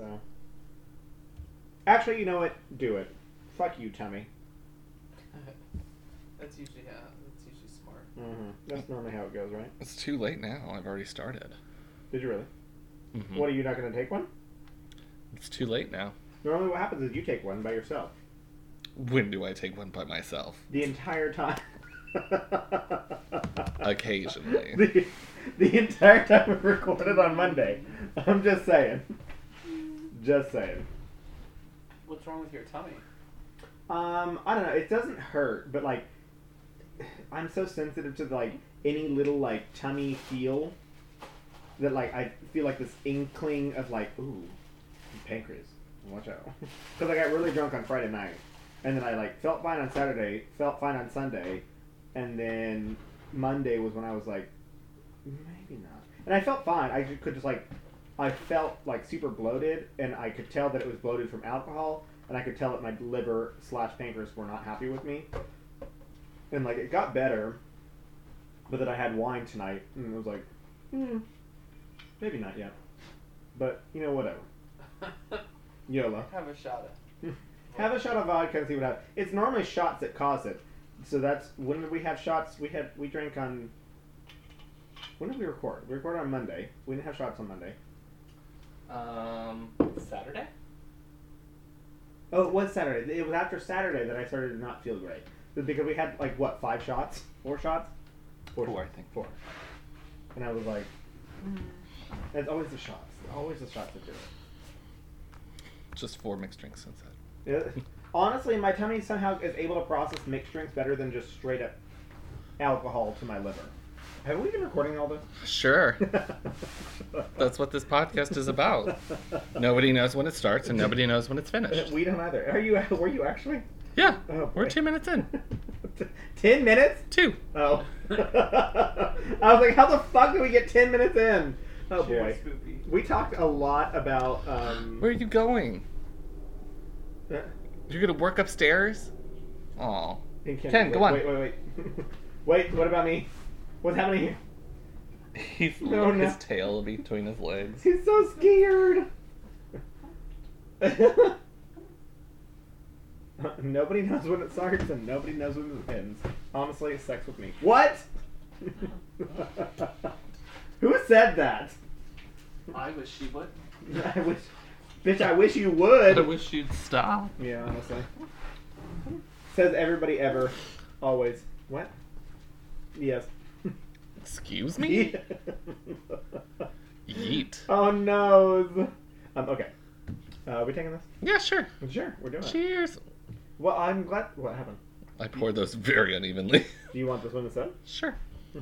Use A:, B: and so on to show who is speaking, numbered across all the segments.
A: So, actually, you know what? Do it. Fuck you, tummy.
B: That's usually yeah. That's usually smart.
A: hmm That's normally how it goes, right?
C: It's too late now. I've already started.
A: Did you really?
C: Mhm.
A: What are you not going to take one?
C: It's too late now.
A: Normally, what happens is you take one by yourself
C: When do I take one by myself?
A: the entire time.
C: Occasionally.
A: the, the entire time we recorded on Monday. I'm just saying. Just saying.
B: What's wrong with your tummy?
A: Um, I don't know. It doesn't hurt, but like, I'm so sensitive to like any little like tummy feel that like I feel like this inkling of like ooh, pancreas. Watch out, because I got really drunk on Friday night, and then I like felt fine on Saturday, felt fine on Sunday, and then Monday was when I was like, maybe not, and I felt fine. I could just like, I felt like super bloated, and I could tell that it was bloated from alcohol, and I could tell that my liver slash pancreas were not happy with me. And like it got better, but then I had wine tonight, and it was like, hmm, maybe not yet, but you know whatever. YOLO.
B: Have a shot at.
A: Have a shot of vodka and see what happens. It's normally shots that cause it. So that's when did we have shots? We had we drank on. When did we record? We recorded on Monday. We didn't have shots on Monday.
B: Um, Saturday.
A: Oh, it was Saturday. It was after Saturday that I started to not feel great. Because we had like what five shots, four shots,
C: Four,
A: shots.
C: I think.
A: four. And I was like, it's always the shots. Always the shots that do it.
C: Just four mixed drinks since then.
A: Yeah. Honestly, my tummy somehow is able to process mixed drinks better than just straight up alcohol to my liver. Have we been recording all this?
C: Sure. That's what this podcast is about. Nobody knows when it starts and nobody knows when it's finished.
A: We don't either. Are you? Were you actually?
C: Yeah,
A: Oh,
C: we're two minutes in.
A: ten minutes?
C: Two.
A: Oh. I was like, how the fuck did we get ten minutes in? Oh
B: Cheers,
A: boy.
B: Spoopy.
A: We talked a lot about. Um,
C: Where are you going?
A: uh,
C: You're gonna work upstairs? Oh.
A: Ken,
C: Ken,
A: wait,
C: go on.
A: Wait, wait, wait. wait, what about me? What's happening here?
C: He's
A: No,
C: got
A: no.
C: his tail between his legs.
A: He's so scared. nobody knows when it starts and nobody knows when it ends. Honestly, it sex with me. What? Who said that?
B: I wish she would.
A: I wish, bitch. I wish you would.
C: I wish you'd stop.
A: Yeah, honestly. Says everybody ever, always. What? Yes.
C: Excuse me? Yeet.
A: oh no. Um. Okay. Uh, are we taking this?
C: Yeah, sure.
A: Sure, we're doing it.
C: Cheers.
A: Well, I'm glad. What happened?
C: I poured those very unevenly.
A: Do you want this one instead?
C: sure. I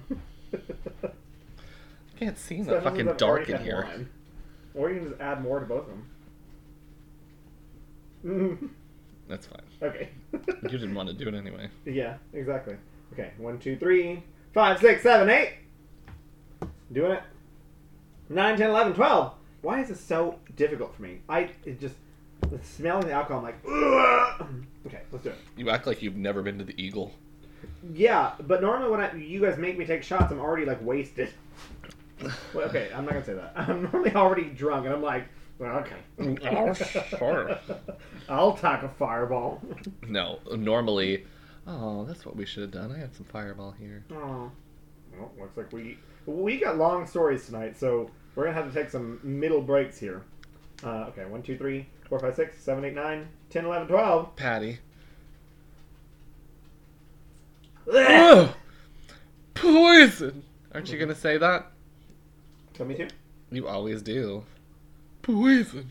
C: can't see
A: So
C: the fucking dark
A: already
C: in here.
A: Or you can just add more to both of them.
C: That's fine.
A: okay.
C: You didn't want to do it anyway.
A: yeah, exactly. Okay, one, two, three, five, six, seven, eight. Doing it. Nine, ten, eleven, twelve. Why is this so difficult for me? I it just the smelling the alcohol. I'm like, Ugh. okay, let's do it.
C: You act like you've never been to the Eagle.
A: Yeah, but normally when I, you guys make me take shots, I'm already like wasted. Well, okay, I'm not gonna say that. I'm normally already drunk, and I'm like, well, okay.
C: Oh, sure.
A: I'll tack a fireball.
C: No, normally. Oh, that's what we should have done. I had some fireball here.
A: Oh, well, looks like we we got long stories tonight, so we're gonna have to take some middle breaks here. Uh, okay, one, two, three, four, five, six, seven, eight, nine, ten, eleven, twelve.
C: Patty.
A: Ugh!
C: Ugh! Poison! Aren't you gonna say that?
A: Tell me too.
C: You always do. Poison.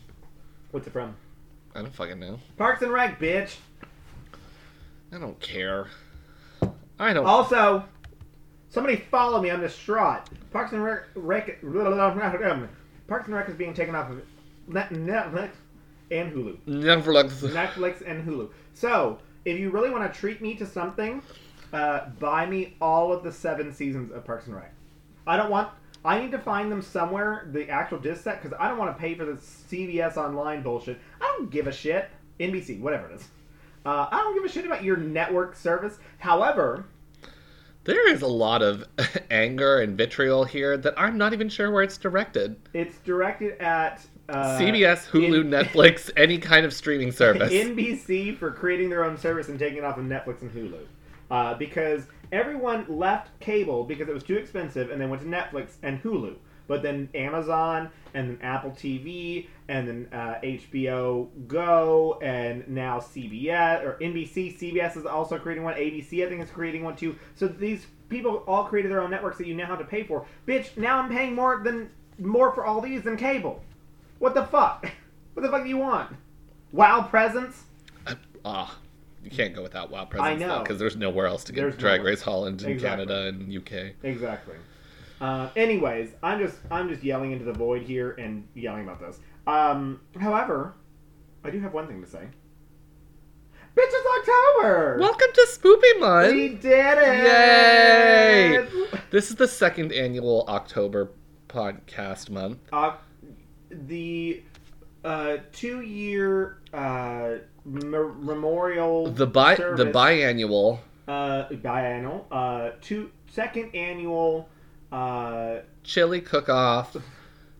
A: What's it from?
C: I don't fucking know.
A: Parks and Rec, bitch.
C: I don't care. I don't.
A: Also, somebody follow me. I'm distraught. Parks and Rec, Rec Parks and Rec is being taken off of Netflix and Hulu.
C: Like
A: Netflix and Hulu. So, if you really want to treat me to something, uh, buy me all of the seven seasons of Parks and Rec. I don't want. I need to find them somewhere, the actual disc set, because I don't want to pay for the CBS Online bullshit. I don't give a shit. NBC, whatever it is. Uh, I don't give a shit about your network service. However,
C: There is a lot of anger and vitriol here that I'm not even sure where it's directed.
A: it's directed at uh,
C: CBS, Hulu,
A: in-
C: Netflix, any kind of streaming service.
A: NBC for creating their own service and taking it off of Netflix and Hulu. Uh, because everyone left cable because it was too expensive and then went to Netflix and Hulu. But then Amazon and then Apple TV and then uh, HBO Go and now CBS or NBC. CBS is also creating one. ABC I think is creating one too. So these people all created their own networks that you now have to pay for. Bitch, now I'm paying more than more for all these than cable. What the fuck? What the fuck do you want? Wow presents?
C: Ah, you can't go without WoW presents
A: know.
C: because there's nowhere else to get
A: There's
C: Drag
A: nowhere.
C: Race Holland in
A: Exactly.
C: Canada and UK.
A: Exactly. Uh, anyways, I'm just I'm just yelling into the void here and yelling about this. Um, however, I do have one thing to say. Bitches October.
C: Welcome to Spoopy Month.
A: We did it!
C: Yay! This is the second annual October podcast month.
A: Uh, the uh, two-year uh, me- memorial
C: The bi the biannual
A: uh, biannual uh, two second annual uh,
C: chili cook-off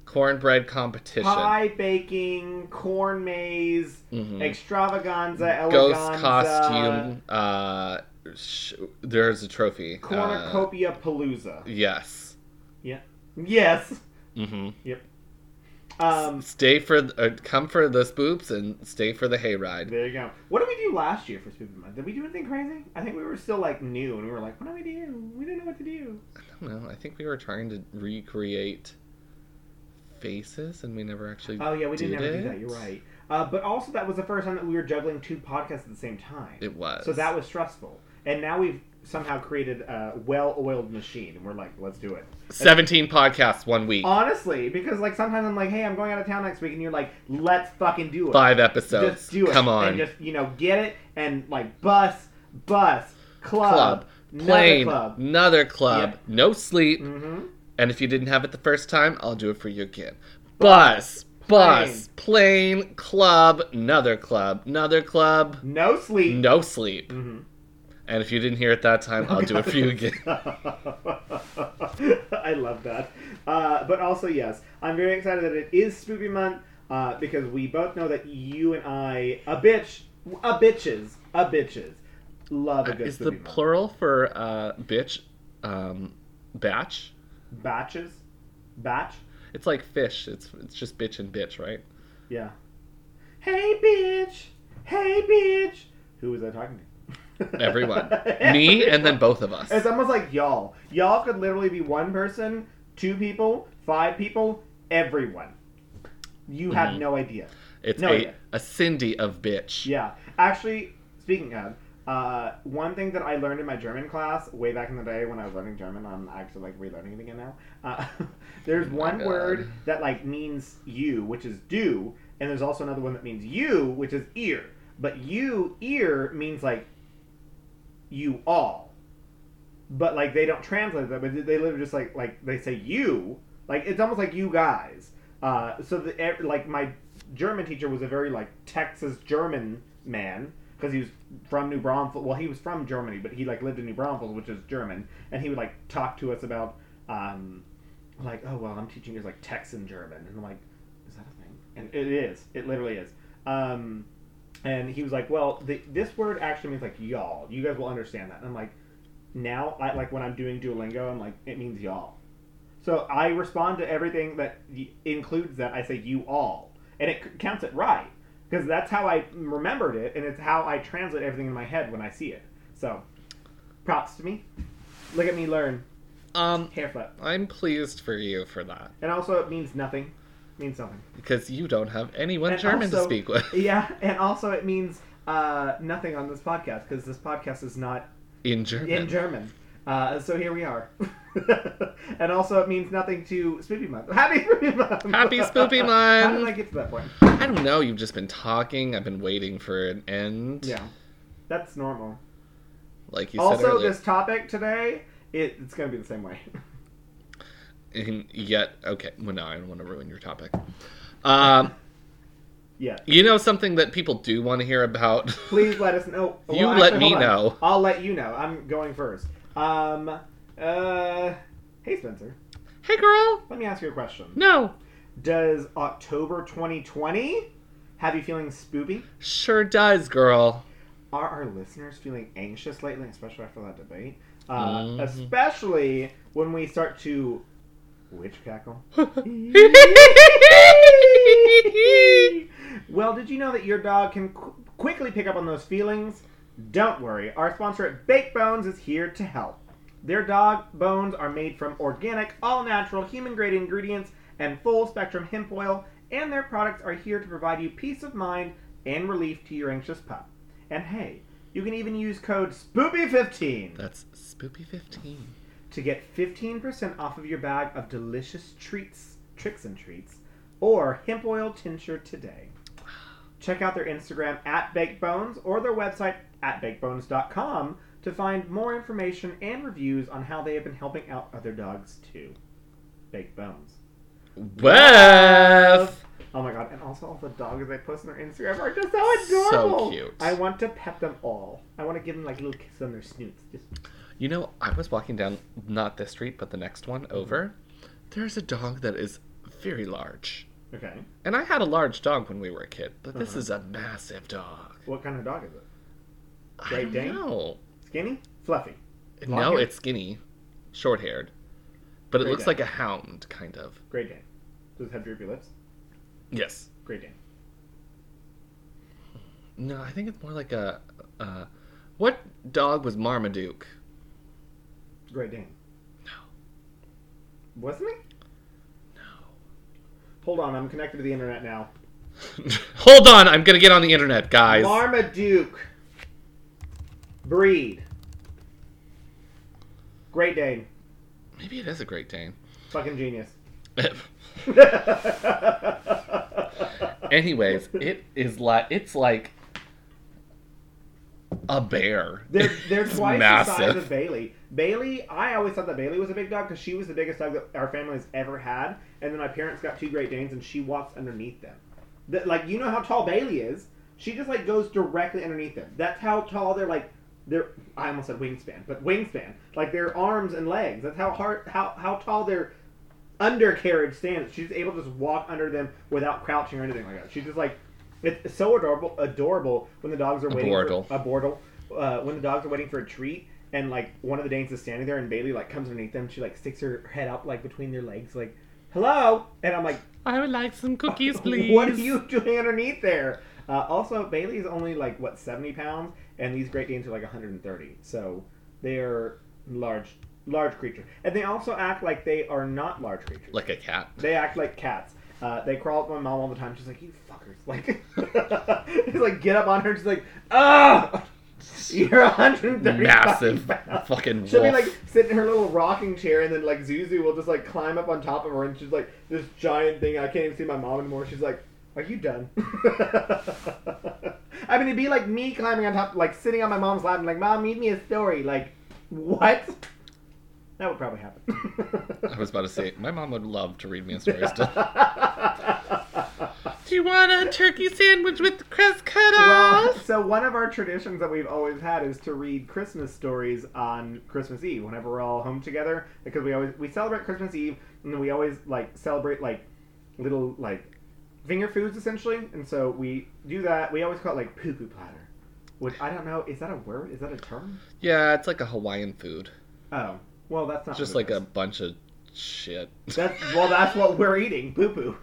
C: cornbread competition.
A: pie baking corn maze
C: Mhm.
A: extravaganza eleganza
C: Ghost costume. Uh, sh- there's a trophy. Uh,
A: cornucopia palooza
C: yes. Yeah.
A: yes
C: hmm
A: um
C: Stay for uh, come for the spoops and stay for the hayride.
A: there you go. What did we do last year for stupid month? Did we do anything crazy? I think we were still like new and we were like what do we do? We didn't know what to do.
C: I don't know. I think we were trying to recreate faces, and we never actually.
A: oh yeah we didn't
C: did
A: ever do that. you're right. Uh, but also that was the first time that we were juggling two podcasts at the same time.
C: It was.
A: so that was stressful. And now we've somehow created a well-oiled machine and we're like let's do it
C: 17 podcasts one week,
A: Honestly, because like sometimes I'm like, hey, I'm going out of town next week, and you're like, let's fucking do it.
C: five episodes.
A: Just do it.
C: Come on.
A: And just you know, get it and like bus, bus, club,
C: club,
A: another
C: plane,
A: club.
C: another club,
A: Yep.
C: no sleep.
A: Mm-hmm.
C: And if you didn't have it the first time, I'll do it for you again. Bus, bus, plane, club, another club, another club,
A: No sleep.
C: no sleep.
A: Mm-hmm.
C: And if you didn't hear it that time, I'll do it for you again.
A: I love that. Uh, but also, yes, I'm very excited that it is Spoopy Month uh, because we both know that you and I, a bitch, a bitches, a bitches, love a good
C: Is the
A: Month.
C: plural for uh, bitch um, batch?
A: Batches? Batch?
C: It's like fish. It's it's just bitch and bitch, right?
A: Yeah. Hey, bitch! Hey, bitch! Who was I talking to?
C: Everyone. Me and then both of us.
A: It's almost like y'all. Y'all could literally be one person, two people, five people, everyone. You have
C: Mhm.
A: no idea.
C: It's
A: No,
C: a,
A: yeah.
C: a Cindy of bitch.
A: Yeah. Actually, speaking of, uh, one thing that I learned in my German class way back in the day when I was learning German, I'm actually like relearning it again now. Uh, there's
C: Oh
A: one
C: God.
A: word that like means you, which is du, and there's also another one that means you, which is ihr. But you ear means like you all. But like they don't translate that, but they literally just like like they say you, like it's almost like you guys. Uh, so the like my German teacher was a very like Texas German man because he was from New Braunfels. Well, he was from Germany, but he like lived in New Braunfels, which is German, and he would like talk to us about um, like oh well, I'm teaching you like Texan German, and I'm like, is that a thing? And it is. It literally is. Um, and he was like, well, the, this word actually means like y'all. You guys will understand that. And I'm like, now, I, like when I'm doing Duolingo, I'm like, it means y'all. So I respond to everything that y- includes that. I say you all, and it c- counts it right because that's how I remembered it, and it's how I translate everything in my head when I see it. So, props to me. Look at me learn.
C: Um,
A: Hair flip.
C: I'm pleased for you for that
A: And also, it means nothing. Means something.
C: because you don't have anyone
A: And
C: German to speak with
A: Yeah, and also it means uh, nothing on this podcast because this podcast is not
C: in German.
A: in German. Uh, so here we are. and also it means nothing to Spoopy Month. Happy Spoopy Month!
C: Happy Spoopy
A: How
C: Month!
A: did I get to that point?
C: I don't know. You've just been talking. I've been waiting for an end.
A: Yeah, that's normal.
C: Like you said
A: Also, this topic today, it, it's going to be the same way.
C: And yet, okay. Well, no, I don't want to ruin your topic. Um,
A: yeah.
C: you know something that people do want to hear about.
A: Please let us know.
C: You let me know.
A: I'll let you know. I'm going first. Um. Uh. Hey, Spencer.
C: hey, girl.
A: Let me ask you a question.
C: No.
A: Does October 2020 have you feeling spoopy?
C: Sure does, girl.
A: Are our listeners feeling anxious lately, especially after that debate? Uh,
C: Mhm.
A: Especially when we start to witch cackle. well, did you know that your dog can qu- quickly pick up on those feelings? Don't worry, our sponsor at Baked Bones is here to help. Their dog bones are made from organic, all natural, human grade ingredients and full spectrum hemp oil, and their products are here to provide you peace of mind and relief to your anxious pup. And hey, you can even use code SPOOPY15
C: That's Spoopy 15.
A: To get 15% off of your bag of delicious treats, tricks and treats, or hemp oil tincture today. Check out their Instagram at BakedBones or their website at bakebones.com to find more information and reviews on how they have been helping out other dogs too. Baked Bones.
C: Beth!
A: Oh my god, and also all the dogs they post on their Instagram are just so adorable.
C: So cute.
A: I want to pet them all. I want to give them like little kisses on their snoots. Just
C: You know, I was walking down not this street, but the next one over. There's a dog that is very large.
A: okay.
C: And I had a large dog when we were a kid, but this
A: Uh-huh.
C: is a massive dog.
A: What kind of dog is it?
C: I
A: Great Dane?
C: know.
A: Skinny? Fluffy?
C: No,
A: Long-haired?
C: it's skinny, short haired. But it
A: Great
C: looks
A: Dane.
C: like a hound, kind of.
A: Great Dane. Does it have droopy lips?
C: Yes.
A: Great Dane.
C: No, I think it's more like a. Uh, what dog was Marmaduke?
A: Great Dane.
C: No.
A: Wasn't he? No. Hold on, I'm connected to the internet now.
C: Hold on, I'm gonna get on the internet, guys.
A: Marmaduke. Breed. Great Dane.
C: Maybe it is a Great Dane.
A: Fucking genius.
C: Anyways, it is like it's like a bear.
A: They're they're twice the size
C: massive.
A: of Bailey. Bailey, I always thought that Bailey was a big dog because she was the biggest dog that our family has ever had. And then my parents got two Great Danes, and she walks underneath them. That like you know how tall Bailey is. She just like goes directly underneath them. That's how tall they're like. Their I almost said wingspan, but wingspan like their arms and legs. That's how hard how how tall their undercarriage stands. She's able to just walk under them without crouching or anything like that. She's just like it's so adorable. Adorable when the dogs are waiting
C: Abordal.
A: for a bordle. Uh, when the dogs are waiting for a treat, and like one of the Danes is standing there, and Bailey like comes underneath them. She like sticks her head up like between their legs, like hello. And I'm like,
C: I would like some cookies, please.
A: what are you doing underneath there? Uh, also, Bailey's only like what 70 pounds, and these Great Danes are like 130. So they're large, large creatures, and they also act like they are not large creatures.
C: Like a cat.
A: They act like cats. Uh, they crawl up my mom all the time. She's like, "You fuckers!" Like, he's like, get up on her. She's like, "Ah, you're 130
C: Massive
A: pounds."
C: fucking
A: She'll be like sitting in her little rocking chair, and then like Zuzu will just like climb up on top of her, and she's like this giant thing. I can't even see my mom anymore. She's like, "Are you done?" I mean, it'd be like me climbing on top, like sitting on my mom's lap, and like, "Mom, read me a story." Like, what? That would probably happen.
C: I was about to say, my mom would love to read me a story still. Do you want a turkey sandwich with the crust cut
A: Well, so one of our traditions that we've always had is to read Christmas stories on Christmas Eve whenever we're all home together because we always we celebrate Christmas Eve and then we always like celebrate like little like finger foods essentially and so we do that we always call it like poo poo platter which I don't know is that a word is that a term
C: Yeah, it's like a Hawaiian food.
A: oh well that's not
C: Just like a bunch of shit.
A: That's well, that's what we're eating, poo poo.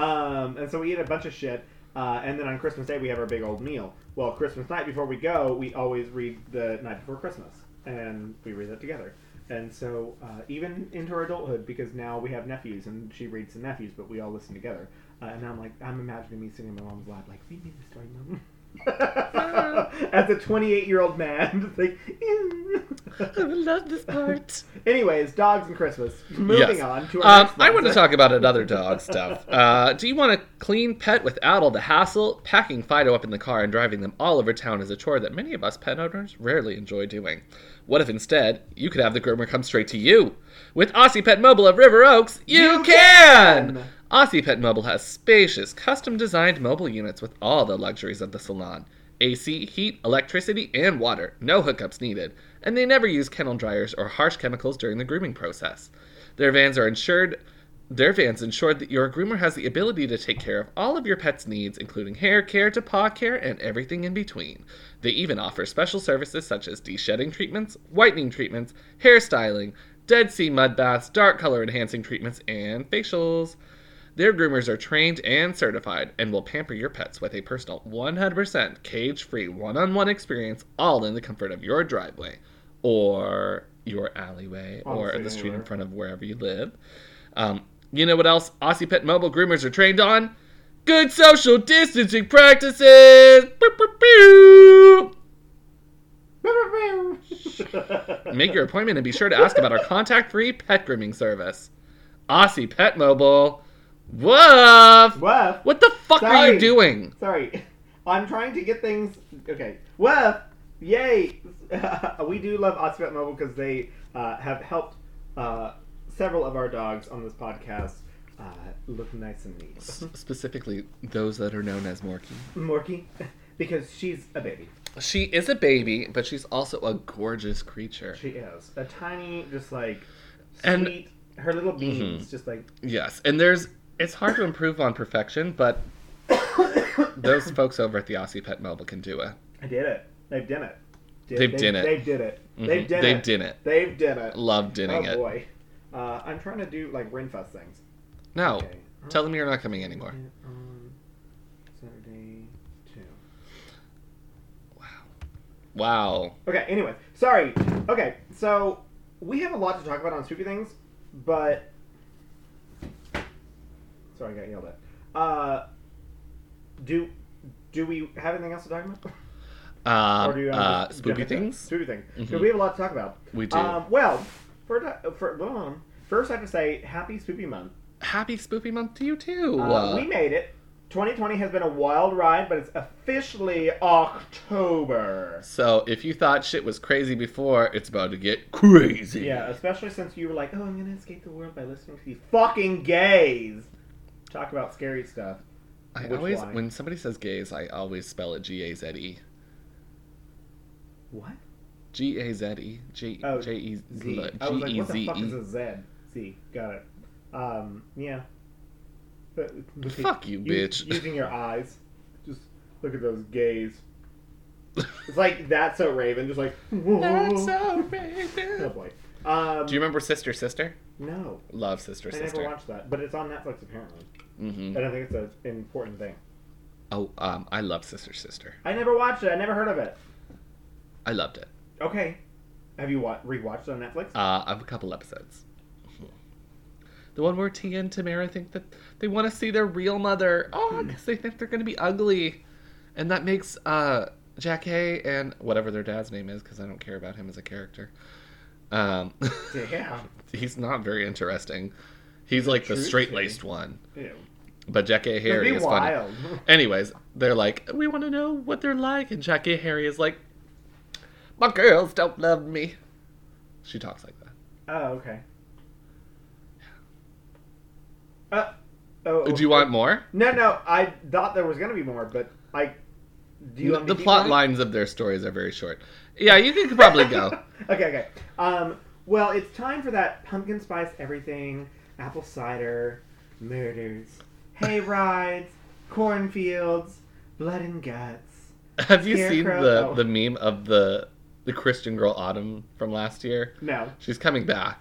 A: Um, and so we eat a bunch of shit, uh, and then on Christmas Day we have our big old meal. Well, Christmas night before we go, we always read the night before Christmas, and we read that together. And so uh, even into our adulthood, because now we have nephews, and she reads the nephews, but we all listen together. Uh, and I'm like, I'm imagining me sitting in my mom's lap, like, read me the story, mom. As a 28 year old man, like,
C: I love this part.
A: anyways, dogs and Christmas. Moving
C: Yes.
A: on to our
C: Um,
A: next
C: I want to talk about another dog stuff. Uh, do you want a clean pet without all the hassle? Packing Fido up in the car and driving them all over town is a chore that many of us pet owners rarely enjoy doing. What if instead you could have the groomer come straight to you? With Aussie Pet Mobile of River Oaks, you,
A: You
C: can!
A: can!
C: Aussie Pet Mobile has spacious, custom designed mobile units with all the luxuries of the salon AC, heat, electricity, and water. No hookups needed. And they never use kennel dryers or harsh chemicals during the grooming process. Their vans are insured Their vans ensure that your groomer has the ability to take care of all of your pet's needs, including hair care to paw care and everything in between. They even offer special services such as de-shedding treatments, whitening treatments, hairstyling, Dead Sea mud baths, dark color enhancing treatments, and facials. Their groomers are trained and certified and will pamper your pets with a personal 100% cage free one on one experience, all in the comfort of your driveway or your alleyway or the street in front of wherever you live. Um, you know what else Aussie Pet Mobile groomers are trained on? Good social distancing practices! Boop, boop, boop. Make your appointment and be sure to ask about our contact free pet grooming service. Aussie Pet Mobile. Woof!
A: Woof.
C: What the fuck are you doing?
A: Sorry, I'm trying to get things. Okay, Woof. Yay! we do love Oxford Mobile because they uh, have helped uh, several of our dogs on this podcast uh, look nice and neat.
C: Specifically, those that are known as Morky.
A: Morky, because she's a baby.
C: She is a baby, but she's also a gorgeous creature.
A: She is a tiny, just like
C: And-
A: sweet. her little beans,
C: Mhm.
A: just like
C: Yes, and there's it's hard to improve on perfection, but those folks over at the Aussie Pet Mobile can do it.
A: I did it. They've done it. Did-
C: They've
A: they-
C: done it.
A: They've did it.
C: Mhm.
A: They've done
C: They've
A: it.
C: done it.
A: They've done it.
C: Love doing
A: oh
C: it.
A: boy. Uh, I'm trying to do like Rinfest things.
C: No,
A: Okay.
C: tell them you're not coming anymore.
A: On Saturday two.
C: Wow. Wow.
A: Okay. Anyway, sorry. Okay, so we have a lot to talk about on spooky things, but sorry, I got yelled at. Uh, do do we have anything else to talk about?
C: Um,
A: do you
C: uh, spooky
A: jump into it?
C: things.
A: Spooky things. So
C: Mhm.
A: we have a lot to talk about.
C: We do.
A: Um, well, for, for um, first I have to say happy spooky month.
C: Happy Spoopy Month to you too.
A: Uh, we made it. 2020 has been a wild ride, but it's officially October.
C: so if you thought shit was crazy before, it's about to get crazy.
A: Yeah, especially since you were like, "Oh, I'm gonna escape the world by listening to these fucking gays talk about scary stuff."
C: I
A: Which
C: always,
A: line?
C: when somebody says gays, I always spell it G A Z E.
A: What?
C: G A Z E. G
A: Oh,
C: J E
A: Z.
C: G
A: I was like,
C: E
A: "What the fuck is a Z?" Z. Got it. Um, yeah. But-
C: Fuck you, bitch.
A: Using your eyes, just look at those gays. It's like that's so Raven, just like.
C: That's so Raven.
A: Oh boy. Um,
C: Do you remember Sister Sister?
A: No,
C: Love Sister
A: I
C: Sister.
A: I never watched that, but it's on Netflix apparently.
C: Hmm
A: And I think it's an important thing.
C: Oh, um, I love Sister Sister.
A: I never watched it. I never heard of it.
C: I loved it.
A: Okay. Have you wa- rewatched it on Netflix?
C: Uh, of a couple episodes. The one where Tia and Tamera think that they want to see their real mother. Oh, because they think they're going to be ugly. And that makes uh, Jack Hay and whatever their dad's name is, because I don't care about him as a character. Um,
A: Damn.
C: he's not very interesting. He's like the straight laced one.
A: Ew.
C: But
A: Jackée
C: Harry is funny. Anyways, they're like, we want to know what they're like. And Jackée Harry is like, my girls don't love me. She talks like that.
A: oh, okay. Uh, oh,
C: Do you want more?
A: No, no. I thought there was gonna be more, but I. Do you
C: the plot
A: going?
C: lines of their stories are very short. Yeah, you could probably go.
A: okay, okay. Um, well, it's time for that pumpkin spice everything, apple cider, murders, hay rides, cornfields, blood and guts.
C: Have you seen the
A: Oh.
C: the meme of the the Christian girl Autumn from last year?
A: No.
C: She's coming back.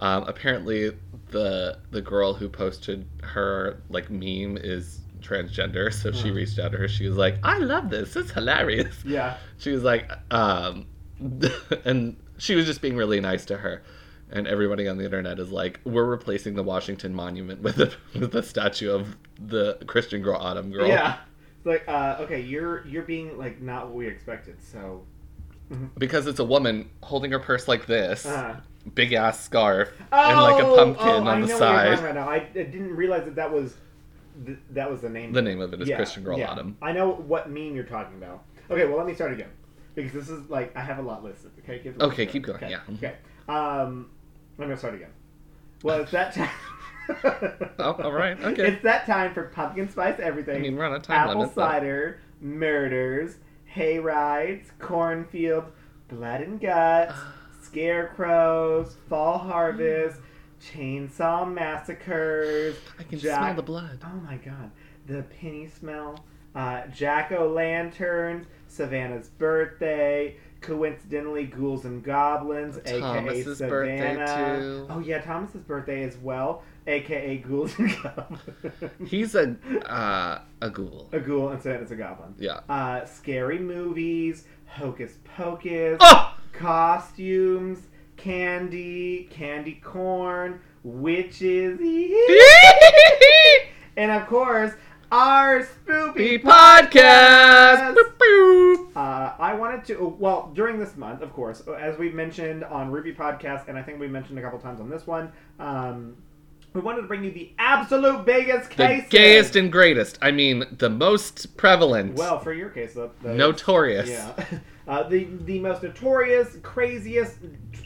C: Um, apparently, the the girl who posted her like meme is transgender, so she reached out to her. She was like, "I love this. It's hilarious."
A: Yeah.
C: She was like, um, and she was just being really nice to her. And everybody on the internet is like, "We're replacing the Washington Monument with a with a statue of the Christian girl Autumn girl."
A: Yeah. It's like, uh, okay, you're you're being like not what we expected. So.
C: because it's a woman holding her purse like this,
A: Uh,
C: big ass scarf, and like a
A: Oh,
C: pumpkin
A: oh,
C: on the
A: know What you're
C: side.
A: talking now. I, I didn't realize that that was th- that was the name.
C: The name of it is
A: Yeah,
C: Christian Girl
A: yeah.
C: Autumn.
A: I know what meme you're talking about. Okay, well let me start again because this is like I have a lot listed. Okay, keep
C: Okay, keep going,
A: Okay,
C: yeah.
A: Okay. Um, I'm gonna start again. Well, it's that time.
C: Oh, all right, okay.
A: It's that time for pumpkin spice everything.
C: I mean, we're on a time
A: apple
C: limit. but-
A: cider, murders, hay rides, cornfield, blood and guts, scarecrows, fall harvest, Chainsaw Massacres.
C: I can
A: Jack-
C: smell the blood.
A: Oh my god. The penny smell. Uh, Jack O' Lanterns. Savannah's birthday. Coincidentally, Ghouls and Goblins, aka
C: Thomas's birthday,
A: Savannah.
C: too.
A: Oh yeah, Thomas's birthday as well, aka Ghouls and Goblins.
C: He's a uh, a ghoul.
A: a ghoul and Savannah's a goblin.
C: Yeah.
A: Uh, scary movies, Hocus Pocus,
C: Oh!
A: costumes, candy, candy corn, witches, and of course, our spoopy
C: podcast.
A: podcast.
C: Boop, boop.
A: Uh, I wanted to, well, during this month, of course, as we mentioned on Ruby Podcast, and I think we mentioned a couple times on this one, um, we wanted to bring you the absolute biggest
C: case.
A: The
C: gayest and greatest. I mean, the most prevalent.
A: Well, for your case, the, the
C: notorious.
A: Yeah. Uh, the the most notorious, craziest,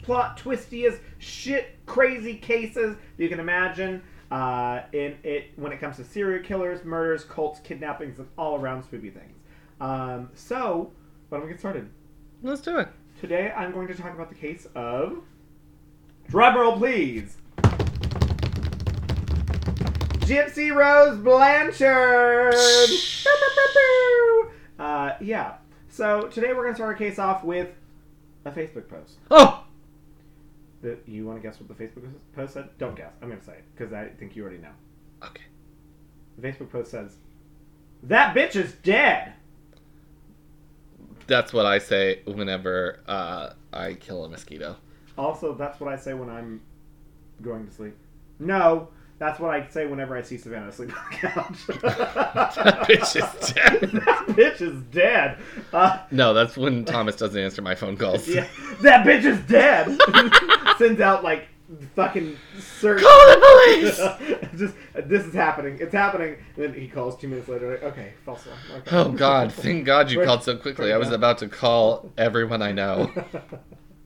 A: plot twistiest, shit crazy cases you can imagine. Uh, in it when it comes to serial killers, murders, cults, kidnappings, and all around spoopy things. Um, so, why don't we get started?
C: Let's do it.
A: Today, I'm going to talk about the case of. Drum roll, please. Gypsy Rose Blanchard. uh, yeah. So today we're going to start our case off with a Facebook post.
C: Oh!
A: The, you want to guess what the Facebook post said? Don't guess. I'm going to say it because I think you already know.
C: Okay.
A: The Facebook post says, "That bitch is dead."
C: That's what I say whenever uh, I kill a mosquito.
A: Also, that's what I say when I'm going to sleep. No, that's what I say whenever I see Savannah asleep on the couch.
C: That bitch is dead.
A: that bitch is dead. Uh,
C: No, that's when Thomas doesn't answer my phone calls.
A: yeah, that bitch is dead. Sends out like fucking search.
C: Call the police!
A: Just this is happening. It's happening. And then he calls two minutes later. Like, okay, false alarm. Okay.
C: Oh God! Thank God you called so quickly. I was about to call everyone I know.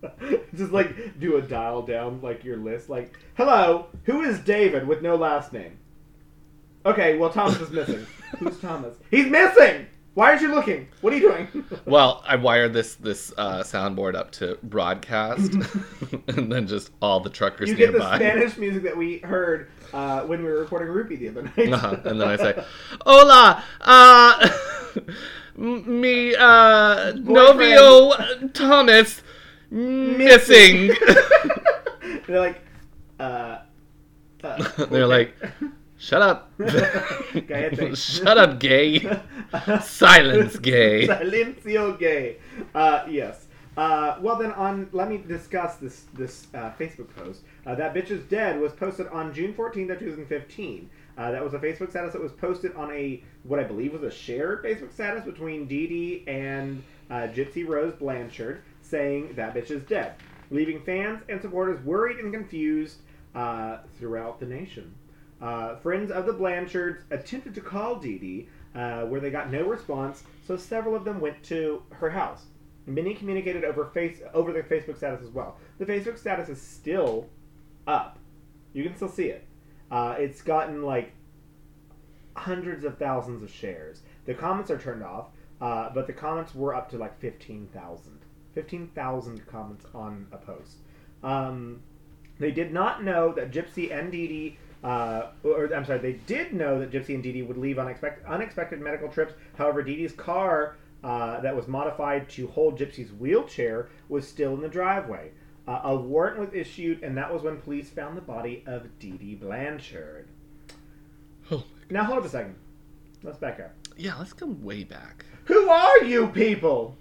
A: Just like do a dial down like your list. Like, hello, who is David with no last name? Okay, well Thomas is missing. Who's Thomas? He's missing. Why aren't you looking? What are you doing?
C: Well, I wired this this uh, soundboard up to broadcast, and then just all the truckers
A: you get the
C: nearby.
A: Spanish music that we heard uh, when we were recording Rupee the other night.
C: Uh-huh. And then I say, "Hola, uh, m- me, uh, novio uh, Thomas, missing."
A: They're like, uh, uh,
C: They're like, "Shut up,
A: Cállate.
C: shut up, gay, silence, gay."
A: Silencio gay. Uh, yes. Uh, well then, on let me discuss this this uh, Facebook post. Uh, that bitch is dead was posted on June fourteenth of two thousand fifteen. Uh, that was a Facebook status that was posted on a what I believe was a shared Facebook status between Dee Dee and uh, Gypsy Rose Blanchard, saying that bitch is dead, leaving fans and supporters worried and confused uh, throughout the nation. Uh, friends of the Blanchards attempted to call Dee Dee, uh, where they got no response, so several of them went to her house. Many communicated over face over their Facebook status as well. The Facebook status is still up. You can still see it. Uh, it's gotten like hundreds of thousands of shares. The comments are turned off, uh, but the comments were up to like 15,000. 15,000 comments on a post. Um, they did not know that Gypsy and Dee Dee, uh, or I'm sorry, they did know that Gypsy and Dee Dee would leave on unexpected, unexpected medical trips. However, Dee Dee's car uh, that was modified to hold Gypsy's wheelchair was still in the driveway. Uh, a warrant was issued, and that was when police found the body of Dee Dee Blanchard.
C: Oh,
A: Now, hold up a second. Let's back up.
C: yeah, let's go way back.
A: Who are you people?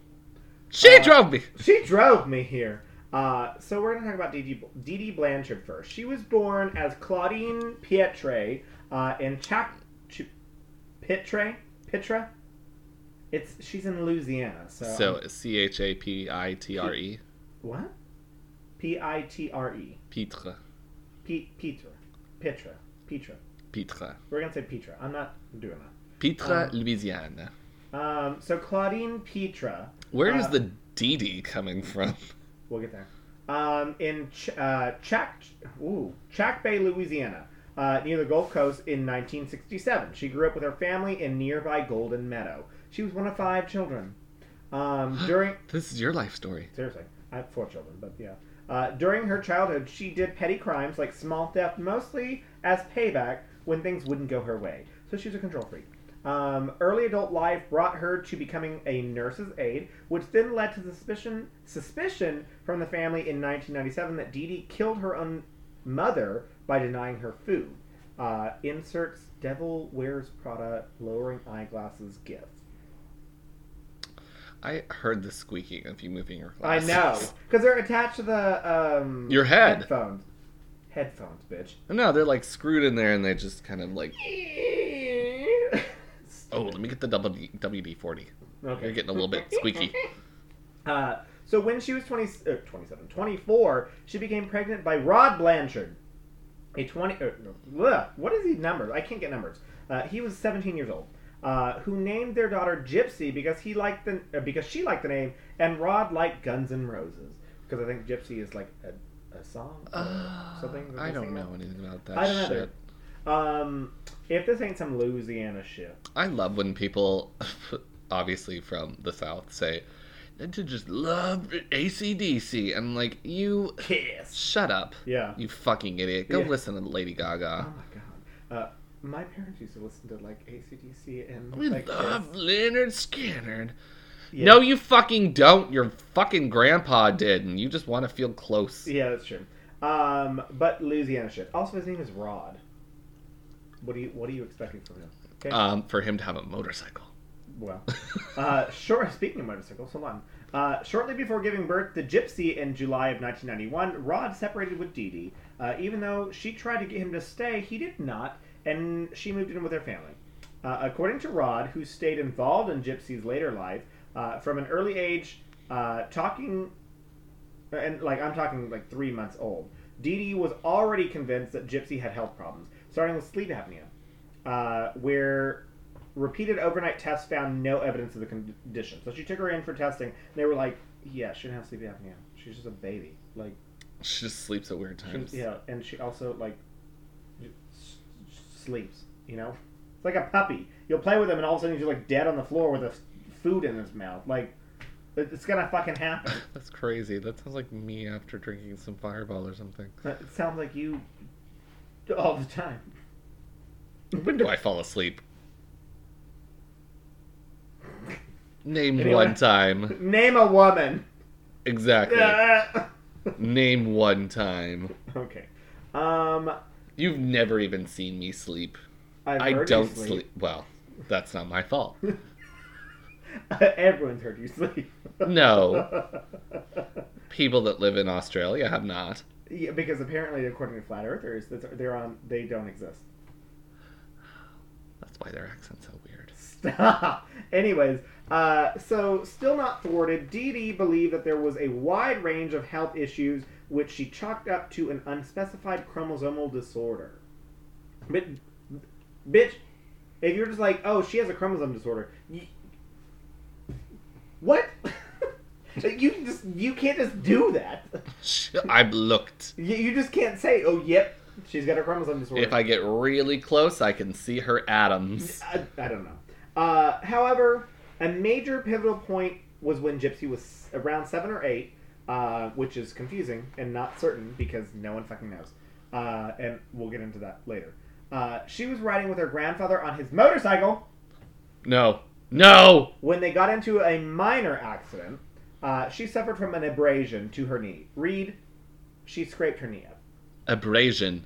C: She
A: Uh,
C: drove me.
A: She drove me here. Uh, so we're going to talk about Dee Dee, Blanchard first. She was born as Claudine Pietre uh, in Chac... Ch- Pitre? Pitra? It's She's in Louisiana, so...
C: So C H A P I T R E.
A: What? P-I-T-R-E.
C: Pitre.
A: P- Petra. Petra. Petra.
C: Pitre.
A: We're going to say Petra. I'm not doing
C: Pitre,
A: Um,
C: Louisiana.
A: Um, so Claudine Petra...
C: Where is
A: uh,
C: the D D coming from?
A: We'll get there. Um, in Ch- uh, Chac, ooh, Chackbay, Louisiana, uh, near the Gulf Coast in 1967. She grew up with her family in nearby Golden Meadow. She was one of five children. Um, during
C: This is your life story.
A: seriously, I have four children, but yeah. Uh, during her childhood, she did petty crimes like small theft, mostly as payback when things wouldn't go her way. So she was a control freak. Um, early adult life brought her to becoming a nurse's aide, which then led to suspicion suspicion from the family in 1997 that Dee Dee killed her own mother by denying her food. Uh, inserts Devil Wears Prada lowering eyeglasses gif.
C: I heard the squeaking of you moving your glasses.
A: I know because they're attached to the um,
C: Your head.
A: headphones. Headphones, bitch.
C: No, they're like screwed in there, and they just kind of like. Oh, let me get the WD forty.
A: Okay.
C: You're getting a little bit squeaky.
A: Uh, so when she was 20, uh, 27, 24, she became pregnant by Rod Blanchard. A 20, uh, what is he numbers? I can't get numbers. Uh, he was 17 years old. Uh, who named their daughter Gypsy because he liked the uh, because she liked the name and Rod liked Guns N' Roses because I think Gypsy is like a, a song or
C: Uh,
A: something.
C: I don't know anything about that
A: I don't
C: shit.
A: either. Um, if this ain't some Louisiana shit,
C: I love when people, obviously from the South, say, "I to just love ACDC. I'm like, you
A: Kiss.
C: shut up.
A: Yeah.
C: You fucking idiot. Go
A: Yeah.
C: listen to Lady Gaga.
A: Oh my god. Uh, my parents used to listen to like ACDC and
C: We
A: like
C: love
A: Kiss.
C: Lynyrd Skynyrd.
A: Yeah.
C: No, you fucking don't. Your fucking grandpa did, and you just want to feel close.
A: Yeah, that's true. Um, but Louisiana shit. Also, his name is Rod. What do you What are you expecting from him? Okay.
C: Um, for him to have a motorcycle.
A: well, uh, short. Speaking of motorcycles, hold on. Uh, shortly before giving birth to Gypsy in July of 1991, Rod separated with Dee Dee. Uh, even though she tried to get him to stay, he did not, and she moved in with her family. Uh, according to Rod, who stayed involved in Gypsy's later life, uh, from an early age, uh, talking, and like I'm talking like three months old, Dee Dee was already convinced that Gypsy had health problems, starting with sleep apnea, uh, where repeated overnight tests found no evidence of the condition. So she took her in for testing. And they were like, "Yeah, she didn't have sleep apnea. She's just a baby. Like,
C: She just sleeps at weird
A: she-
C: times.
A: yeah, and she also like s- sleeps. You know, it's like a puppy. You'll play with him, and all of a sudden he's like dead on the floor with a f- food in his mouth. Like, it's gonna fucking happen.
C: That's crazy. That sounds like me after drinking some Fireball or something.
A: It sounds like you all the time.
C: When do I fall asleep? Name
A: Anyway.
C: one time.
A: Name a woman.
C: Exactly. Name one time.
A: okay. Um,
C: You've never even seen me sleep.
A: I've
C: I
A: heard you
C: don't sleep. Well, that's not my fault.
A: Everyone's heard you sleep.
C: No. People that live in Australia have not.
A: Yeah, because apparently, according to flat earthers, they're on. They don't exist.
C: That's why their accent's so weird.
A: Stop. Anyways, uh, so still not thwarted, Dee Dee believed that there was a wide range of health issues which she chalked up to an unspecified chromosomal disorder. But, bitch, if you're just like, oh, she has a chromosome disorder, y what? you just you can't just do that.
C: I've looked.
A: You, you just can't say, oh, yep, she's got a chromosome disorder.
C: If I get really close, I can see her atoms.
A: I, I don't know. Uh, however, a major pivotal point was when Gypsy was around seven or eight, uh, which is confusing and not certain because no one fucking knows. Uh, and we'll get into that later. Uh, she was riding with her grandfather on his motorcycle
C: No. No!
A: when they got into a minor accident. Uh, she suffered from an abrasion to her knee. Reed, she scraped her knee up.
C: Abrasion.
A: It was-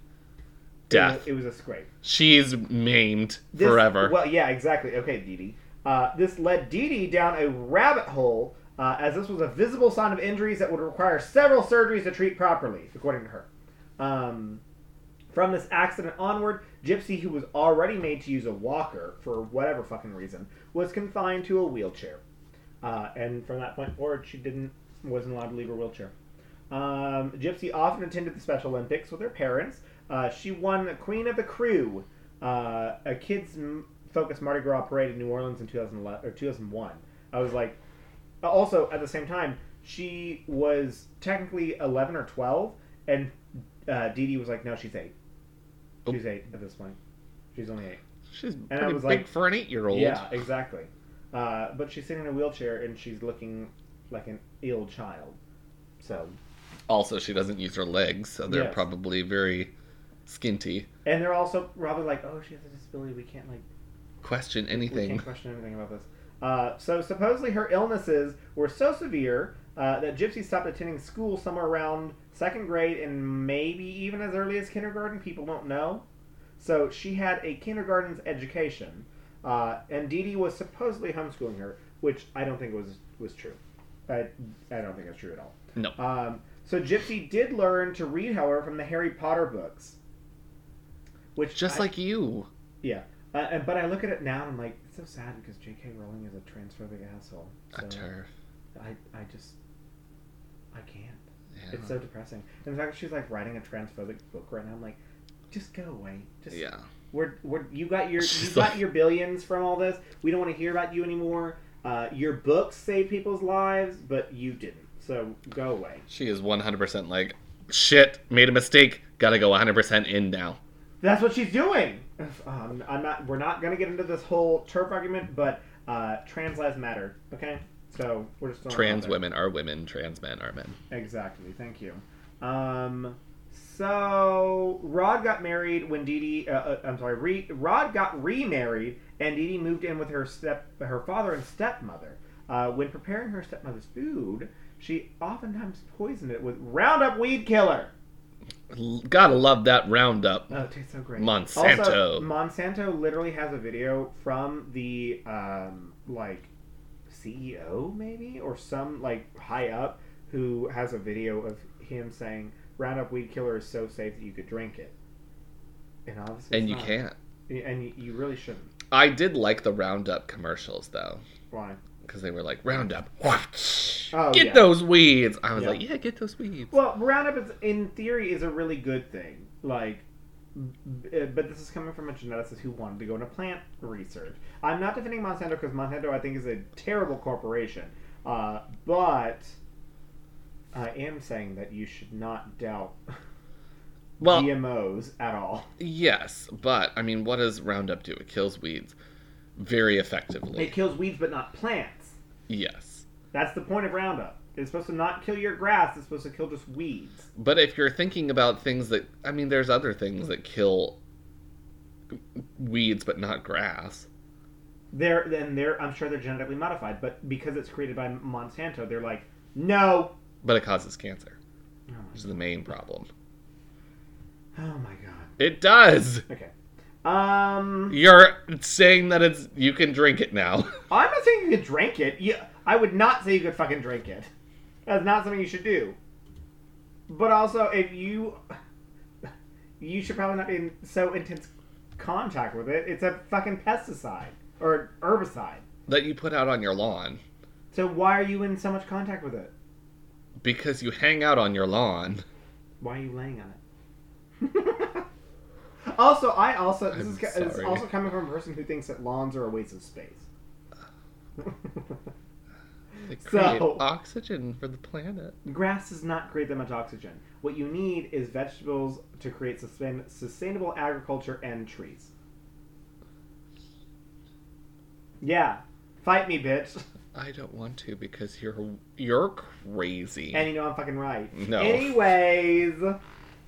C: Death.
A: It was a scrape.
C: She's maimed
A: This-
C: forever.
A: Well, yeah, exactly. Okay, Dee Dee. Uh, this led Dee Dee down a rabbit hole, uh, as this was a visible sign of injuries that would require several surgeries to treat properly, according to her. Um, from this accident onward, Gypsy, who was already made to use a walker for whatever fucking reason, was confined to a wheelchair. Uh, and from that point forward, she didn't wasn't allowed to leave her wheelchair. Um, Gypsy often attended the Special Olympics with her parents. Uh, she won Queen of the Krewe, uh, a kids m- focused Mardi Gras parade in New Orleans in 2011 or 2001. I was like, also at the same time, she was technically 11 or 12, and uh, Dee Dee was like, no, she's eight. She's eight at this point. She's only eight.
C: She's
A: I
C: pretty
A: was
C: big
A: like-
C: for an eight-year-old.
A: Yeah, exactly. Uh, but she's sitting in a wheelchair and she's looking like an ill child. So,
C: Also, she doesn't use her legs, so they're
A: Yes.
C: probably very skinty.
A: And they're also probably like, oh, she has a disability. We can't like
C: Question anything.
A: We can't question anything about this. Uh, so supposedly her illnesses were so severe uh, that Gypsy stopped attending school somewhere around second grade and maybe even as early as kindergarten. People don't know. So she had a kindergarten's education, uh, and Dee Dee was supposedly homeschooling her, which I don't think was was true. I, I don't think it's true at all.
C: No.
A: Um, so Gypsy did learn to read, however, from the Harry Potter books, which
C: Just
A: I-
C: like you.
A: yeah, uh, and, but I look at it now and I'm like, it's so sad because J.K. Rowling is a transphobic asshole.
C: A
A: So
C: turf.
A: I, I just, I can't.
C: Yeah.
A: It's so depressing. And the fact that she's like writing a transphobic book right now, I'm like, just go away. Just
C: yeah.
A: We're, we're you got your you got your billions from all this. We don't want to hear about you anymore. Uh, your books saved people's lives, but you didn't. So go away.
C: She is 100% like, shit, made a mistake, gotta go 100% in now.
A: That's what she's doing. Um, I'm not. We're not gonna get into this whole turf argument, but uh, trans lives matter. Okay, so we're just throwing it out
C: Trans women are women, trans men are men.
A: Exactly. Thank you. Um, so Rod got married when Dee Dee. Uh, uh, I'm sorry. Re, Rod got remarried, and Dee Dee moved in with her step, her father and stepmother. Uh, when preparing her stepmother's food, she oftentimes poisoned it with Roundup weed killer.
C: Gotta love that roundup.
A: Oh, it tastes so great.
C: Monsanto.
A: Also, Monsanto literally has a video from the um, like CEO maybe or some like high up who has a video of him saying Roundup weed killer is so safe that you could drink it. And obviously,
C: And you
A: not.
C: can't.
A: And you, you really shouldn't.
C: I did like the Roundup commercials though,
A: Why?
C: because they were like Roundup,
A: Oh,
C: get
A: yeah.
C: those weeds. I was
A: Yeah.
C: like, yeah, get those weeds.
A: Well, Roundup is, in theory, is a really good thing. Like, uh, but this is coming from a geneticist who wanted to go into plant research. I'm not defending Monsanto because Monsanto, I think, is a terrible corporation. Uh, but I am saying that you should not doubt
C: Well,
A: GMOs at all.
C: yes, but I mean, what does Roundup do? It kills weeds very effectively.
A: It kills weeds, but not plants.
C: Yes.
A: That's the point of Roundup. It's supposed to not kill your grass. It's supposed to kill just weeds.
C: But if you're thinking about things that, I mean, there's other things that kill weeds, but not grass.
A: They're then they're I'm sure they're genetically modified, but because it's created by Monsanto, they're like, no.
C: But it causes cancer,
A: Oh
C: which is the main problem.
A: oh my god.
C: It does.
A: Okay. Um,
C: You're saying that it's you can drink it now.
A: I'm not saying you could drink it. Yeah, I would not say you could fucking drink it. That's not something you should do. But also, if you, you should probably not be in so intense contact with it. It's a fucking pesticide or herbicide.
C: that you put out on your lawn
A: So why are you in so much contact with it?
C: Because you hang out on your lawn.
A: Why are you laying on it? also, I also this
C: I'm
A: is, also coming from a person who thinks that lawns are a waste of space.
C: They create
A: So-
C: oxygen for the planet.
A: Grass does not create that much oxygen. What you need is vegetables to create sustain, sustainable agriculture and trees. Yeah, fight me, bitch.
C: I don't want to because you're you're crazy.
A: And you know I'm fucking right.
C: No.
A: Anyways,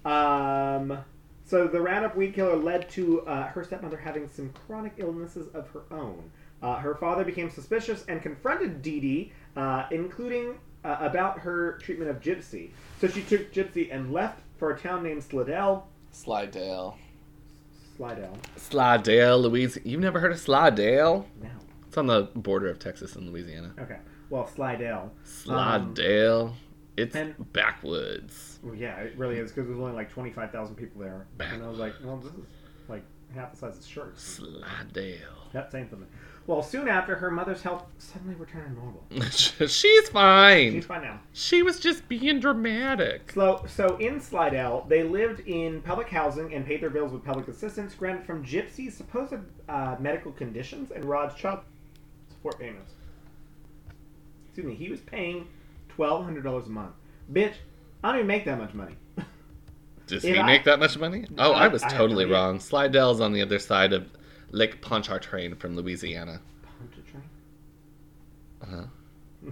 A: um, so the Roundup weed killer led to uh, her stepmother having some chronic illnesses of her own. Uh, her father became suspicious and confronted Dee Dee, uh, including uh, about her treatment of Gypsy. So she took Gypsy and left for a town named Slidell.
C: Slidell.
A: Slidell.
C: Slidell, Louise. You've never heard of Slidell?
A: No.
C: It's on the border of Texas and Louisiana.
A: Okay. Well, Slidell.
C: Slidell. it's
A: and-
C: backwoods.
A: Well, yeah, it really is because there's only like 25,000 people there. And I was like, well, this is like half the size of shirts.
C: Slidell.
A: Yep, same thing. Well, soon after, her mother's health suddenly returned to normal.
C: She's fine.
A: She's fine now.
C: She was just being dramatic.
A: So, so in Slidell, they lived in public housing and paid their bills with public assistance granted from Gypsy's supposed uh, medical conditions and Rod's child support payments. Excuse me, he was paying twelve hundred dollars a month. Bitch, I don't even make that much money.
C: Does
A: If
C: he
A: I-
C: make that much money? Oh, I,
A: I-
C: was
A: I
C: totally
A: no
C: wrong. Slidell's on the other side of Lake Pontchartrain from Louisiana.
A: Pontchartrain.
C: Uh-huh.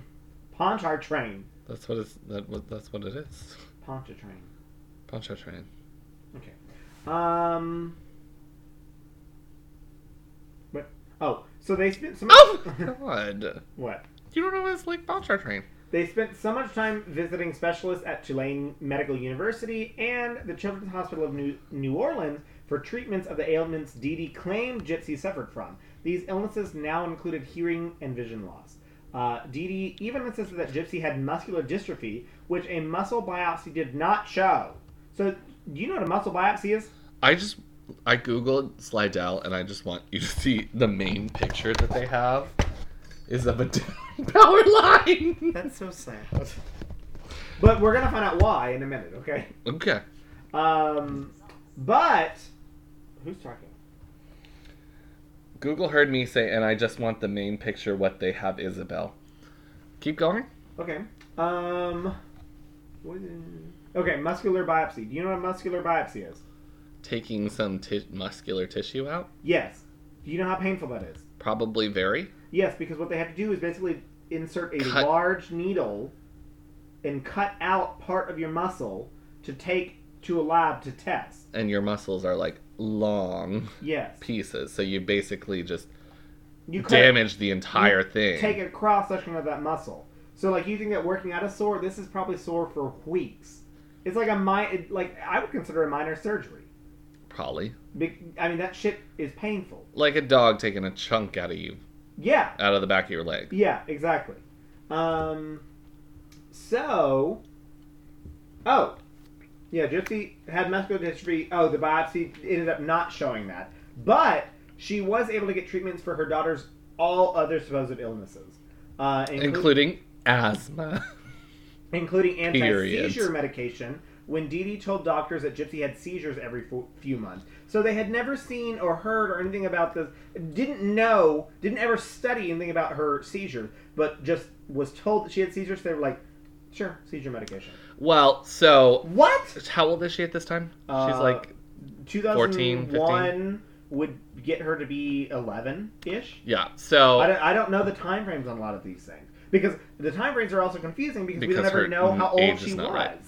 A: Pontchartrain.
C: That's what it's. That, what- that's what it is.
A: Pontchartrain.
C: Pontchartrain.
A: Okay. Um. What? Oh, so they spent so much.
C: Oh God!
A: what?
C: You don't know what it's like Pontchartrain.
A: They spent so much time visiting specialists at Tulane Medical University and the Children's Hospital of New, New Orleans for treatments of the ailments Dee Dee claimed Gypsy suffered from. These illnesses now included hearing and vision loss. Uh, Dee Dee even insisted that Gypsy had muscular dystrophy, which a muscle biopsy did not show. So, do you know what a muscle biopsy is?
C: I just I googled Slidell and I just want you to see the main picture that they have is of a down power line.
A: That's so sad. But we're gonna find out why in a minute, okay?
C: Okay.
A: Um, but who's talking?
C: Google heard me say, and I just want the main picture what they have Isabel. Keep going.
A: Okay. Um. Okay, muscular biopsy. Do you know what a muscular biopsy is?
C: Taking some ti- muscular tissue out.
A: Yes. Do you know how painful that is?
C: Probably very.
A: Yes, because what they have to do is basically insert a
C: Cut-
A: large needle and cut out part of your muscle to take to a lab to test.
C: And your muscles are like long
A: Yes.
C: pieces, so you basically just
A: You cut-
C: damage the entire thing.
A: Take a cross section of that muscle. So, like, you think that working out a sore, this is probably sore for weeks. It's like a mi- like I would consider a minor surgery.
C: Probably
A: Be- I mean, that shit is painful.
C: like a dog taking a chunk out of you,
A: Yeah,
C: out of the back of your leg.
A: yeah, exactly. Um, so, oh, yeah, Gypsy had muscular dystrophy. Oh, the biopsy ended up not showing that, but she was able to get treatments for her daughter's all other supposed illnesses, uh, inclu-
C: including asthma.
A: including anti-seizure medication. When Dee Dee told doctors that Gypsy had seizures every few months, so they had never seen or heard or anything about this, didn't know, didn't ever study anything about her seizures, but just was told that she had seizures. They were like, "Sure, seizure medication."
C: well, so
A: What?
C: how old is she at this time? She's
A: Uh,
C: like
A: 2001 would get her to be 11 ish.
C: yeah. So
A: I don't, I don't know the time frames on a lot of these things because the time frames are also confusing because, we
C: Because
A: don't ever know how old she was.
C: right.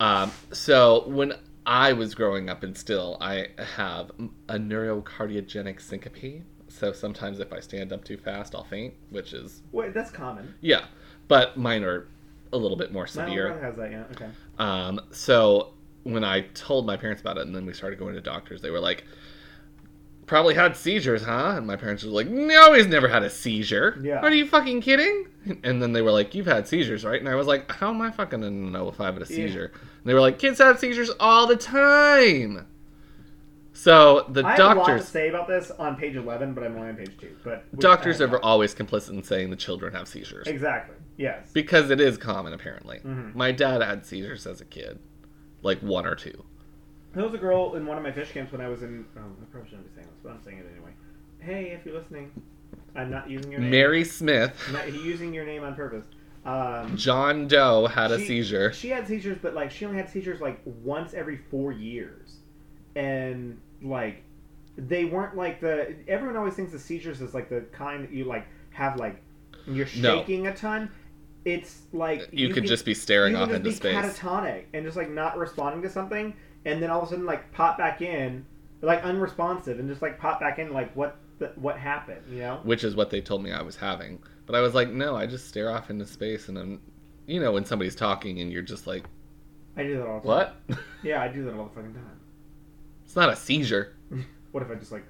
C: Um, so when I was growing up, and still I have a neurocardiogenic syncope. So sometimes if I stand up too fast, I'll faint, which is
A: Wait, that's common.
C: yeah. But mine are a little bit more
A: My
C: severe.
A: brother has that, yeah. Okay.
C: Um, so when I told my parents about it, and then we started going to doctors, they were like, "Probably had seizures, huh?" And my parents were like, "No, he's never had a seizure.
A: Yeah.
C: Are you fucking kidding?" And then they were like, "You've had seizures, right?" And I was like, "How am I fucking gonna know if I've had a
A: Yeah.
C: seizure?" And they were like, "Kids have seizures all the time." So the
A: I have a lot to
C: doctors,
A: say about this on page 11, but I'm only on page 2. But we-
C: doctors are always complicit in saying the children have seizures
A: Exactly. Yes.
C: because it is common apparently.
A: Mhm.
C: My dad had seizures as a kid, like one or two.
A: There was a girl in one of my fish camps when I was in. Oh, I probably shouldn't be saying this, but I'm saying it anyway. Hey, if you're listening, I'm not using your name.
C: Mary Smith.
A: Not using your name on purpose. Um,
C: John Doe had a
A: She-
C: seizure.
A: She had seizures, but like she only had seizures like once every four years, and like they weren't like the. Everyone always thinks the seizures is like the kind that you like have like you're
C: No.
A: shaking a ton. It's like
C: You, could
A: can-
C: just be staring
A: you
C: off into
A: be
C: space.
A: catatonic and just like not responding to something, and then all of a sudden like pop back in, like unresponsive, and just like pop back in, like what what happened, you know?
C: which is what they told me I was having. But I was like, no, I just stare off into space, and I'm, you know, when somebody's talking and you're just like,
A: I do that all the time.
C: what?
A: Yeah, I do that all the fucking time.
C: it's not a seizure.
A: What if I just like?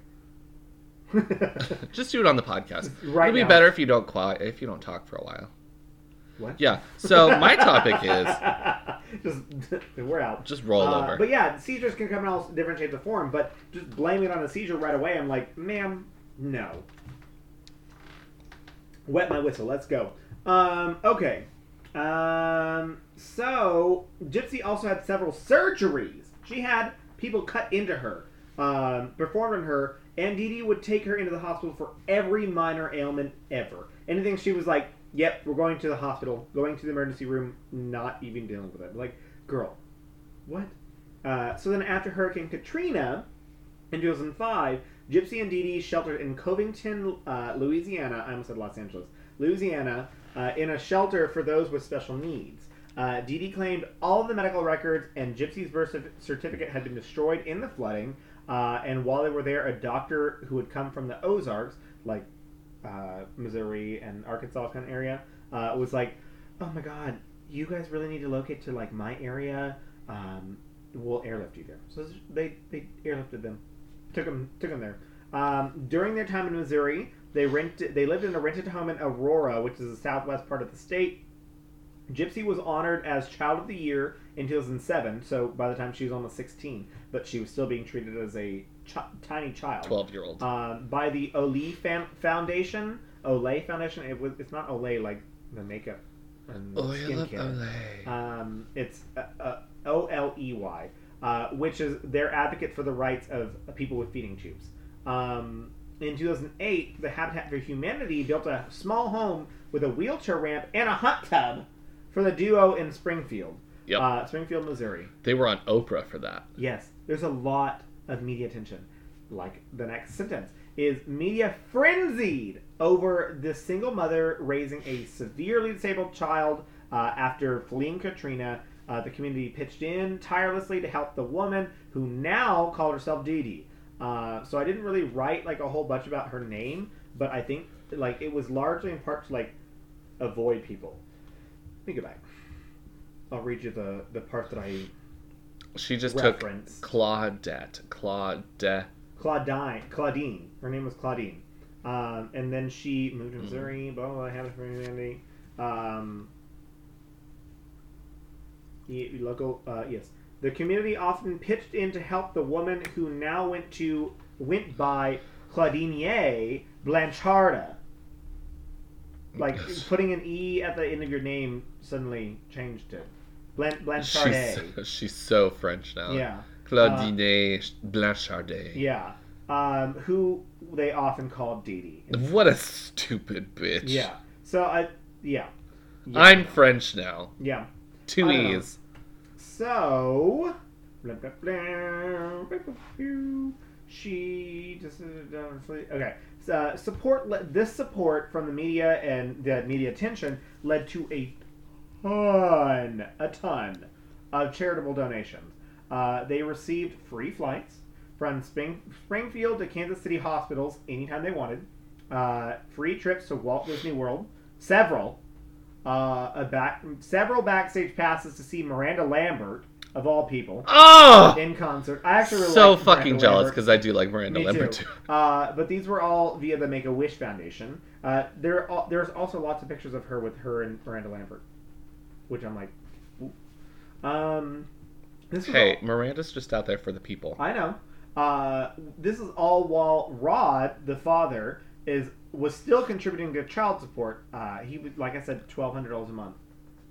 C: just do it on the podcast.
A: Right
C: It'll be
A: now.
C: better if you don't quiet, if you don't talk for a while.
A: What?
C: Yeah. So my topic is
A: just we're out.
C: just roll
A: Uh,
C: over.
A: But yeah, seizures can come in all different shapes of form. But just blaming it on a seizure right away, I'm like, ma'am, no. Wet my whistle. Let's go. Um, okay. Um, so Gypsy also had several surgeries. She had people cut into her, um, performed on her, and Dee Dee would take her into the hospital for every minor ailment ever. Anything she was like, "Yep, we're going to the hospital, going to the emergency room, not even dealing with it." Like, girl, what? Uh, so then after Hurricane Katrina in 2005, Gypsy and Dee Dee sheltered in Covington, uh, Louisiana. I almost said Los Angeles, Louisiana, uh, in a shelter for those with special needs. Uh, Dee Dee claimed all of the medical records and Gypsy's birth certificate had been destroyed in the flooding. Uh, and while they were there, a doctor who had come from the Ozarks, like uh, Missouri and Arkansas kind of area, uh, was like, "Oh my God, you guys really need to locate to like my area. Um, we'll airlift you there." So they they airlifted them, took them took them there. Um, during their time in Missouri, they rented they lived in a rented home in Aurora, which is the southwest part of the state. Gypsy was honored as Child of the Year in 2007, so by the time she was almost 16, but she was still being treated as a chi- tiny child.
C: 12 year old.
A: Um, by the Oley Fam- Foundation. Oley Foundation. It was. It's not Olay like the makeup and
C: Oh,
A: skincare.
C: Olay.
A: Um, it's uh, uh, O L E Y, uh, which is their advocate for the rights of people with feeding tubes. Um, in 2008, the Habitat for Humanity built a small home with a wheelchair ramp and a hot tub for the duo in Springfield,
C: Yep.
A: uh, Springfield, Missouri.
C: they were on Oprah for that.
A: Yes, there's a lot of media attention. Like the next sentence is media frenzied over this single mother raising a severely disabled child uh, after fleeing Katrina. Uh, the community pitched in tirelessly to help the woman who now called herself Dee Dee. Uh, so I didn't really write like a whole bunch about her name, but I think like it was largely in part to like avoid people. Let me go back. I'll read you the the part that I
C: She just
A: reference.
C: took Claudette. Claudette.
A: Claudine. Claudine. Her name was Claudine. Um, and then she moved to Missouri. Blah blah. blah Habit for humanity. Um, local. Uh, yes. The community often pitched in to help the woman who now went to went by Claudine Blancharda. Like putting an e at the end of your name suddenly changed it. Blan- Blanchardet.
C: She's, she's so French now.
A: Yeah.
C: Claudine Blanchardet.
A: Yeah. Um, who they often called Dee.
C: What a stupid bitch.
A: Yeah. So I yeah. yeah.
C: I'm French now.
A: yeah.
C: Two. E's.
A: So blah, blah, blah, she just okay. So, uh, support le- this support from the media and the media attention led to a ton, a ton of charitable donations. Uh, they received free flights from Spring, Springfield to Kansas City hospitals anytime they wanted, uh, free trips to Walt Disney World, several, uh, a back, several backstage passes to see Miranda Lambert of all people
C: Oh!
A: in concert. I actually really
C: so
A: liked Miranda
C: fucking jealous because I do like Miranda
A: Me
C: Lambert
A: too.
C: too.
A: Uh, but these were all via the Make a Wish Foundation. Uh, there, are, there's also lots of pictures of her with her and Miranda Lambert, which I'm like, ooh. um, this
C: Hey,
A: all-
C: Miranda's just out there for the people.
A: I know. Uh, this is all while Rod, the father, is was still contributing to child support. Uh, he was, like I said, twelve hundred dollars a month.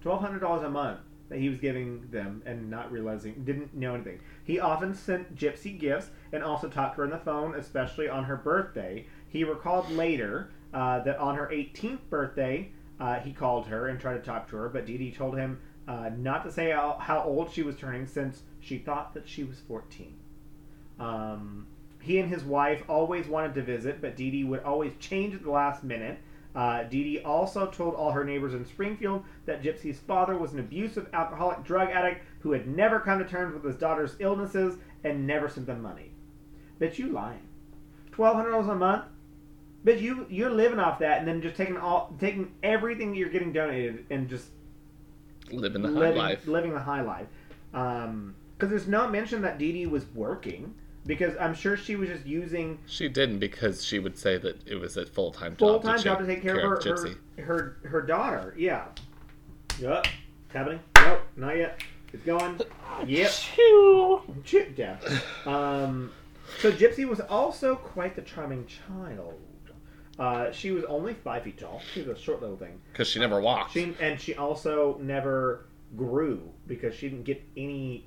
A: Twelve hundred dollars a month that he was giving them and not realizing, didn't know anything. He often sent Gypsy gifts and also talked to her on the phone, especially on her birthday. He recalled later uh, that on her 18th birthday, uh, he called her and tried to talk to her, but Dee Dee told him uh, not to say how, how old she was turning since she thought that she was 14. Um, he and his wife always wanted to visit, but Dee Dee would always change at the last minute. Uh, Dee Dee also told all her neighbors in Springfield that Gypsy's father was an abusive alcoholic drug addict who had never come to terms with his daughter's illnesses and never sent them money. Bet you lying. Twelve hundred dollars a month. Bet you you're living off that and then just taking all taking everything that you're getting donated and just
C: Living the high life.
A: living the high life. Because there's no mention that Dee Dee was working. Because I'm sure she was just using
C: She didn't because she would say that it was a full time job.
A: full time job to take care, of her,
C: Gypsy.
A: her her her daughter. Yeah. Yup. Happening? Nope. Not yet. It's going. Yep. Chip death. Um, so Gypsy was also quite the charming child. Uh, she was only five feet tall. She was a short little thing.
C: Because she never walked.
A: She and she also never grew because she didn't get any.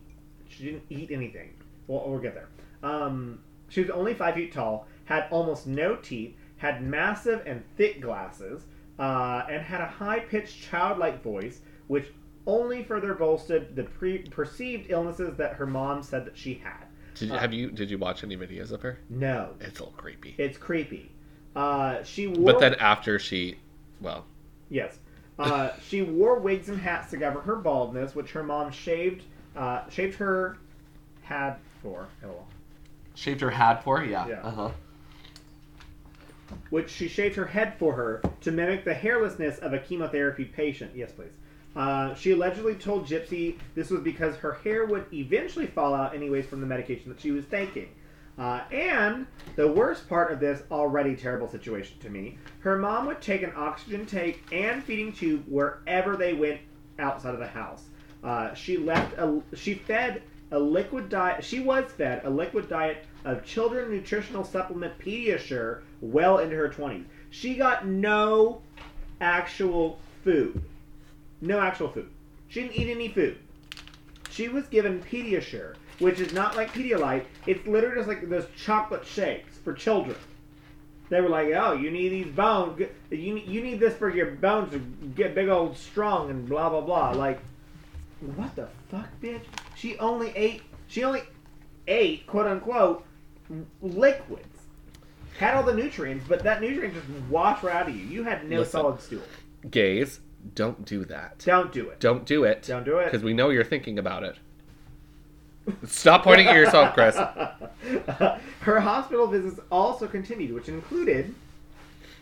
A: She didn't eat anything. Well, we'll get there. Um, she was only five feet tall, had almost no teeth, had massive and thick glasses, uh, and had a high-pitched, childlike voice, which only further bolstered the pre- perceived illnesses that her mom said that she had.
C: Did you,
A: uh,
C: have you did you watch any videos of her?
A: No,
C: It's a little creepy.
A: it's creepy. Uh, she wore.
C: But then after she, well,
A: Yes. Uh, she wore wigs and hats to cover her baldness, which her mom shaved uh, shaved her had for. LOL.
C: Shaved her head for? Yeah.
A: Yeah.
C: Uh huh.
A: which she shaved her head for her to mimic the hairlessness of a chemotherapy patient. Yes, please. Uh, she allegedly told Gypsy this was because her hair would eventually fall out anyways from the medication that she was taking. Uh, and the worst part of this already terrible situation to me, her mom would take an oxygen tank and feeding tube wherever they went outside of the house. Uh, she left a, she fed a liquid diet. She was fed a liquid diet of children nutritional supplement Pediasure well into her 20s. She got no actual food. No actual food. She didn't eat any food. She was given Pediasure, which is not like Pedialyte. It's literally just like those chocolate shakes for children. They were like, "Oh, you need these bones. You you need this for your bones to get big old strong and blah blah blah." Like, what the fuck, bitch? She only ate. She only ate quote unquote liquids. Had all the nutrients, but that nutrient just washed right out of you. You had no
C: Listen.
A: solid stool.
C: Gays, don't do that.
A: Don't do it.
C: Don't do it.
A: Don't do it.
C: Because we know you're thinking about it. Stop pointing at yourself, Chris.
A: Her hospital visits also continued, which included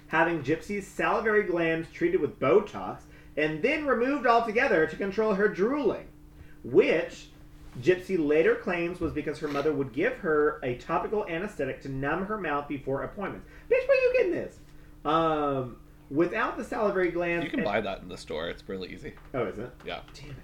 A: having Gypsy's salivary glands treated with Botox and then removed altogether to control her drooling, which Gypsy later claims was because her mother would give her a topical anesthetic to numb her mouth before appointments. Bitch, where you getting this? Um, without the salivary glands,
C: You can buy that in the store. It's really easy.
A: Oh, is it?
C: Yeah.
A: Damn it.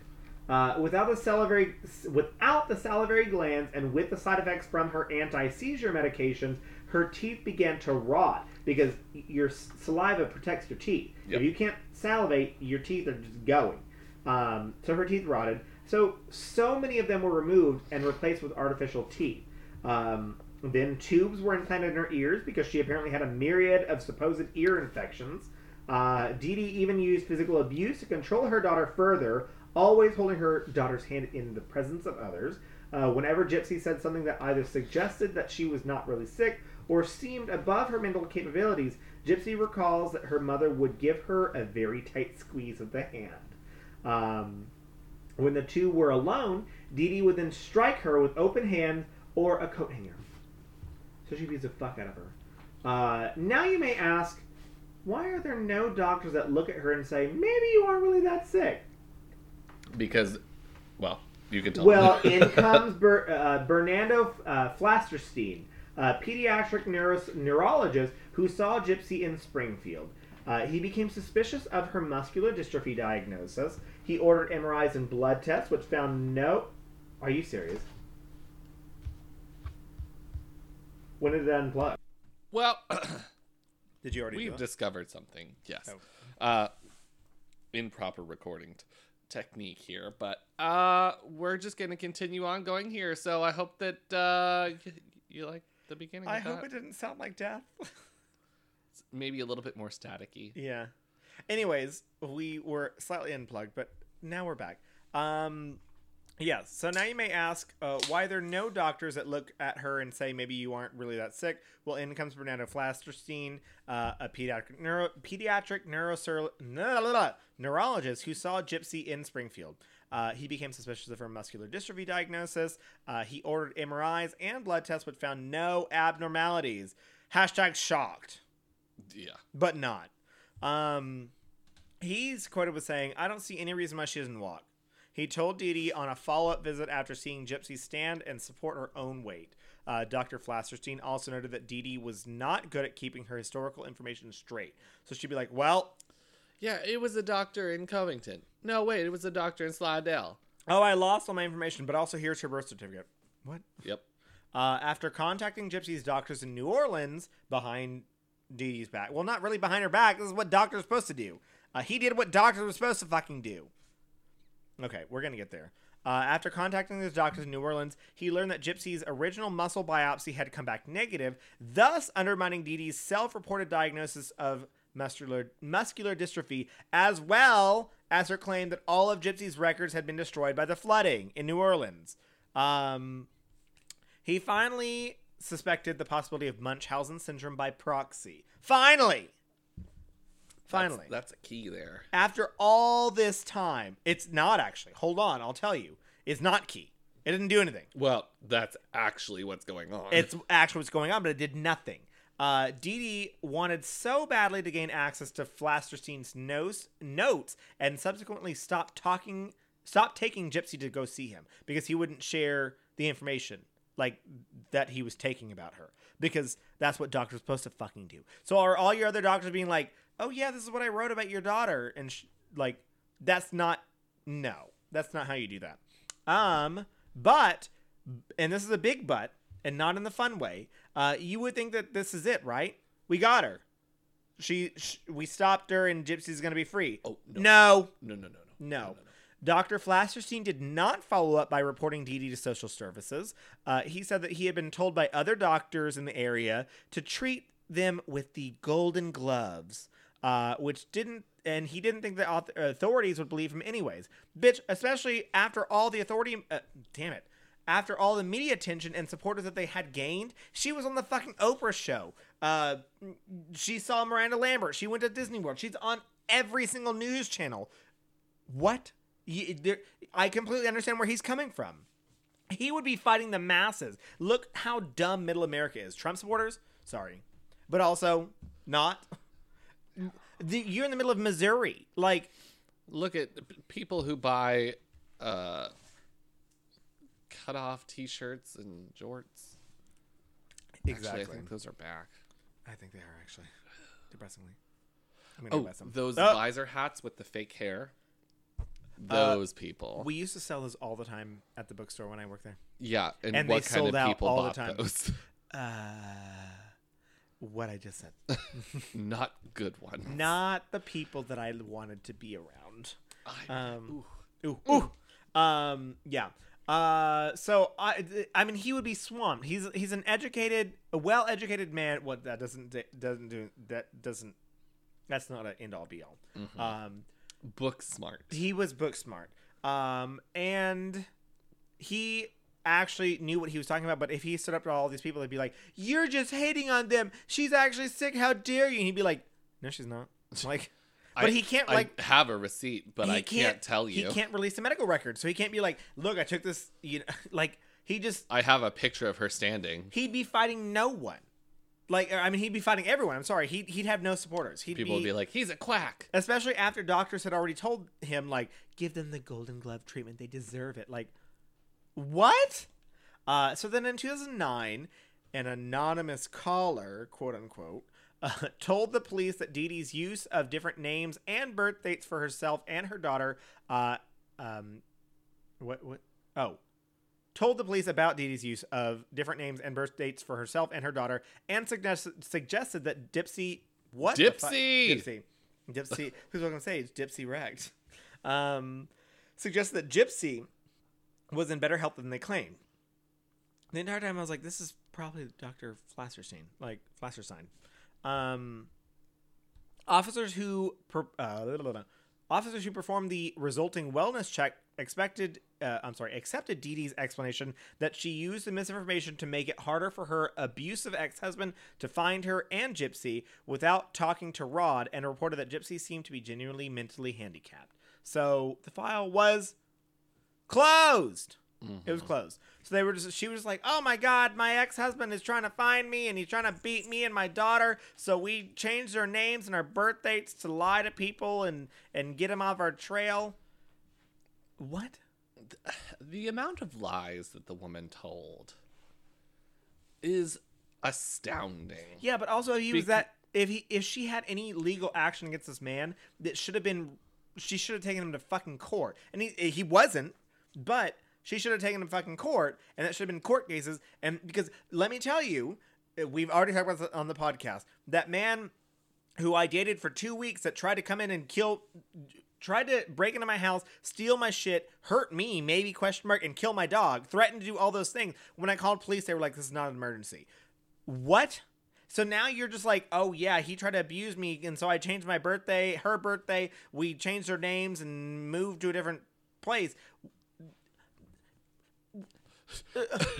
A: Uh, without the salivary, without the salivary glands, and with the side effects from her anti-seizure medications, her teeth began to rot because your saliva protects your teeth.
C: Yep.
A: If you can't salivate, your teeth are just going. Um, so her teeth rotted. So so many of them were removed and replaced with artificial teeth. Um, then tubes were implanted in her ears because she apparently had a myriad of supposed ear infections. Uh, Dee Dee even used physical abuse to control her daughter further, always holding her daughter's hand in the presence of others. Uh, whenever Gypsy said something that either suggested that she was not really sick or seemed above her mental capabilities, Gypsy recalls that her mother would give her a very tight squeeze of the hand. Um, when the two were alone, Dee Dee would then strike her with open hand or a coat hanger. So she beats the fuck out of her. Uh, now you may ask, why are there no doctors that look at her and say, maybe you aren't really that sick?
C: Because, well, you can tell.
A: Well, in comes Ber, uh, Bernardo uh, Flasterstein, a pediatric neuro- neurologist who saw Gypsy in Springfield. Uh, he became suspicious of her muscular dystrophy diagnosis. He ordered MRIs and blood tests, which found no. Are you serious? When did it unplug?
C: well
A: Did you already
C: we've
A: do
C: discovered something. Yes.
A: Oh.
C: Uh, improper recording t- technique here, but uh, we're just going to continue on going here. So I hope that uh, y- you like the beginning.
D: I
C: of
D: hope
C: that.
D: it didn't sound like death.
C: maybe a little bit more staticky.
D: yeah. Anyways, we were slightly unplugged, but now we're back. Um, yeah. So now you may ask uh, why there are no doctors that look at her and say maybe you aren't really that sick. Well, in comes Bernardo Flasterstein, uh, a pediatric neuro pediatric neurosur- neurologist who saw Gypsy in Springfield. Uh, he became suspicious of her muscular dystrophy diagnosis. Uh, he ordered MRIs and blood tests, but found no abnormalities. Hashtag shocked
C: Yeah.
D: but not. Um, he's quoted with saying, "I don't see any reason why she doesn't walk." He told Dee Dee on a follow-up visit after seeing Gypsy stand and support her own weight. Uh, Dr. Flasterstein also noted that Dee Dee was not good at keeping her historical information straight. So she'd be like, "Well,
C: Yeah, it was a doctor in Covington. No, wait, it was a doctor in Slidell.
D: oh, I lost all my information, but also here's her birth certificate." What?
C: Yep.
D: Uh, after contacting Gypsy's doctors in New Orleans behind Dee Dee's back. Well, not really behind her back. This is what doctors are supposed to do. Uh, he did what doctors were supposed to fucking do. Okay, we're to get there. Uh, after contacting his doctors in New Orleans, he learned that Gypsy's original muscle biopsy had come back negative, thus undermining Dee Dee's self reported diagnosis of muscular, muscular dystrophy, as well as her claim that all of Gypsy's records had been destroyed by the flooding in New Orleans. Um, he finally suspected the possibility of Munchausen syndrome by proxy. Finally!
A: Finally.
C: that's, that's a key there.
A: After all this time, it's not actually. Hold on, I'll tell you. It's not key. It didn't do anything.
C: Well, that's actually what's going on.
A: It's actually what's going on, but it did nothing. Uh, Dee Dee wanted so badly to gain access to Flasterstein's notes, notes and subsequently stopped talking, stopped taking Gypsy to go see him because he wouldn't share the information like that he was taking about her because that's what doctors are supposed to fucking do. So are all your other doctors being like, "Oh yeah, this is what I wrote about your daughter," and sh- like that's not no, that's not how you do that. Um, but and this is a big but, and not in the fun way. Uh, you would think that this is it, right? We got her. She, sh we stopped her, and Gypsy's gonna be free.
C: Oh, no.
A: no,
C: no, no, no, no,
A: no. Dr. Flasterstein did not follow up by reporting Dee Dee to social services. Uh, he said that he had been told by other doctors in the area to treat them with the golden gloves, uh, which didn't, and he didn't think the authorities would believe him anyways. Bitch, especially after all the authority, uh, damn it, after all the media attention and supporters that they had gained, she was on the fucking Oprah show. Uh, she saw Miranda Lambert. She went to Disney World. She's on every single news channel. What? You, there, I completely understand where he's coming from. He would be fighting the masses. Look how dumb middle America is. Trump supporters, sorry, but also not. The, you're in the middle of Missouri. Like,
C: Look at people who buy uh, cut off T-shirts and jorts. Actually, I think those are back.
A: I think they are actually, depressingly. I'm
C: Oh,
A: buy some.
C: those
A: Oh,
C: visor hats with the fake hair.
A: Uh,
C: Those people.
A: we used to sell those all the time at the bookstore when I worked there.
C: yeah, and,
A: and they
C: what kind
A: sold
C: of
A: out
C: people
A: all the
C: bought
A: time.
C: those?
A: Uh, what I just said.
C: Not good one.
A: Not the people that I wanted to be around.
C: I-
A: Um, ooh, ooh. Um, yeah. Uh, so I, I mean, he would be swamped. He's he's an educated, a well-educated man. What that doesn't doesn't do that doesn't. That's not an end all be all.
C: Mm-hmm.
A: Um,
C: book smart.
A: he was book smart. Um, and he actually knew what he was talking about. But if he stood up to all these people, they'd be like, "You're just hating on them. She's actually sick. How dare you?" And he'd be like, "No, she's not." Like, but
C: I-
A: he can't
C: I
A: like
C: have a receipt, but I can't, tell you.
A: He can't release the medical record, so he can't be like, "Look, I took this." You know, like he just
C: I have a picture of her standing.
A: he'd be fighting no one. Like I mean, he'd be fighting everyone. I'm sorry, he'd he'd have no supporters. He'd
C: People
A: be,
C: would be like, "He's a quack."
A: especially after doctors had already told him like, give them the Golden Glove treatment. They deserve it. Like, what? Uh, so then in 2009, an anonymous caller, quote unquote, uh, told the police that Dee Dee's use of different names and birth dates for herself and her daughter, uh, um, what, what, oh, told the police about Dee Dee's use of different names and birth dates for herself and her daughter, and suggested suggested that Dipsy, what? the fu-
C: Dipsy!
A: Dipsy. Dipsy. Who's going to say it's Dipsy wrecked? Um, suggested that Gypsy was in better health than they claimed. The entire time I was like, this is probably Dr. Flasterstein, like Flasterstein. Um, officers who per, uh, blah, blah, blah. officers who performed the resulting wellness check expected uh, I'm sorry accepted Dee Dee's explanation that she used the misinformation to make it harder for her abusive ex-husband to find her and Gypsy without talking to Rod and reported that Gypsy seemed to be genuinely mentally handicapped. So the file was closed. It was mm-hmm. closed. So they were just she was just like, "Oh my god, my ex-husband is trying to find me and he's trying to beat me and my daughter." So we changed our names and our birth dates to lie to people and and get him off our trail. What?
C: The amount of lies that the woman told is astounding.
A: Yeah, but also if he was that if he if she had any legal action against this man, that should have been she should have taken him to fucking court. And he he wasn't, but she should have taken him to fucking court, and that should have been court cases. And because let me tell you, uh, we've already talked about this on the podcast. That man who I dated for two weeks that tried to come in and kill tried to break into my house, steal my shit, hurt me, maybe question mark, and kill my dog, threatened to do all those things. When I called police, they were like, This is not an emergency. What? So now you're just like, oh yeah, he tried to abuse me, and so I changed my birthday, her birthday. We changed our names and moved to a different place.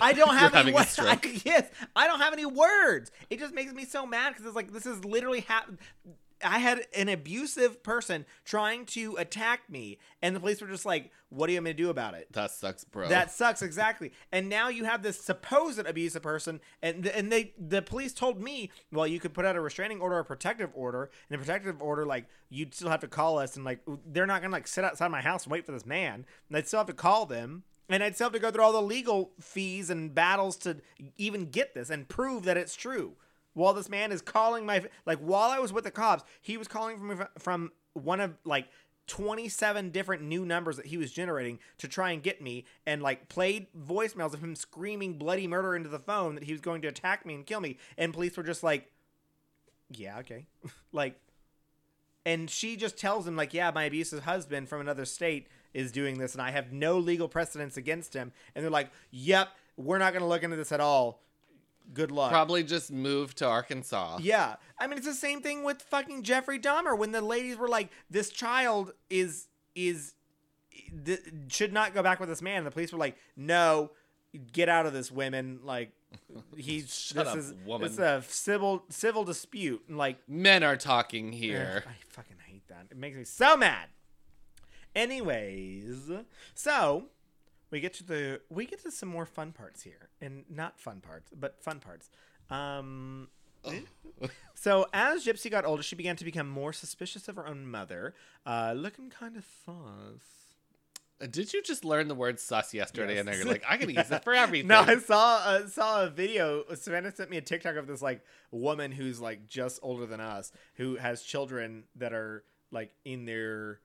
A: I don't have any words.
C: stroke.
A: yes, I don't have any words. It just makes me so mad because it's like this is literally ha- I had an abusive person trying to attack me, and the police were just like, "What are you gonna do about it?"
C: That sucks, bro.
A: That sucks exactly. And now you have this supposed abusive person, and and they the police told me, well, you could put out a restraining order or a protective order, and a protective order like you'd still have to call us, and like they're not gonna like sit outside my house and wait for this man. And I'd still have to call them, and I'd still have to go through all the legal fees and battles to even get this and prove that it's true. While this man is calling my like while I was with the cops, he was calling from from one of like 27 different new numbers that he was generating to try and get me and like played voicemails of him screaming bloody murder into the phone that he was going to attack me and kill me and police were just like yeah okay like and she just tells him like yeah my abusive husband from another state is doing this and i have no legal precedence against him and they're like yep we're not going to look into this at all good luck
C: Probably just moved to Arkansas.
A: yeah. I mean, it's the same thing with fucking Jeffrey Dahmer when the ladies were like, this child is, is, th- should not go back with this man. And the police were like, no, get out of this, women. Like, he's,
C: Shut
A: this
C: up,
A: is,
C: woman.
A: it's a civil, civil dispute. And like,
C: Men are talking
A: ugh,
C: here.
A: I fucking hate that. It makes me so mad. Anyways, so we get to the we get to some more fun parts here, and not fun parts, but fun parts. Um, so as Gypsy got older, she began to become more suspicious of her own mother, uh, looking kind of sus.
C: Did you just learn the word sus yesterday?
A: Yes.
C: And then you're like, I can use it for everything.
A: No, I saw uh, saw a video. Savannah sent me a TikTok of this like woman who's like just older than us, who has children that are like in their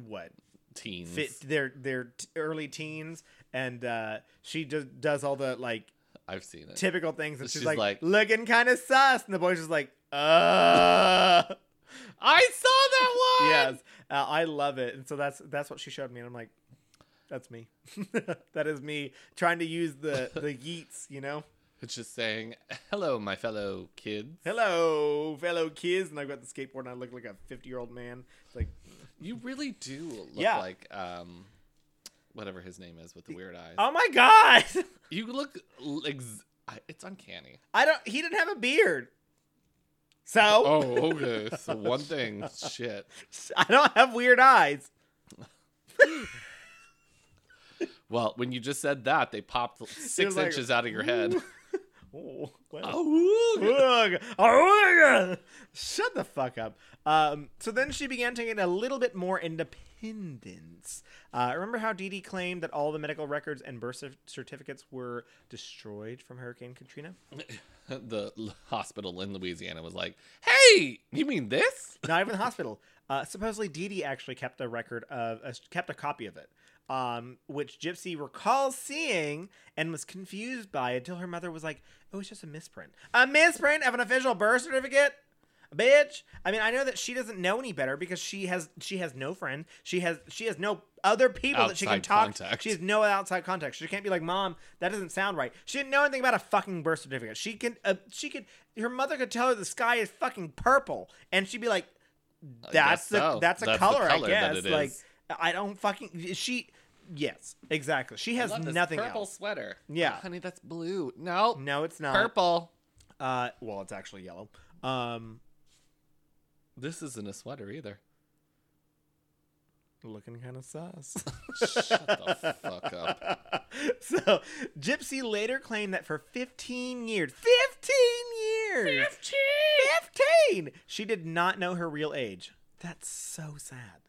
A: what
C: Teens.
A: fit their their t- early teens, and uh, she just does all the like
C: I've seen it.
A: typical things, and she's,
C: She's
A: like,
C: like-
A: looking kind of sus, and the boy's just like, uh.
C: I saw that one.
A: yes, uh, I love it, and so that's that's what she showed me, and I'm like, that's me. that is me trying to use the the yeets, you know.
C: It's just saying, hello, my fellow kids.
A: Hello, fellow kids, and I've got the skateboard, and I look like a 50 year old man. It's like,
C: You really do look
A: Yeah.
C: like um, whatever his name is with the weird eyes.
A: oh my god,
C: You look like it's uncanny.
A: I don't. He didn't have a beard, so
C: Oh, okay. So one thing, shit.
A: I don't have weird eyes.
C: Well, when you just said that, they popped six
A: like,
C: inches out of your head.
A: Oh.
C: Oh.
A: Ugh. Shut the fuck up. Um, so then she began to get a little bit more independence. Uh, remember how Dee Dee claimed that all the medical records and birth cer- certificates were destroyed from Hurricane Katrina?
C: the hospital in Louisiana was like, "Hey, you mean this?"
A: Not even the hospital. Uh, supposedly, Dee Dee actually kept a record of, uh, kept a copy of it, um, which Gypsy recalls seeing and was confused by until her mother was like, "Oh, it's just a misprint. A misprint of an official birth certificate." Bitch. I mean, I know that she doesn't know any better because she has she has no friends. She has she has no other people that she can talk.
C: contact.
A: She has no outside contact. She can't be like, "Mom, that doesn't sound right." She didn't know anything about a fucking birth certificate. She can uh, she could her mother could tell her the sky is fucking purple, and she'd be like, that's the
C: so.
A: that's a
C: That's the
A: color,
C: color
A: I
C: that
A: guess.
C: it
A: Like
C: is.
A: I don't fucking she. Yes, exactly. She has
C: I love this
A: nothing
C: purple
A: else.
C: sweater.
A: Yeah.
C: Oh, honey, that's blue. No,
A: No, it's not.
C: purple.
A: Uh, well, it's actually yellow. Um,
C: This isn't a sweater either.
A: looking kind of sus.
C: Shut the fuck up.
A: so, Gypsy later claimed that for 15 years, 15 years, 15, she did not know her real age. That's so sad.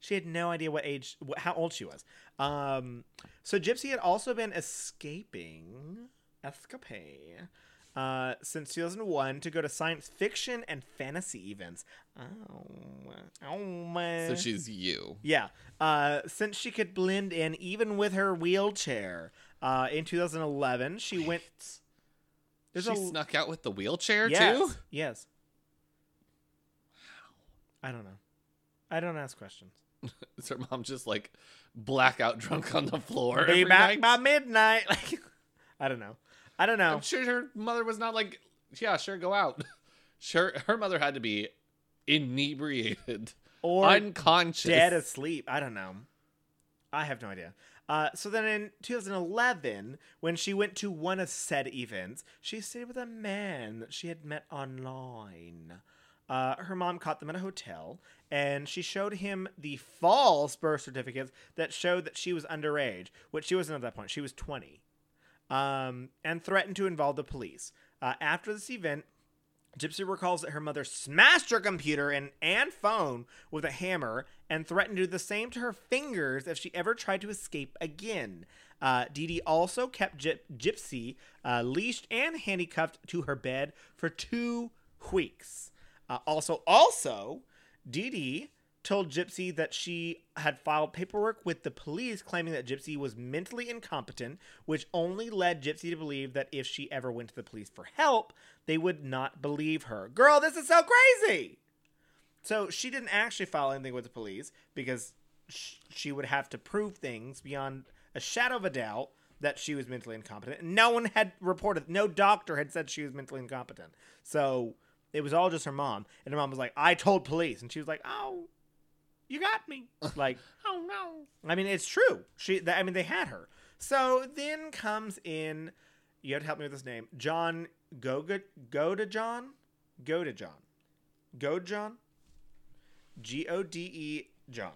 A: She had no idea what age, how old she was. Um, so Gypsy had also been escaping, escapee, uh, since 2001 to go to science fiction and fantasy events. Oh, oh man.
C: So she's you.
A: Yeah, uh, since she could blend in even with her wheelchair. Uh, in 2011, she went. There's
C: she
A: a
C: snuck out with the wheelchair
A: yes,
C: too.
A: yes. I don't know. I don't ask questions.
C: Is her mom just like blackout drunk on the floor?
A: Be back
C: night?
A: by midnight. Like, I don't know. I don't know.
C: I'm sure her mother was not like, yeah, sure, go out. Sure, her mother had to be inebriated,
A: Or
C: unconscious.
A: dead asleep. I don't know. I have no idea. Uh, so then in 2011, when she went to one of said events, she stayed with a man that she had met online. Uh, her mom caught them at a hotel, and she showed him the false birth certificates that showed that she was underage, which she wasn't at that point. She was 20, um, and threatened to involve the police. Uh, after this event, Gypsy recalls that her mother smashed her computer and, and phone with a hammer and threatened to do the same to her fingers if she ever tried to escape again. Uh, Dee Dee also kept Gyp- Gypsy uh, leashed and handcuffed to her bed for two weeks. Uh, also, also, Dee Dee told Gypsy that she had filed paperwork with the police claiming that Gypsy was mentally incompetent, which only led Gypsy to believe that if she ever went to the police for help, they would not believe her. Girl, this is so crazy! So she didn't actually file anything with the police because she would have to prove things beyond a shadow of a doubt that she was mentally incompetent. No one had reported, no doctor had said she was mentally incompetent. So it was all just her mom. And her mom was like, I told police. And she was like, oh, you got me. Like,
C: Oh no.
A: I mean, it's true. She, th- I mean, they had her. So then comes in, you have to help me with this name, John Goga, Go to John, Go to John, Go John, G O D E John,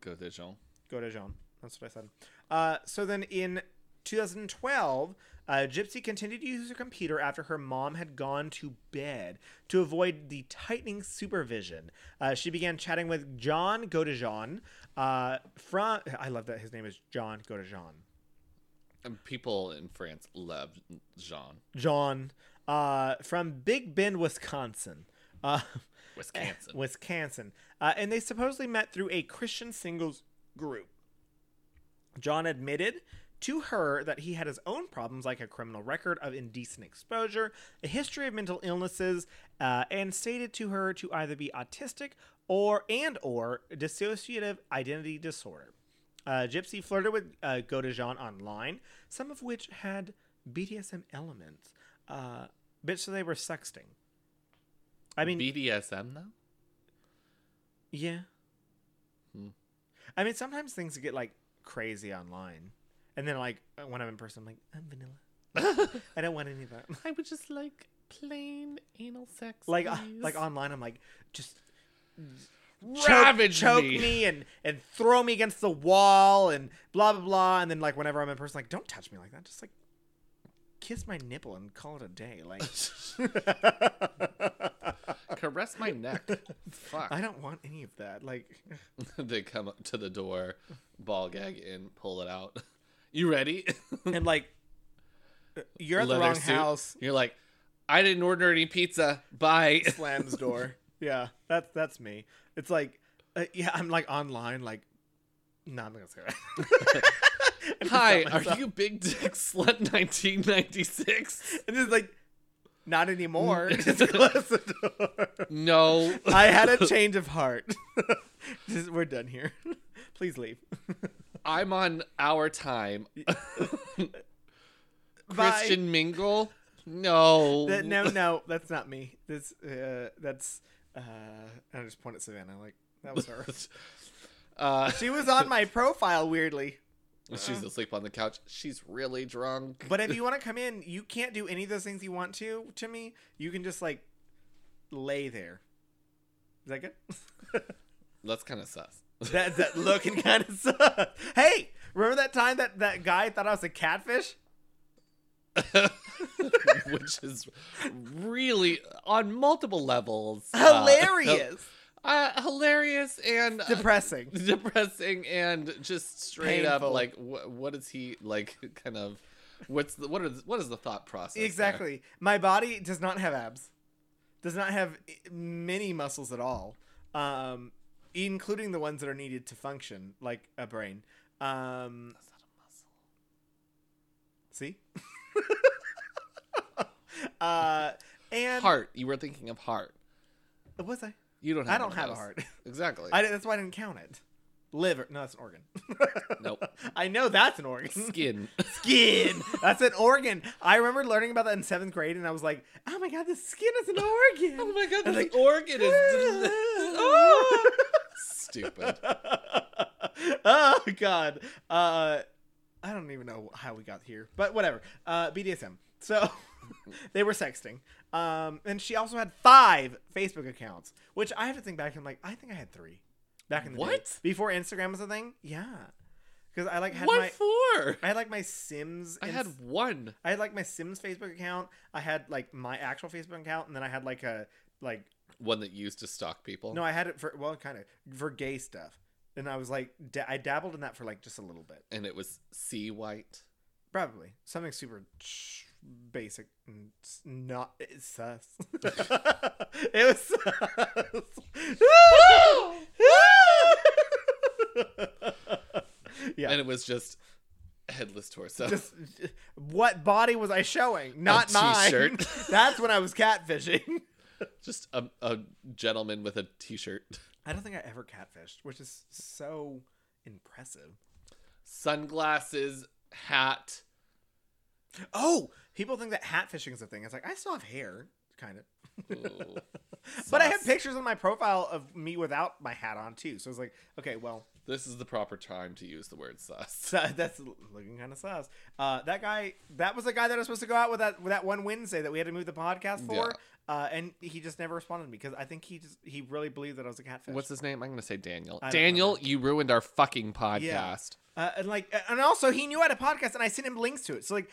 C: Go to John.
A: Go to John. That's what I said. Uh, so then in 2012, uh, Gypsy continued to use her computer after her mom had gone to bed to avoid the tightening supervision. Uh, she began chatting with John Godejean uh, from. I love that his name is John Godejean.
C: And people in France love Jean.
A: John uh, from Big Bend, Wisconsin. Uh,
C: Wisconsin.
A: Wisconsin. Uh, and they supposedly met through a Christian singles group. John admitted to her that he had his own problems, like a criminal record of indecent exposure, a history of mental illnesses, uh, and stated to her to either be autistic or and or dissociative identity disorder. Uh, Gypsy flirted with uh, Godejean online, some of which had BDSM elements, uh, but so they were sexting. I mean,
C: BDSM though.
A: yeah.
C: Hmm.
A: I mean, sometimes things get like crazy online, and then like when I'm in person, I'm like, I'm vanilla. I don't want any of that.
C: I would just like plain anal sex.
A: like, uh, like online, I'm like, just choke,
C: ravage
A: choke
C: me.
A: me. and and throw me against the wall and blah blah blah. And then like whenever I'm in person, like, don't touch me like that. Just like kiss my nipple and call it a day. Like,
C: Caress my neck. Fuck.
A: I don't want any of that. Like,
C: they come up to the door, ball gag in, pull it out. You ready?
A: and like, you're at the wrong
C: suit.
A: house.
C: You're like, I didn't order any pizza. Bye.
A: slams door. Yeah, that's that's me. It's like, uh, yeah, I'm like online, like, no, I'm not gonna say that.
C: Hi, are you Big Dick Slut 1996?
A: And it's like, not anymore. Just close the door.
C: No.
A: I had a change of heart. We're done here. Please leave.
C: I'm on our time. Christian Mingle? No.
A: That- no, no, that's not me. This, uh, that's. Uh, I just point at Savannah. Like that was her.
C: Uh,
A: she was on my profile weirdly.
C: she's asleep on the couch. She's really drunk.
A: But if you want to come in, you can't do any of those things you want to to me. You can just like lay there. Is that good?
C: That's kind of sus.
A: That that looking kind of sus. Hey, remember that time that that guy thought I was a catfish?
C: Which is really on multiple levels uh,
A: Hilarious,
C: uh, hilarious and uh,
A: depressing.
C: depressing and just straight up like wh- what is he like kind of what's the what is what is the thought process there?
A: Exactly. My body does not have abs. Does not have many muscles at all. Um, including the ones that are needed to function like a brain. Um,
C: That's not a muscle.
A: see. uh, and
C: heart you were thinking of heart
A: was I?
C: you don't
A: I
C: have
A: don't
C: one of
A: have a heart.
C: exactly
A: I, that's why I didn't count it. Liver. No, that's an organ.
C: Nope.
A: I know that's an organ.
C: skin
A: Skin. That's an organ. I remember learning about that in seventh grade, and I was like, "Oh my god, the skin is an organ."
C: oh my god the
A: like-
C: organ is
A: oh.
C: stupid
A: oh god. Uh, I don't even know how we got here, but whatever. Uh, BDSM. So they were sexting. Um, and she also had five Facebook accounts, which I have to think back. I'm like, I think I had three back in the day
C: What?
A: before Instagram was a thing. Yeah, because I like had
C: what
A: my
C: for?
A: I had like my Sims.
C: I had one.
A: I had like my Sims Facebook account. I had like my actual Facebook account, and then I had like a like
C: One that used to stalk people.
A: no, I had it for well, kind of for gay stuff. And I was like, da- I dabbled in that for like just a little bit,
C: And it was C White.
A: probably something super basic and not it's sus. it was sus. yeah.
C: And it was just headless torso.
A: just what body was I showing? Not mine.
C: t-shirt.
A: That's when I was catfishing.
C: just a, a gentleman with a t shirt.
A: I don't think I ever catfished, which is so impressive.
C: Sunglasses, hat.
A: Oh, people think that hat fishing is a thing. It's like I still have hair, kind of.
C: Ooh.
A: But I have pictures on my profile of me without my hat on too. So it's like, okay, well,
C: This is the proper time to use the word sus.
A: that's looking kind of sus. Uh, that guy, that was the guy that I was supposed to go out with that with that one Wednesday that we had to move the podcast for, uh, and he just never responded to me because I think he just he really believed that I was a catfish.
C: What's his name? I'm going to say Daniel. Daniel, you ruined our fucking podcast.
A: Uh, and like, and also he knew I had a podcast, and I sent him links to it. So like,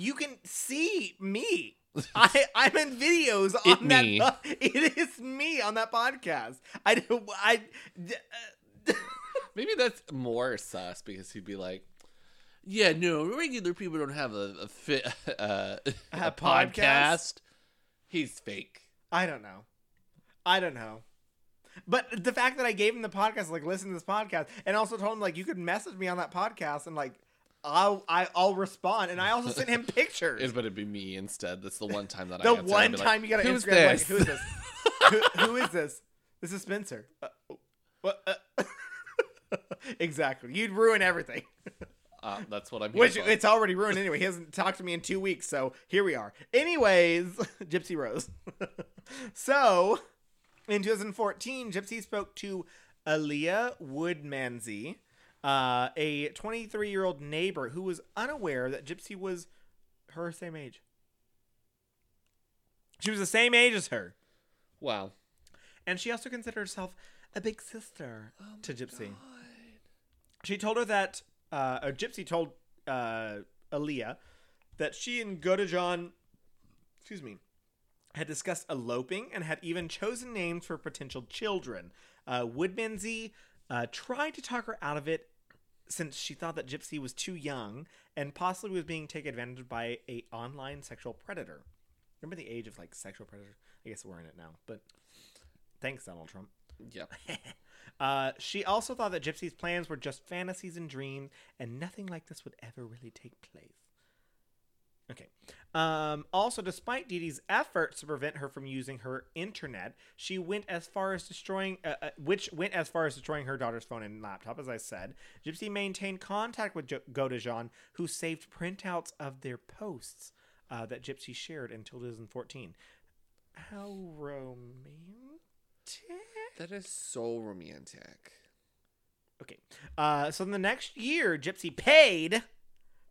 A: you can see me. I I'm in videos on
C: It
A: that.
C: me.
A: it is me on that podcast. I do. Uh,
C: Maybe that's more sus because he'd be like, yeah, no, regular people don't have a, a, fi- uh, a
A: A
C: podcast.
A: podcast?
C: He's fake.
A: I don't know. I don't know. But the fact that I gave him the podcast, like listen to this podcast, and also told him like you could message me on that podcast, and like I'll I, I'll respond, and I also sent him pictures.
C: It, but it'd be me instead. That's the one time that I
A: the
C: answer. I'd
A: one
C: be like,
A: time you got
C: Who's
A: Instagram, like,
C: this?
A: who is this? who, who is this? This is Spencer. Uh, what? Uh, exactly. You'd ruin everything.
C: Uh, that's what I'm
A: Which
C: for.
A: it's already ruined anyway. He hasn't talked to me in two weeks, so here we are. Anyways, Gypsy Rose. so, in 2014, Gypsy spoke to Aaliyah Woodmansee, uh, a 23 year old neighbor who was unaware that Gypsy was her same age. She was the same age as her.
C: Wow.
A: And she also considered herself a big sister to Gypsy. She told her that, uh, or Gypsy told uh, Aaliyah that she and Godejohn, excuse me, had discussed eloping and had even chosen names for potential children. Uh, Woodmansee uh, tried to talk her out of it since she thought that Gypsy was too young and possibly was being taken advantage of by a online sexual predator. Remember the age of like sexual predator? I guess we're in it now, but thanks, Donald Trump.
C: Yep.
A: Uh, she also thought that Gypsy's plans were just fantasies and dreams, and nothing like this would ever really take place. Okay. Um, also, despite Dee Dee's efforts to prevent her from using her internet, she went as far as destroying, uh, uh, which went as far as destroying her daughter's phone and laptop. As I said, Gypsy maintained contact with jo- who saved printouts of their posts uh, that Gypsy shared until 2014. How romantic!
C: That is so romantic.
A: Okay. Uh, so in the next year, Gypsy paid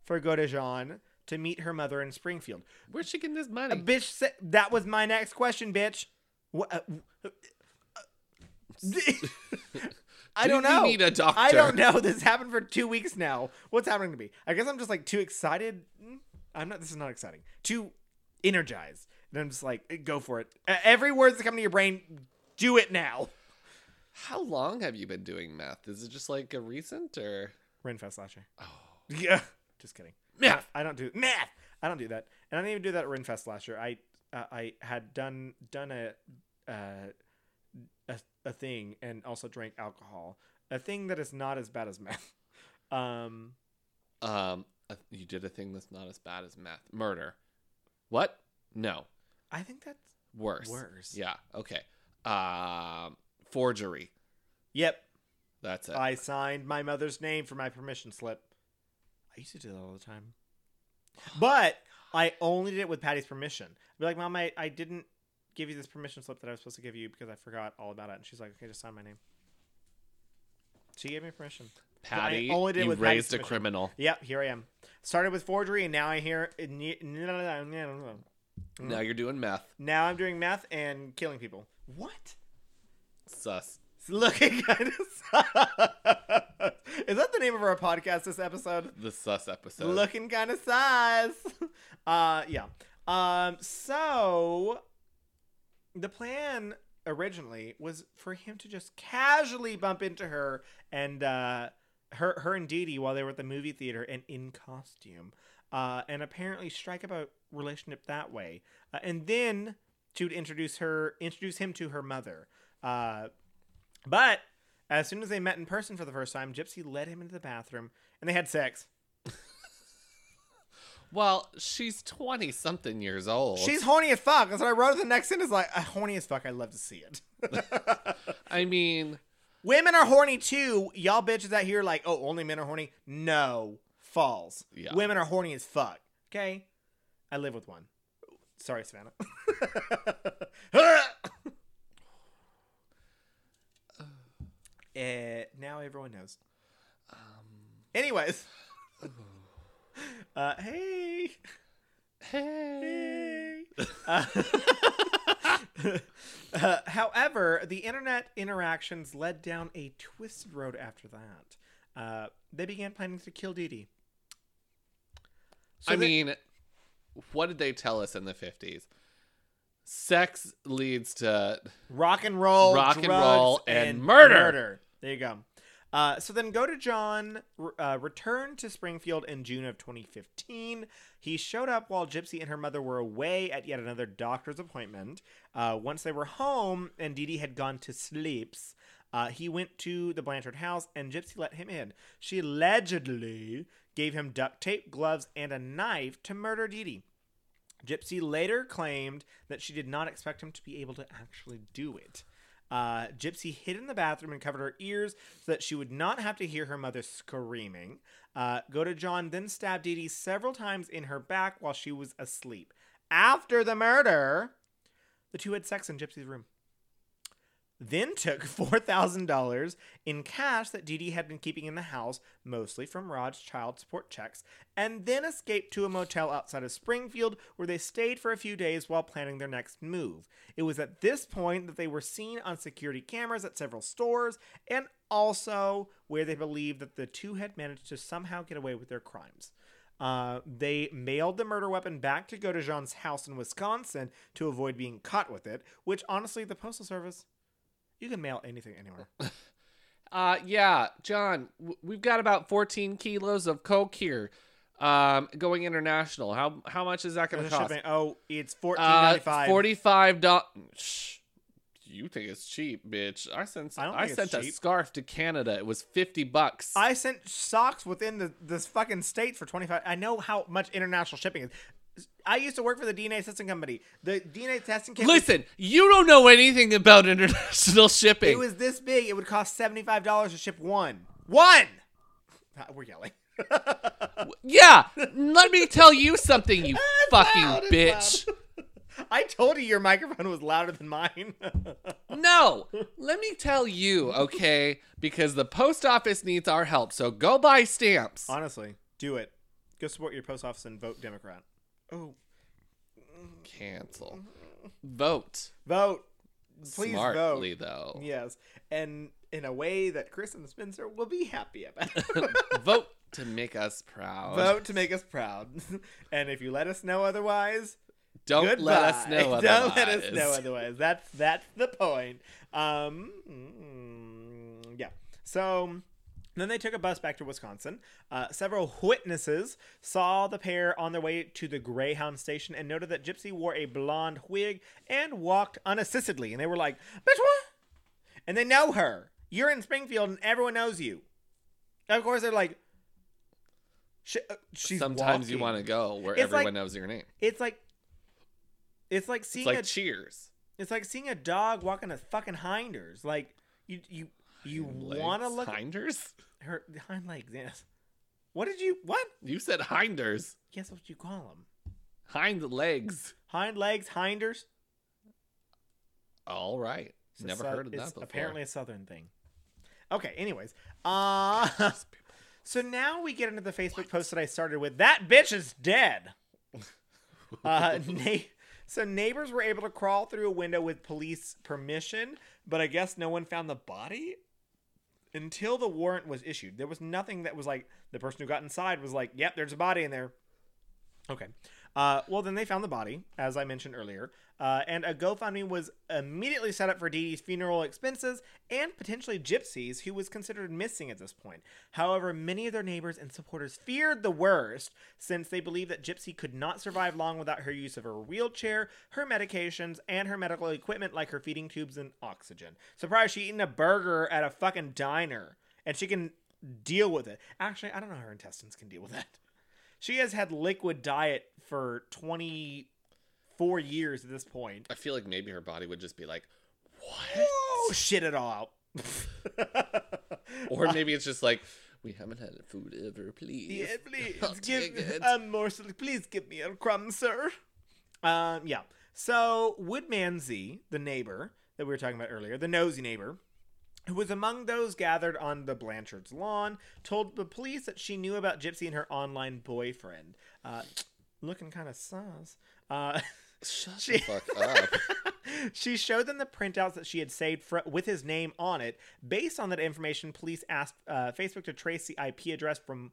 A: for Godejohn to meet her mother in Springfield.
C: Where's she getting this
A: A
C: money?
A: bitch said that was my next question, bitch. What? Uh, I
C: Do
A: don't know.
C: need a doctor?
A: I don't know. This happened for two weeks now. What's happening to me? I guess I'm just like too excited. Mm, I'm not. This is not exciting. Too energized. And I'm just like, go for it. Uh, Every word that's coming to your brain, do it now.
C: How long have you been doing meth? Is it just like a recent or?
A: Renfest last year.
C: Oh.
A: Yeah. Just kidding.
C: Math.
A: I don't do math. I don't do that, and I didn't even do that at Renfest last year. I uh, I had done done a, uh, a a thing and also drank alcohol. A thing that is not as bad as meth. Um,
C: Um, you did a thing that's not as bad as meth. Murder. What? No.
A: I think that's
C: Worse.
A: Worse.
C: Yeah. Okay. Um, forgery.
A: yep.
C: That's it.
A: I signed my mother's name for my permission slip. I used to do that all the time, but I only did it with Patty's permission. I'd be like, Mom, I, I didn't give you this permission slip that I was supposed to give you because I forgot all about it. And she's like, Okay, just sign my name. She gave me permission.
C: Patty,
A: I only did
C: you
A: with Patty's
C: raised a criminal.
A: Yep, here I am. Started with forgery, and now I hear.
C: Now you're doing meth.
A: Now I'm doing meth and killing people. What?
C: Sus.
A: It's looking kind of. Is that the name of our podcast this episode?
C: The sus episode.
A: Looking kind of sus. Uh, yeah. Um, so the plan originally was for him to just casually bump into her and uh, her, her and Dee Dee while they were at the movie theater and in costume, uh, and apparently strike up a relationship that way, uh, and then to introduce her, introduce him to her mother. Uh, but as soon as they met in person for the first time, Gypsy led him into the bathroom and they had sex.
C: Well, she's 20 something years old.
A: She's horny as fuck. That's what I wrote. The next sentence like, "Uh, horny as fuck. I'd love to see it.
C: I mean,
A: Women are horny too. Y'all bitches out here like, oh, only men are horny. No, false.
C: Yeah.
A: Women are horny as fuck. Okay, I live with one. Sorry, Savannah. Eh, now everyone knows. Anyways, uh, hey.
C: hey.
A: Uh, uh, however, the internet interactions led down a twisted road after that. Uh, they began planning to kill Dee Dee. So
C: I
A: they-
C: mean, what did they tell us in the 50s? Sex leads to
A: rock and roll,
C: Rock and roll, and murder.
A: Murder. There you go. Uh, so then go to John uh, returned to Springfield in June of 2015. He showed up while Gypsy and her mother were away at yet another doctor's appointment. Uh, once they were home and Dee Dee had gone to sleeps, uh, he went to the Blanchard house and Gypsy let him in. She allegedly gave him duct tape, gloves, and a knife to murder Dee Dee. Gypsy later claimed that she did not expect him to be able to actually do it. Uh, Gypsy hid in the bathroom and covered her ears so that she would not have to hear her mother screaming. Uh, Go to John then stabbed Dee Dee several times in her back while she was asleep. After the murder, the two had sex in Gypsy's room. Then took $4,000 in cash that Dee Dee had been keeping in the house, mostly from Rod's child support checks, and then escaped to a motel outside of Springfield where they stayed for a few days while planning their next move. It was at this point that they were seen on security cameras at several stores and also where they believed that the two had managed to somehow get away with their crimes. Uh, they mailed the murder weapon back to Godejean's house in Wisconsin to avoid being caught with it, which honestly, the Postal Service, you can mail anything anywhere.
C: Uh, yeah, John, w- we've got about 14 kilos of coke here. Um, going international. How how much is that going to cost?
A: shipping- oh, it's fourteen
C: Uh, forty-five dollars. Shh. You think it's cheap, bitch? I sent
A: I
C: I, sent a
A: cheap.
C: scarf to Canada. It was fifty bucks.
A: I sent socks within the this fucking state for twenty five. I know how much international shipping is. I used to work for the DNA testing company. The DNA testing was-
C: Listen, you don't know anything about international shipping.
A: it was this big. It would cost seventy five dollars to ship one. One. We're yelling.
C: yeah, let me tell you something, you
A: It's
C: fucking
A: loud,
C: bitch.
A: I told you your microphone was louder than mine.
C: No, let me tell you, okay? Because the post office needs our help, so go buy stamps.
A: Honestly, do it. Go support your post office and vote Democrat. Oh,
C: Cancel. Vote.
A: vote. Please
C: Smartly,
A: vote.
C: though.
A: Yes, and in a way that Kristen Spencer will be happy about.
C: Vote to make us proud.
A: Vote to make us proud. and if you let us know otherwise,
C: Don't
A: goodbye.
C: let us know otherwise.
A: Don't let us know otherwise. That's that's the point. Um, mm, yeah. So then they took a bus back to Wisconsin. Uh, several witnesses saw the pair on their way to the Greyhound station and noted that Gypsy wore a blonde wig and walked unassistedly. And they were like, "Bitch, what?" And they know her. You're in Springfield, and everyone knows you. And of course, they're like, "Sh- uh, "She's
C: Sometimes you want to go where
A: It's
C: everyone
A: like-
C: knows your name.
A: It's like it's like
C: It's
A: seeing
C: like
A: a
C: Cheers.
A: it's like seeing a dog walking a fucking hinders. Like you you you want to look
C: Hinders?
A: Her hind legs. Yes. What did you what?
C: You said hinders.
A: Guess what you call them?
C: Hind legs.
A: Hind legs, hinders.
C: All right.
A: It's
C: Never heard of that before.
A: Apparently a southern thing. Okay. Anyways, uh, so now we get into the Facebook post that I started with. That bitch is dead. Uh, na- so neighbors were able to crawl through a window with police permission, but I guess no one found the body until the warrant was issued. There was nothing that was like the person who got inside was like, "Yep, there's a body in there." Okay. Uh, well, then they found the body, as I mentioned earlier, uh, and a GoFundMe was immediately set up for Dee Dee's funeral expenses and potentially Gypsy's, who was considered missing at this point. However, many of their neighbors and supporters feared the worst, since they believed that Gypsy could not survive long without her use of her wheelchair, her medications, and her medical equipment like her feeding tubes and oxygen. Surprised she eating a burger at a fucking diner, and she can deal with it. Actually, I don't know how her intestines can deal with that. She has had liquid diet for 24 years at this point.
C: I feel like maybe her body would just be like, what?
A: Oh, shit it all out.
C: Or maybe it's just like, we haven't had food ever, please.
A: yeah, please give a morsel. Please give me a crumb, sir. Um, yeah. So Woodmansee, the neighbor that we were talking about earlier, the nosy neighbor, who was among those gathered on the Blanchard's lawn, told the police that she knew about Gypsy and her online boyfriend. Uh, looking kind of sus. Uh,
C: Shut
A: She-
C: the fuck up.
A: she showed them the printouts that she had saved fr- with his name on it. Based on that information, police asked uh, Facebook to trace the IP address from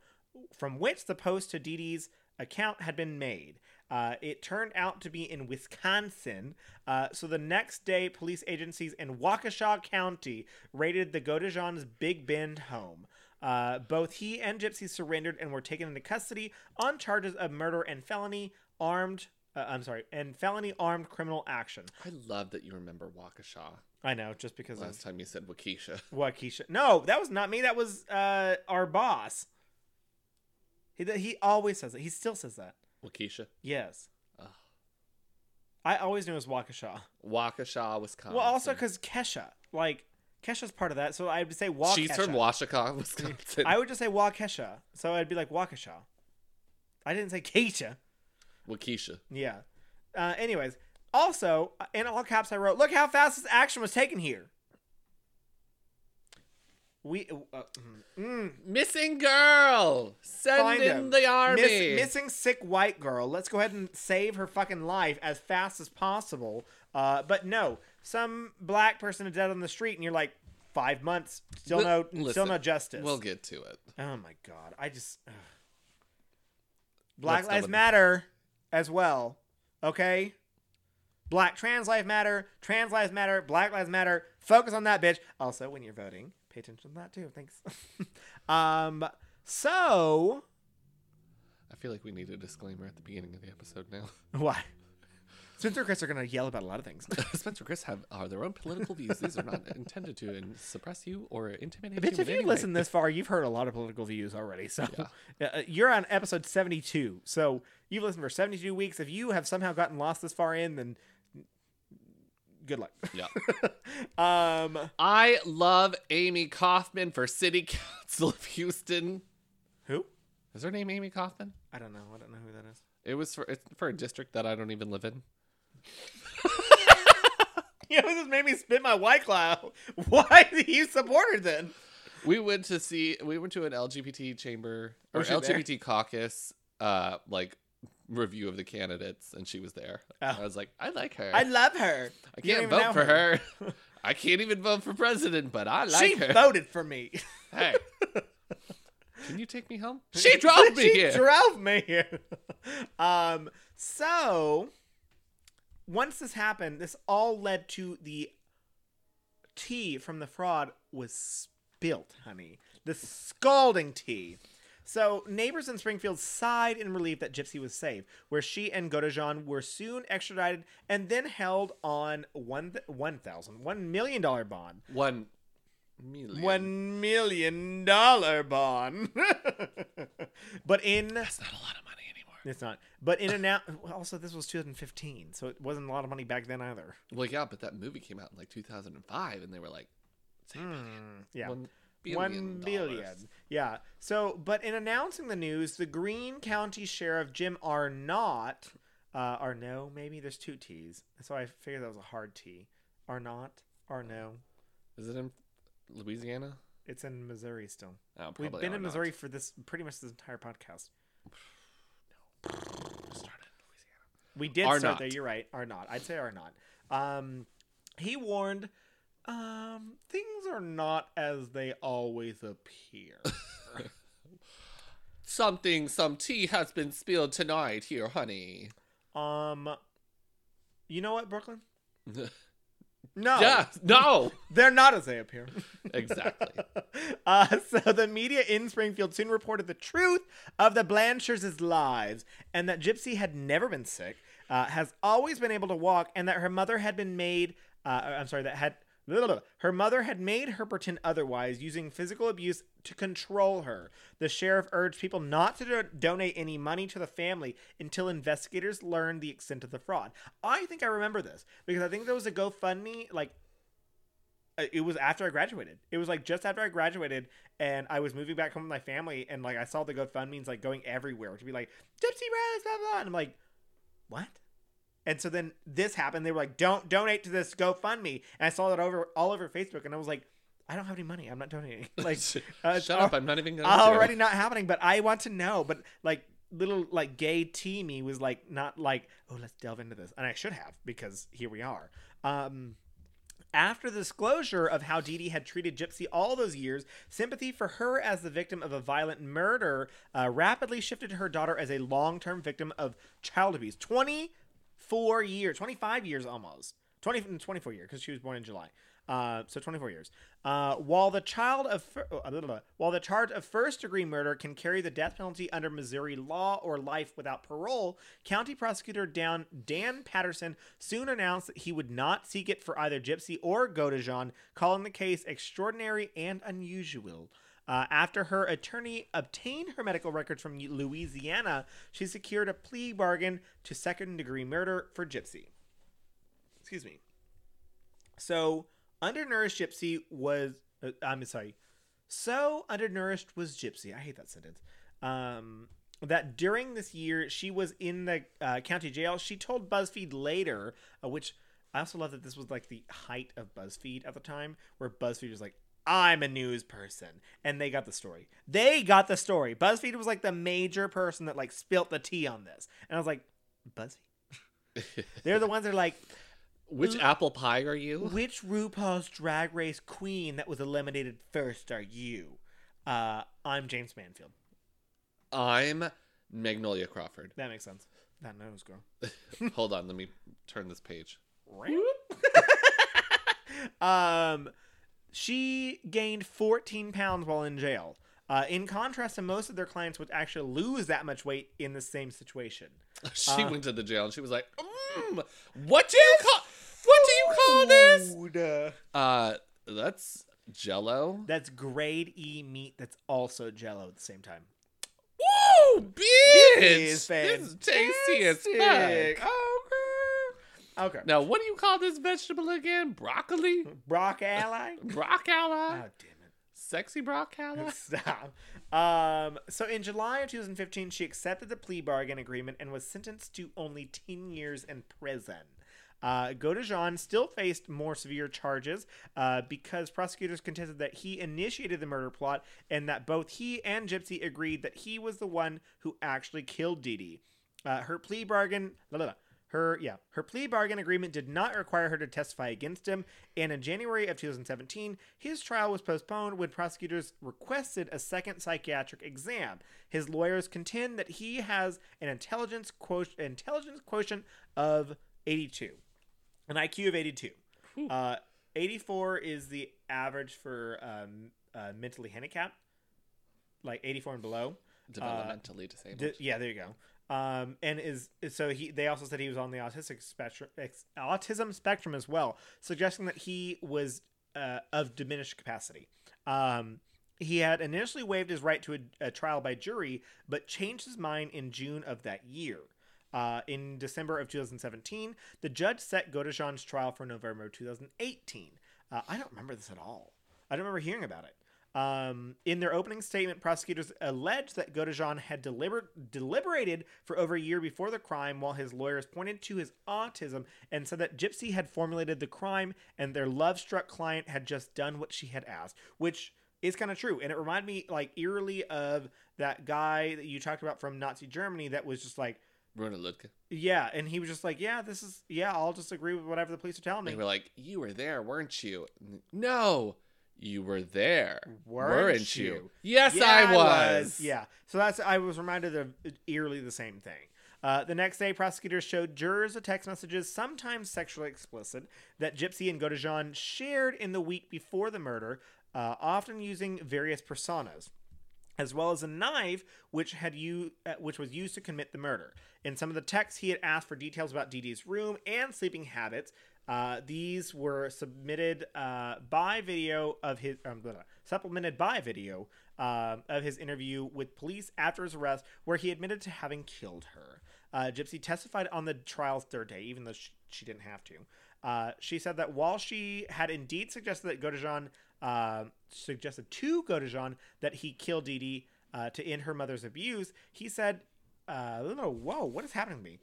A: from which the post to Dee Dee's account had been made. Uh, it turned out to be in Wisconsin. Uh, so the next day, police agencies in Waukesha County raided the Godejan's Big Bend home. Uh, both he and Gypsy surrendered and were taken into custody on charges of murder and felony armed. Uh, I'm sorry, and felony armed criminal action.
C: I love that you remember Waukesha.
A: I know, just because
C: Last
A: of
C: time you said Waukesha.
A: Waukesha. No, that was not me. That was uh, our boss. He he always says it. He still says that.
C: Waukesha?
A: Yes.
C: Ugh.
A: I always knew it was Waukesha.
C: Waukesha, Wisconsin.
A: Well, also because Kesha, like Kesha's part of that, so I would say Waukesha.
C: She's from Washaka, Wisconsin.
A: I would just say Waukesha, so I'd be like Waukesha. I didn't say Keisha.
C: Waukesha.
A: Yeah. Uh, anyways, also in all caps, I wrote, "Look how fast this action was taken here." We uh, mm,
C: Missing girl! Send
A: Find
C: in
A: him.
C: the army!
A: Miss, missing sick white girl. Let's go ahead and save her fucking life as fast as possible. Uh, but no, some black person is dead on the street, and you're like, five months, still no,
C: listen,
A: still no justice.
C: We'll get to it.
A: oh my god, I just ugh. Black
C: Let's
A: Lives Matter as well. Okay, Black Trans Lives Matter, Trans Lives Matter, Black Lives Matter. Focus on that, bitch. Also, when you're voting, pay attention to that too. Thanks. um. So
C: I feel like we need a disclaimer at the beginning of the episode now.
A: Why? Spencer and Chris are going to yell about a lot of things.
C: Spencer and Chris have are their own political views. These are not intended to suppress you or intimidate
A: Bitch,
C: you.
A: if you listen this far, you've heard a lot of political views already. So
C: Yeah.
A: uh, you're on episode 72. So you've listened for 72 weeks. If you have somehow gotten lost this far in, then good luck.
C: Yeah.
A: um,
C: I love Amy Kaufman for City Council of Houston.
A: who?
C: Is her name Amy Kaufman?
A: I don't know. I don't know who that is.
C: It was for it's for a district that I don't even live in.
A: You know, this made me spit my white cloud. Why do you support her then?
C: We went to see we went to an LGBT chamber or
A: she there?
C: LGBT caucus uh like review of the candidates and she was there.
A: Oh.
C: I was like, I like her.
A: I love her.
C: I can't vote for her. I can't even vote for president, but I like
A: she
C: her.
A: voted for me.
C: hey. Can you take me home? She drove me
A: she
C: here.
A: drove me here. um, so once this happened, this all led to the tea from the fraud was spilt, honey. The scalding tea. So neighbors in Springfield sighed in relief that Gypsy was safe, where she and Godejan were soon extradited and then held on one one thousand one million dollar bond.
C: One million.
A: One million dollar bond. but in
C: That's not a lot of money anymore.
A: it's not. But in and out. Also, this was 2015, so it wasn't a lot of money back then either.
C: Well, yeah, but that movie came out in like 2005, and they were like, "Say a million."
A: Hmm, Yeah.
C: One
A: One
C: billion
A: billion.
C: dollars.
A: Yeah. So, but in announcing the news, the Greene County Sheriff Jim Arnott, uh, Arno, maybe there's two T's, so I figured that was a hard T. Arnott, Arno.
C: Is it in Louisiana?
A: It's in Missouri still.
C: Oh,
A: We've been in. Missouri for this pretty much this entire podcast. No.
C: Started in Louisiana.
A: We did start there. You're right. Are not. I'd say are not. Um, he warned, um, things are not as they always appear.
C: Something, some tea has been spilled tonight here, honey.
A: um, you know what, Brooklyn? No.
C: Yeah, no.
A: They're not as they appear.
C: Exactly.
A: uh, so the media in Springfield soon reported the truth of the Blanchards' lives and that Gypsy had never been sick, uh, has always been able to walk, and that her mother had been made. Uh, I'm sorry, that had. Her mother had made her pretend otherwise, using physical abuse to control her. The sheriff urged people not to do- donate any money to the family until investigators learned the extent of the fraud. I think I remember this because I think there was a GoFundMe like uh, it was after I graduated. It was like just after I graduated, and I was moving back home with my family, and like I saw the GoFundMe's like going everywhere to be like Gypsy Rose, blah blah, and I'm like, what? And so then this happened. They were like, don't donate to this GoFundMe, and I saw that over all over Facebook, and I was like, I don't have any money. I'm not donating. Like, uh,
C: Shut up! I'm not even going
A: already not happening, but I want to know. But like little like gay T me was like not like oh let's delve into this, and I should have because here we are. Um, after the disclosure of how Dee Dee had treated Gypsy all those years, sympathy for her as the victim of a violent murder uh, rapidly shifted to her daughter as a long-term victim of child abuse. Twenty-four years, twenty-five years almost. 20, 24 years because she was born in July. Uh, so 24 years. Uh, while the child of fir- uh, while the charge of first degree murder can carry the death penalty under Missouri law or life without parole, County Prosecutor Dan, Dan Patterson soon announced that he would not seek it for either Gypsy or Godejean, calling the case extraordinary and unusual. Uh, after her attorney obtained her medical records from Louisiana, she secured a plea bargain to second degree murder for Gypsy. Excuse me. So, undernourished Gypsy was. Uh, I'm sorry. So undernourished was Gypsy. I hate that sentence. Um, that during this year she was in the uh, county jail. She told BuzzFeed later, uh, which I also love that this was like the height of BuzzFeed at the time, where BuzzFeed was like, "I'm a news person," and they got the story. They got the story. BuzzFeed was like the major person that like spilt the tea on this, and I was like, BuzzFeed. They're the ones that are like,
C: Which apple pie are you?
A: which RuPaul's Drag Race queen that was eliminated first are you? Uh, I'm Jaymes Mansfield.
C: I'm Magnolia Crawford.
A: That makes sense. That nose girl.
C: Hold on, let me turn this page.
A: um, she gained 14 pounds while in jail. Uh, in contrast to most of their clients would actually lose that much weight in the same situation.
C: She
A: Uh,
C: went to the jail and she was like, mm, "What do you call? What do you call this?" Uh, that's Jello.
A: That's grade E meat that's also jello at the same time.
C: Woo, bitch!
A: is
C: This is tasty as fuck.
A: Okay.
C: Now, what do you call this vegetable again? Broccoli?
A: Brock ally?
C: Broccoli?
A: Oh, damn it.
C: Sexy broccoli?
A: Stop. Um, so in July of 2015, she accepted the plea bargain agreement and was sentenced to only 10 years in prison. Uh, Godejean still faced more severe charges uh, because prosecutors contested that he initiated the murder plot and that both he and Gypsy agreed that he was the one who actually killed Dee Dee. Uh, her plea bargain, blah, blah, blah. Her yeah, her plea bargain agreement did not require her to testify against him. And in January of 2017, his trial was postponed when prosecutors requested a second psychiatric exam. His lawyers contend that he has an intelligence quotient, intelligence quotient of 82, an IQ of 82. Uh, 84 is the average for um, uh, mentally handicapped, like 84 and below.
C: Developmentally disabled.
A: D- yeah, there you go. Um, and is so he. They also said he was on the autistic spectrum, autism spectrum as well, suggesting that he was uh, of diminished capacity. Um, he had initially waived his right to a, a trial by jury, but changed his mind in June of that year. Uh, in December of 2017, the judge set Godejean's trial for November 2018. Uh, I don't remember this at all. I don't remember hearing about it. Um, in their opening statement, prosecutors alleged that Godejean had deliber- deliberated for over a year before the crime, while his lawyers pointed to his autism and said that Gypsy had formulated the crime and their love struck client had just done what she had asked. Which, is kind of true, and it reminded me like eerily of that guy that you talked about from Nazi Germany that was just like,
C: Bruno Ludke.
A: yeah, and he was just like, yeah, this is yeah, I'll just agree with whatever the police are telling me.
C: They were like, "You were there, weren't you?" No, you were there,
A: Weren't you?
C: Yes,
A: Yeah,
C: I was.
A: Yeah. So that's I was reminded of eerily the same thing. Uh, the next day, prosecutors showed jurors the text messages, sometimes sexually explicit, that Gypsy and Godejean shared in the week before the murder, uh, often using various personas, as well as a knife which had u- uh, which was used to commit the murder. In some of the texts, he had asked for details about Dee Dee's room and sleeping habits. Uh, these were submitted uh, by video of his um, supplemented by video uh, of his interview with police after his arrest, where he admitted to having killed her. Uh, Gypsy testified on the trial's third day, even though she, she didn't have to. Uh, she said that while she had indeed suggested that Godejean uh, suggested to Godejean that he kill uh, to end her mother's abuse, he said, "Oh, whoa, what is happening to me?"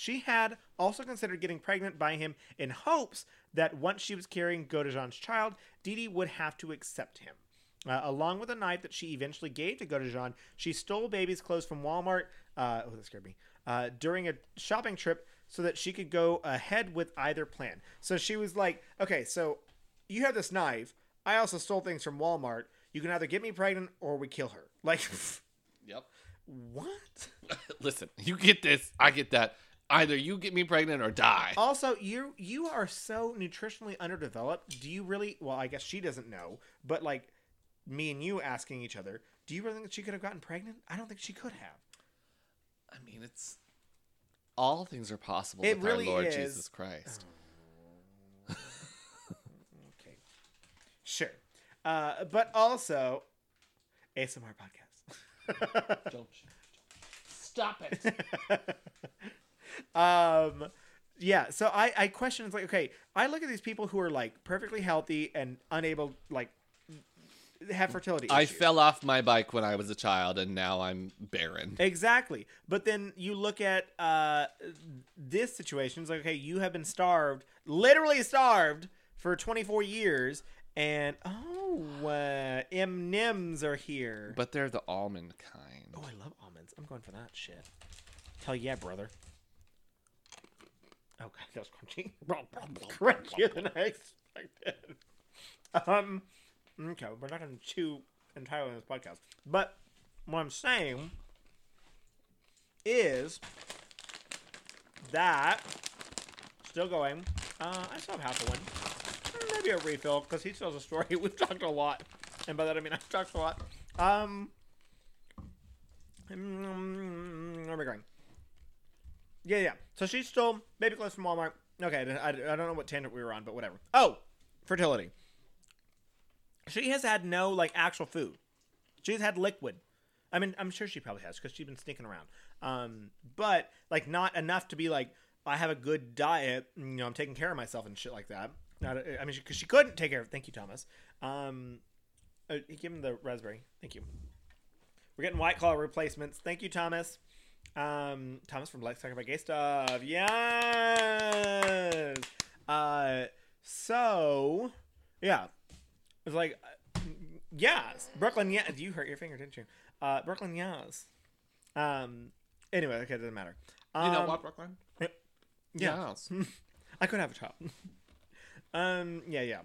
A: She had also considered getting pregnant by him in hopes that once she was carrying Godejean's child, Dee would have to accept him. Uh, along with a knife that she eventually gave to Godejean, she stole baby's clothes from Walmart. Uh, oh, that scared me. Uh, during a shopping trip, so that she could go ahead with either plan. So she was like, "Okay, so you have this knife. I also stole things from Walmart. You can either get me pregnant or we kill her." Like,
C: Yep.
A: what?
C: Listen, you get this, I get that. Either you get me pregnant or die.
A: Also, you you are so nutritionally underdeveloped. Do you really? Well, I guess she doesn't know, but like me and you asking each other, do you really think that she could have gotten pregnant? I don't think she could have.
C: I mean, it's all things are possible
A: It
C: with
A: really
C: our Lord
A: is.
C: Jesus Christ.
A: Okay, sure, uh, but also ASMR podcast.
B: Don't you? Stop it.
A: um yeah so i i question it's like okay i look at these people who are like perfectly healthy and unable like have fertility
C: I fell off my bike when I was a child, and now I'm barren.
A: exactly. But then you look at uh this situation it's like okay you have been starved literally starved for 24 years and oh uh, m&ms are here.
C: But they're the almond kind.
A: oh i love almonds. I'm going for that shit. Hell yeah brother okay. That was crunchy. Crunchier than i expected. Um okay we're not going to chew entirely on this podcast but what i'm saying is that still going. Uh i still have half a one maybe a refill because he tells a story. We've talked a lot. And by that i mean i've talked a lot. Um Mm, where am I going? Yeah, yeah. So she stole baby clothes from Walmart. Okay, I, I don't know what tangent we were on, but whatever. Oh, fertility. She has had no like actual food. She's had liquid. I mean, I'm sure she probably has because she's been sneaking around. Um, but like not enough to be like I have a good diet. You know, I'm taking care of myself and shit like that. Not, I mean, because she, couldn't take care of. Thank you, Thomas. Um, uh, give him the raspberry. Thank you. We're getting white claw replacements. Thank you, Thomas. Um, Thomas from Let's Talk About Gay Stuff. Yes. Uh, so yeah, it's like, uh, yes, Brooklyn. Yeah, you hurt your finger, didn't you? Uh, Brooklyn. Yes. Um. Anyway, okay, it doesn't matter. Um,
C: you know what, Brooklyn?
A: Yeah.
C: Yes.
A: I could have a child. um. Yeah. Yeah.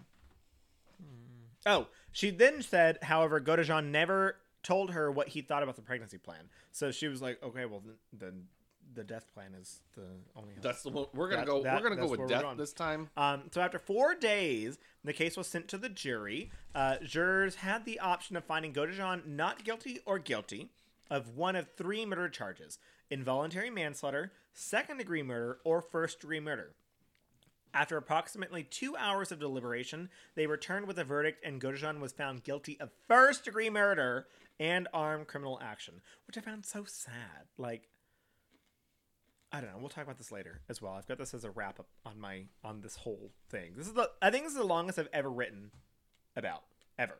A: Oh, she then said, however, Godejean never told her what he thought about the pregnancy plan. So she was like, "Okay, well, then, then the death plan is the only."
C: That's the one. We're gonna
A: That-
C: go.
A: that-
C: we're gonna go with death this time.
A: Um, so after four days, the case was sent to the jury. Uh, jurors had the option of finding Godejean not guilty or guilty of one of three murder charges: involuntary manslaughter, second-degree murder, or first-degree murder. After approximately two hours of deliberation, they returned with a verdict, and Godejean was found guilty of first-degree murder and armed criminal action, which I found so sad. Like, I don't know. We'll talk about this later as well. I've got this as a wrap up on my on this whole thing. This is the I think this is the longest I've ever written about ever.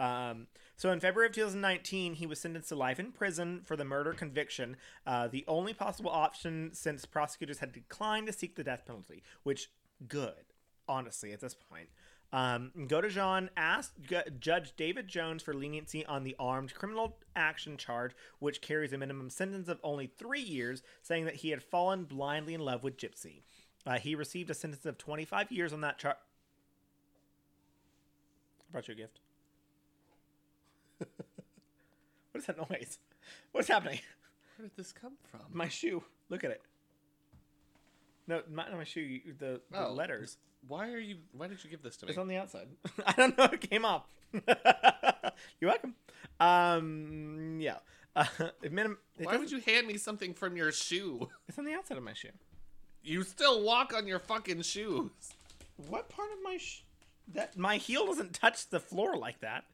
A: Um, so in February of 2019, he was sentenced to life in prison for the murder conviction, uh, the only possible option since prosecutors had declined to seek the death penalty. Which good, honestly, at this point. Um, Godejohn asked G- Judge David Jones for leniency on the armed criminal action charge, which carries a minimum sentence of only three years, saying that he had fallen blindly in love with Gypsy. Uh, he received a sentence of 25 years on that charge. I brought you a gift. what is that noise? What's happening?
C: Where did this come from?
A: My shoe. Look at it. No, not my shoe. you- The, the
C: Oh.
A: letters.
C: Why are you? Why did you give this to me?
A: It's on the outside. I don't know. It came off. You're welcome. Um, yeah. Uh, it minim- it
C: Why would
A: doesn't-
C: you hand me something from your shoe?
A: It's on the outside of my shoe.
C: You still walk on your fucking shoes.
A: What part of my sh- that my heel doesn't touch the floor like that?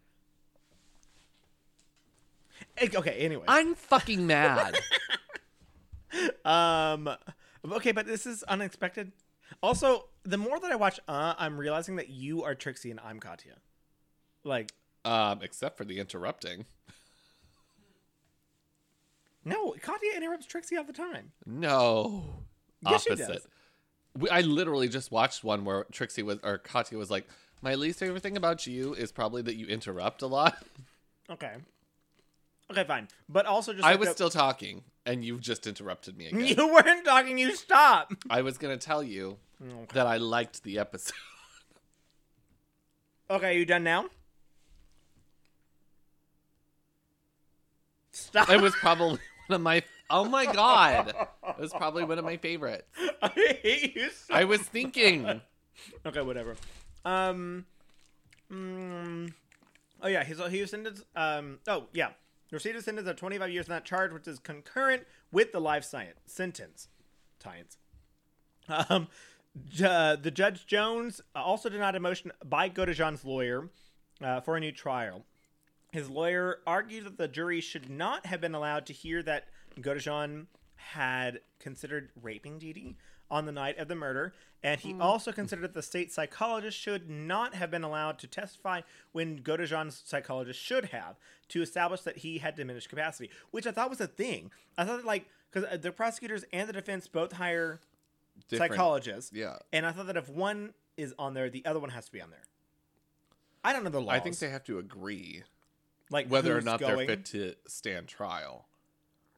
A: Eh, Okay. Anyway.
C: I'm fucking mad.
A: Um. Okay, but this is unexpected. Also, the more that I watch, uh, I'm realizing that you are Trixie and I'm Katya. Like,
C: um, except for the interrupting.
A: no, Katya interrupts Trixie all the time.
C: No.
A: Yes, she
C: Opposite.
A: does.
C: We, I literally just watched one where Trixie was or Katya was like, "My least favorite thing about you is probably that you interrupt a lot."
A: Okay. Okay, fine. But also just
C: I
A: like
C: was still talking, and you've just interrupted me again.
A: You weren't talking. You stop.
C: I was gonna tell you
A: Okay.
C: that I liked the episode.
A: Okay, you done now? Stop.
C: it was probably one of my. Oh my god! It was probably one of my favorites.
A: I hate you. So
C: I was thinking.
A: Okay, whatever. Um. mm, oh yeah, he's he was sentenced. Um. Oh yeah, received a sentence of 25 years on that charge, which is concurrent with the life science sentence. Science. Um. Uh, the judge Jones also denied a motion by Godejohn's lawyer uh, for a new trial. His lawyer argued that the jury should not have been allowed to hear that Godejohn had considered raping Dee on the night of the murder, and he hmm. also considered that the state psychologist should not have been allowed to testify when Godejohn's psychologist should have to establish that he had diminished capacity, which I thought was a thing. I thought that, like because uh, the prosecutors and the defense both hire
C: Different.
A: psychologists,
C: Yeah.
A: and I thought that if one is on there, the other one has to be on there. I don't know the laws.
C: I think they have to agree
A: like
C: whether or not
A: going.
C: they're fit to stand trial,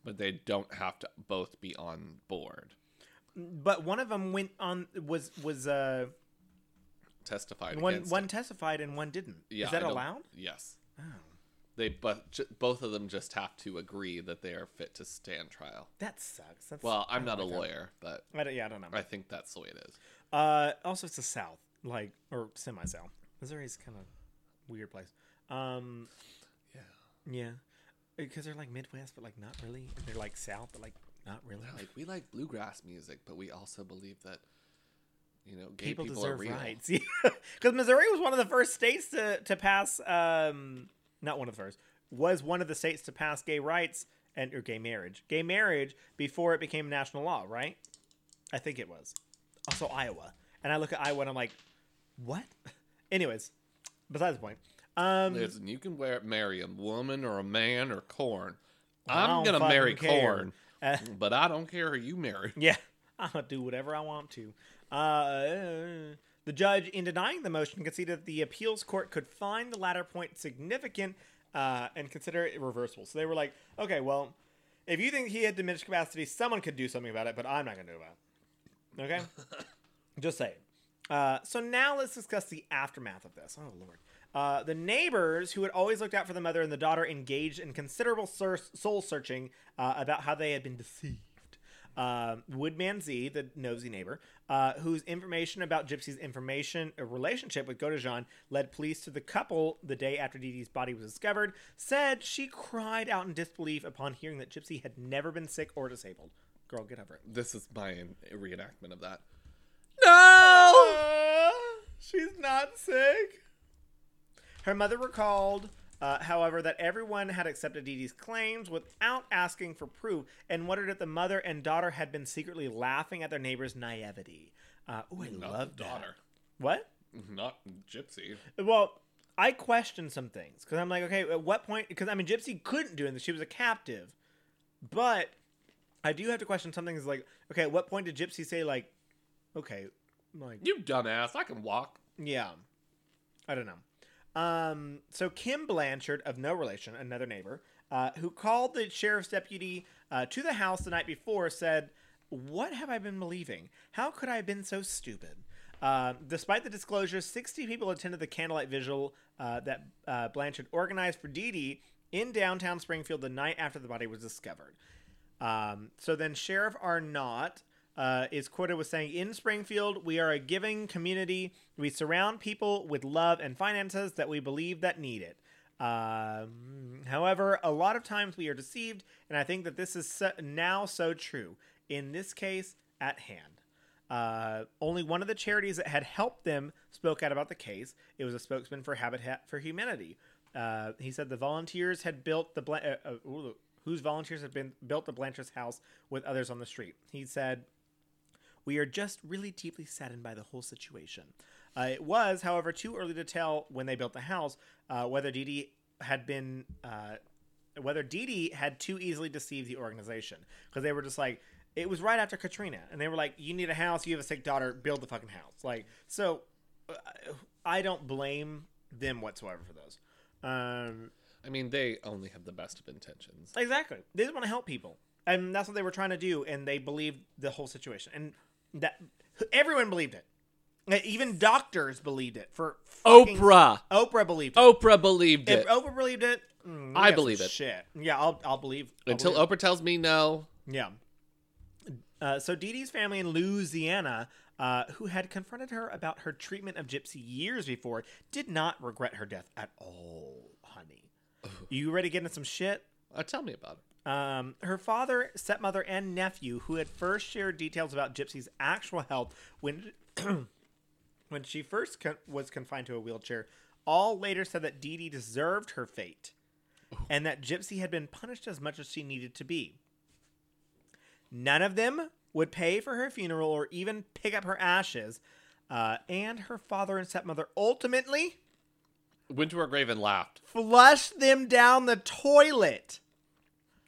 C: but they don't have to both be on board.
A: But one of them went on was was uh
C: Testified
A: one
C: against
A: one testified and one didn't.
C: Yeah,
A: Is that allowed?
C: Yes.
A: Oh,
C: They but both of them just have to agree that they are fit to stand trial.
A: that sucks. That's,
C: Well, I'm not a
A: like that.
C: lawyer, but
A: I don't, yeah, I don't know.
C: I think that's the way it is.
A: Uh, also, it's the South, like or semi-South. Missouri's kind of weird place. Um,
C: Yeah.
A: yeah, because they're like Midwest, but like not really. They're like South, but like not really.
C: Like we like bluegrass music, but we also believe that you know gay
A: people,
C: people,
A: deserve
C: are real.
A: rights. Because Missouri was one of the first states to to pass. Um, not one of the first. Was one of the states to pass gay rights and or gay marriage, gay marriage before it became national law. Right? I think it was. Also Iowa, and I look at Iowa and I'm like, what? Anyways, besides the point. Um,
C: Listen, you can wear, marry a woman or a man or corn. I'm gonna marry
A: care.
C: corn,
A: uh,
C: but I don't care who you marry.
A: Yeah, I'll do whatever I want to. Uh, the judge, in denying the motion, conceded that the appeals court could find the latter point significant uh, and consider it reversible. So they were like, okay, well, if you think he had diminished capacity, someone could do something about it, but I'm not going to do about it. Okay? Just say. Uh, so now let's discuss the aftermath of this. Oh, Lord. Uh, the neighbors, who had always looked out for the mother and the daughter, engaged in considerable sur- soul searching uh, about how they had been deceived. Um, Woodmansee, the nosy neighbor, uh, whose information about Gypsy's information uh, relationship with Godejohn led police to the couple the day after Dee Dee's body was discovered, said she cried out in disbelief upon hearing that Gypsy had never been sick or disabled. Girl, get over it.
C: This is my reenactment of that. No.
A: Uh, she's not sick. Her mother recalled, uh, however, that everyone had accepted Dee Dee's claims without asking for proof and wondered if the mother and daughter had been secretly laughing at their neighbor's naivety. Uh, oh, I
C: Not
A: love
C: the
A: that.
C: daughter,
A: What?
C: not Gypsy.
A: Well, I question some things because I'm like, okay, at what point? Because I mean, Gypsy couldn't do this; she was a captive. But I do have to question some things. Like, okay, at what point did Gypsy say, like, okay, like,
C: You dumbass! I can walk.
A: yeah, I don't know. Um, so Kim Blanchard of no relation, another neighbor, uh, who called the sheriff's deputy uh, to the house the night before, said, "What have I been believing? How could I have been so stupid?" Uh, despite the disclosure, 60 people attended the candlelight vigil uh, that uh, Blanchard organized for Dee Dee in downtown Springfield the night after the body was discovered. Um, so then Sheriff Arnott uh, is quoted with saying, "In Springfield, we are a giving community. We surround people with love and finances that we believe that need it. Um, however, a lot of times we are deceived, and I think that this is so, now so true. In this case, at hand." Uh, only one of the charities that had helped them spoke out about the case. It was a spokesman for Habitat for Humanity. Uh, he said the volunteers had built the Bla- uh, uh, whose volunteers had been built the Blanchard's house with others on the street. He said, "We are just really deeply saddened by the whole situation. Uh, it was, however, too early to tell when they built the house uh, whether Dee Dee had been." Uh, whether Dee Dee had too easily deceived the organization because they were just like it was right after Katrina and they were like you need a house you have a sick daughter build the fucking house like so uh, I don't blame them whatsoever for those um
C: I mean, they only have the best of intentions.
A: exactly they just want to help people and that's what they were trying to do and they believed the whole situation and that everyone believed it even doctors believed it for fucking-
C: Oprah.
A: Oprah believed it
C: Oprah believed
A: if
C: it.
A: Oprah believed it mm,
C: I believe it.
A: shit yeah I'll I'll believe I'll
C: Until
A: believe it.
C: Oprah tells me no.
A: Yeah. Uh, so Dee Dee's family in Louisiana, uh, who had confronted her about her treatment of Gypsy years before, did not regret her death at all, honey. You ready to get into some shit?
C: Uh, tell me about it.
A: Um, her father, stepmother, and nephew, who had first shared details about Gypsy's actual health when when she first con- was confined to a wheelchair, all later said that Dee Dee deserved her fate, and that Gypsy had been punished as much as she needed to be. None of them would pay for her funeral or even pick up her ashes, uh, and her father and stepmother ultimately
C: Went to her grave and laughed.
A: flushed them down the toilet.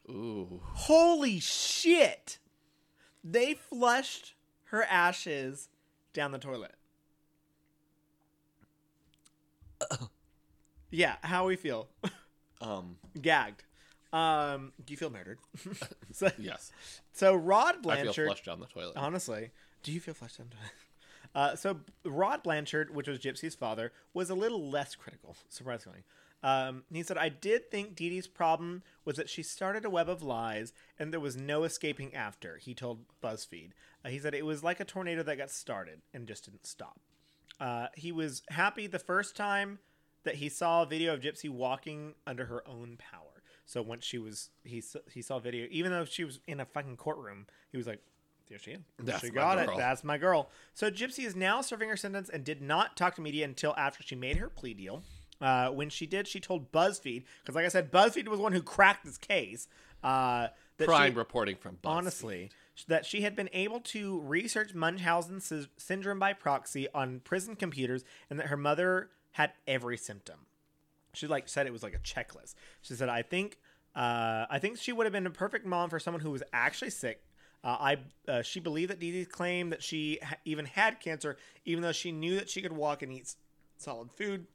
C: Ooh.
A: Holy shit! They flushed her ashes down the toilet. yeah, how we feel?
C: Um.
A: Gagged. Um, do you feel murdered? so,
C: Yes.
A: so Rod
C: I feel
A: Blanchard.
C: flushed down the toilet.
A: Honestly, do you feel flushed down? the toilet? Uh, so Rod Blanchard, which was Gypsy's father, was a little less critical, surprisingly. Um, he said, "I did think Dee Dee's problem was that she started a web of lies, and there was no escaping after." He told BuzzFeed. Uh, he said it was like a tornado that got started and just didn't stop. Uh, he was happy the first time that he saw a video of Gypsy walking under her own power. So once she was, he he saw a video, even though she was in a fucking courtroom, he was like, "There she is.
C: That's
A: she got
C: girl."
A: it. That's my girl." So Gypsy is now serving her sentence and did not talk to media until after she made her plea deal. Uh, when she did, she told BuzzFeed because, like I said, BuzzFeed was the one who cracked this case. Uh, that
C: Crime
A: she-
C: reporting from BuzzFeed.
A: honestly that she had been able to research Munchausen sy- syndrome by proxy on prison computers and that her mother had every symptom. She like said it was like a checklist. She said, "I think, uh, I think she would have been a perfect mom for someone who was actually sick." Uh, I uh, she believed that Dee Dee's claim that she ha- even had cancer, even though she knew that she could walk and eat s- solid food,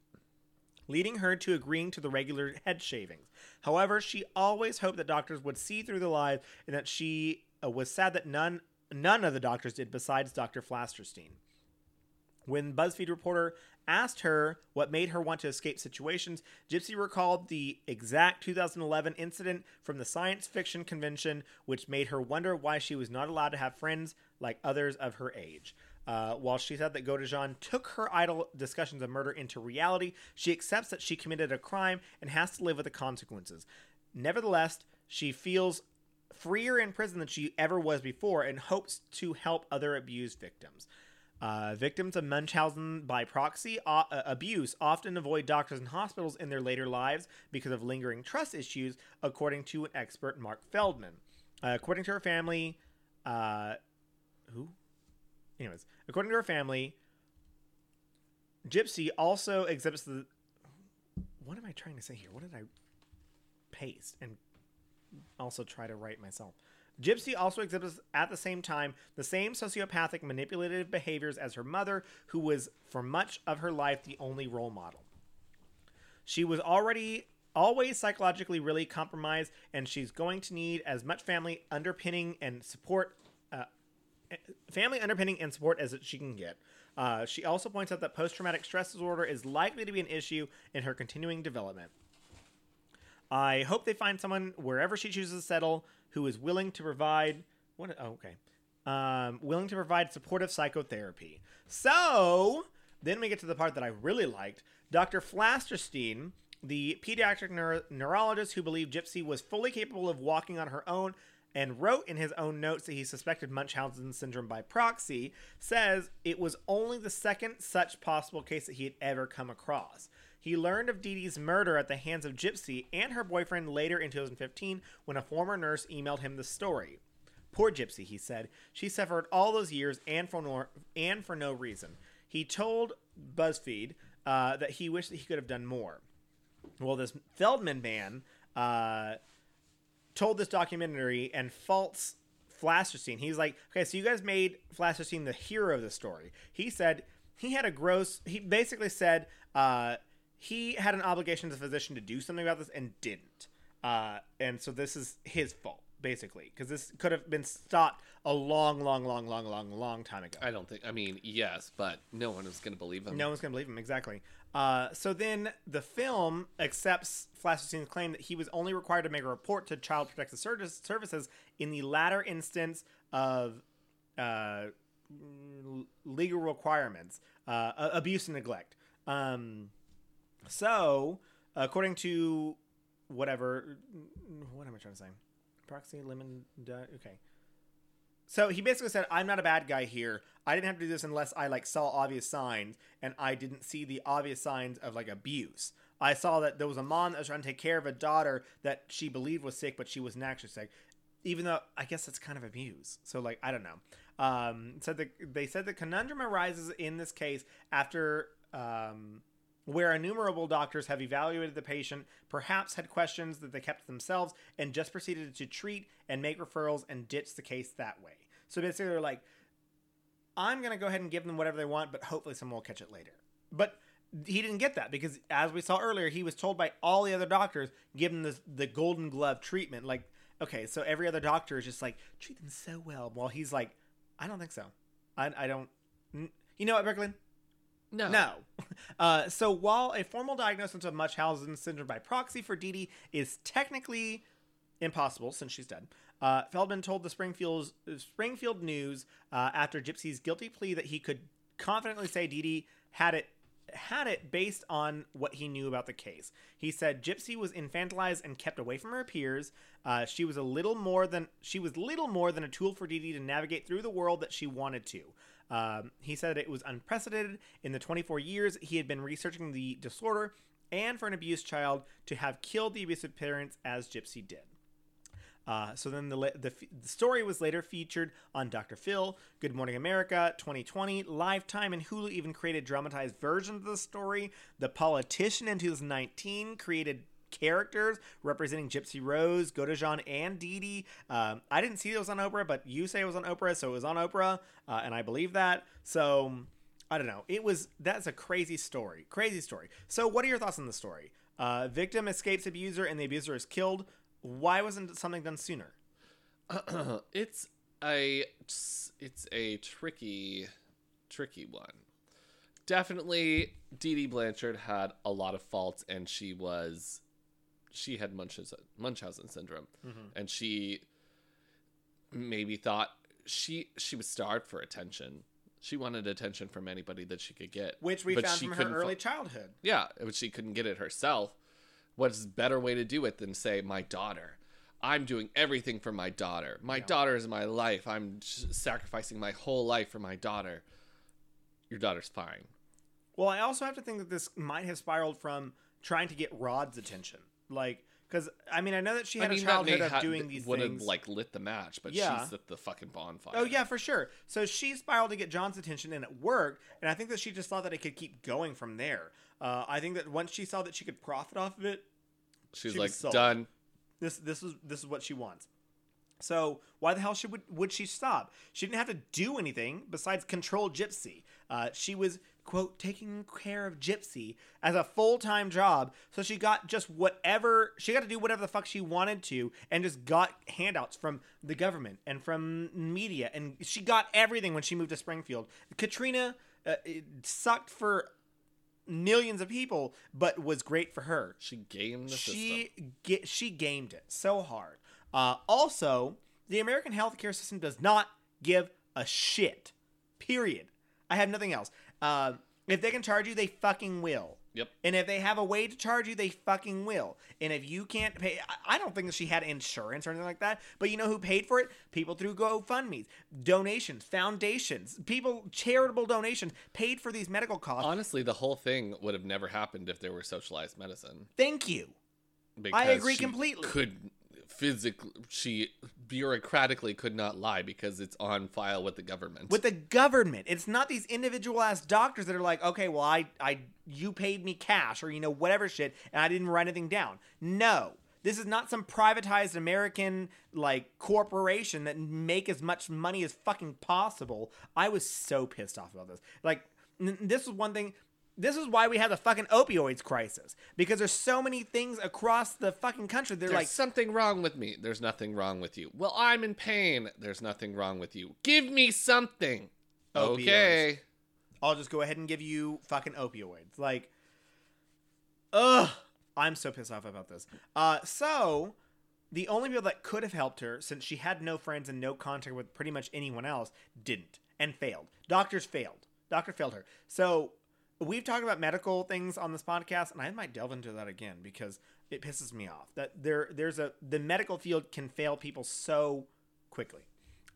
A: leading her to agreeing to the regular head shavings. However, she always hoped that doctors would see through the lies and that she uh, was sad that none none of the doctors did besides Dr. Flasterstein. When BuzzFeed reporter asked her what made her want to escape situations, Gypsy recalled the exact 2011 incident from the science fiction convention, which made her wonder why she was not allowed to have friends like others of her age. Uh, while she said that Godejohn took her idle discussions of murder into reality, she accepts that she committed a crime and has to live with the consequences. Nevertheless, she feels freer in prison than she ever was before and hopes to help other abused victims. Uh, victims of Munchausen by proxy uh, uh, abuse often avoid doctors and hospitals in their later lives because of lingering trust issues, according to an expert, Mark Feldman. Uh, according to her family, uh, who? Anyways, according to her family, Gypsy also exhibits the. What am I trying to say here? What did I paste and also try to write myself? Gypsy also exhibits at the same time the same sociopathic manipulative behaviors as her mother, who was for much of her life the only role model. She was already always psychologically really compromised, and she's going to need as much family underpinning and support, uh, family underpinning and support as she can get. Uh, she also points out that post traumatic stress disorder is likely to be an issue in her continuing development. I hope they find someone wherever she chooses to settle who is willing to provide what? Oh, okay, um, willing to provide supportive psychotherapy. So then we get to the part that I really liked. Dr. Flasterstein, the pediatric neuro- neurologist who believed Gypsy was fully capable of walking on her own and wrote in his own notes that he suspected Munchausen syndrome by proxy, says it was only the second such possible case that he had ever come across. He learned of Dee Dee's murder at the hands of Gypsy and her boyfriend later in 2015 when a former nurse emailed him the story. Poor Gypsy, he said. She suffered all those years and for no, and for no reason. He told BuzzFeed uh, that he wished that he could have done more. Well, this Feldman man uh, told this documentary and faults Flasterstein. He's like, okay, so you guys made Flasterstein the hero of the story. He said he had a gross. He basically said uh, he had an obligation as a physician to do something about this and didn't. Uh, and so this is his fault, basically, because this could have been stopped a long, long, long, long, long, long time ago.
C: I don't think. I mean, yes, but no one is going to believe him.
A: No one's gonna believe him exactly. Uh, so then the film accepts Flasterstein's claim that he was only required to make a report to Child Protective Service- Services in the latter instance of uh, legal requirements, uh, abuse and neglect. Um, so according to whatever, what am I trying to say? Proxy lemon. di- Okay. So he basically said, "I'm not a bad guy here. I didn't have to do this unless I like saw obvious signs, and I didn't see the obvious signs of like abuse. I saw that there was a mom that was trying to take care of a daughter that she believed was sick, but she wasn't actually sick. Even though I guess that's kind of abuse. So like I don't know. Um, said that they said the conundrum arises in this case after um, where innumerable doctors have evaluated the patient, perhaps had questions that they kept to themselves, and just proceeded to treat and make referrals and ditch the case that way. So basically, they're like, I'm going to go ahead and give them whatever they want, but hopefully someone will catch it later. But he didn't get that because, as we saw earlier, he was told by all the other doctors, give them the, the golden glove treatment. Like, okay, so every other doctor is just like, treat them so well. While he's like, I don't think so. I, I don't. You know what, Brooklyn?
C: No.
A: No. Uh, so while a formal diagnosis of Munchausen syndrome by proxy for Dee Dee is technically impossible since she's dead, uh, Feldman told the Springfield Springfield News uh, after Gypsy's guilty plea that he could confidently say Dee Dee had it had it based on what he knew about the case. He said Gypsy was infantilized and kept away from her peers. Uh, she was a little more than she was little more than a tool for Dee Dee to navigate through the world that she wanted to. Um, he said it was unprecedented in the 24 years he had been researching the disorder, and for an abused child to have killed the abusive parents as Gypsy did. Uh, so then the, the the story was later featured on Dr. Phil, Good Morning America, 2020, Lifetime, and Hulu even created dramatized versions of the story. The Politician in 2019 created characters representing Gypsy Rose, Godejohn, and Dee Dee. Um, I didn't see it was on Oprah, but you say it was on Oprah, so it was on Oprah, uh, and I believe that. So I don't know. It was that's a crazy story, crazy story. So what are your thoughts on the story? Uh, victim escapes abuser, and the abuser is killed. Why wasn't something done sooner?
C: it's a it's a tricky tricky one. Definitely Dee Dee Blanchard had a lot of faults and she was she had Munchausen, Munchausen syndrome mm-hmm. and she maybe thought she she was starved for attention. She wanted attention from anybody that she could get.
A: Which we
C: but
A: found from her early childhood.
C: yeah, but she couldn't get it herself. What's a better way to do it than say, my daughter? I'm doing everything for my daughter. My daughter is my life. I'm sacrificing my whole life for my daughter. Your daughter's fine.
A: Well, I also have to think that this might have spiraled from trying to get Rod's attention, like because I mean I know that she had
C: I mean,
A: a childhood of
C: ha-
A: doing these
C: would have
A: things.
C: like lit the match, but
A: Yeah.
C: she's at the fucking bonfire.
A: Oh yeah, for sure. So she spiraled to get John's attention, and it worked. And I think that she just thought that it could keep going from there. Uh, I think that once she saw that she could profit off of it,
C: she's
A: she
C: like done.
A: this this is this is what she wants. So why the hell should would, would she stop? She didn't have to do anything besides control Gypsy. Uh, she was quote taking care of Gypsy as a full time job, so she got just whatever she got to do whatever the fuck she wanted to, and just got handouts from the government and from media, and she got everything when she moved to Springfield. Katrina uh, it sucked for millions of people, but was great for her
C: She gamed the system.
A: she she gamed it so hard. Uh, also, the American healthcare system does not give a shit. Period. I have nothing else. Uh, if they can charge you, they fucking will.
C: Yep.
A: And if they have a way to charge you, they fucking will. And if you can't pay, I- don't think that she had insurance or anything like that. But you know who paid for it? People through GoFundMe's, donations, foundations, people, charitable donations paid for these medical costs.
C: Honestly, the whole thing would have never happened if there were socialized medicine.
A: Thank you.
C: Because
A: I
C: agree
A: completely.
C: Could physically, she bureaucratically could not lie because it's on file with the government.
A: with the government. It's not these individual ass doctors that are like, okay, well, I, I, you paid me cash or you know whatever shit, and I didn't write anything down. No, this is not some privatized American like corporation that make as much money as fucking possible. I was so pissed off about this. Like, this was one thing. This is why we have the fucking opioids crisis because there's so many things across the fucking country. They're
C: There's
A: like,
C: something wrong with me. There's nothing wrong with you. Well, I'm in pain. There's nothing wrong with you. Give me something.
A: Opioids.
C: Okay.
A: I'll just go ahead and give you fucking opioids. Like, ugh, I'm so pissed off about this. Uh, so the only people that could have helped her, since she had no friends and no contact with pretty much anyone else, didn't and failed. Doctors failed. Doctor failed her. So we've talked about medical things on this podcast, and I might delve into that again because it pisses me off that there there's a the medical field can fail people so quickly.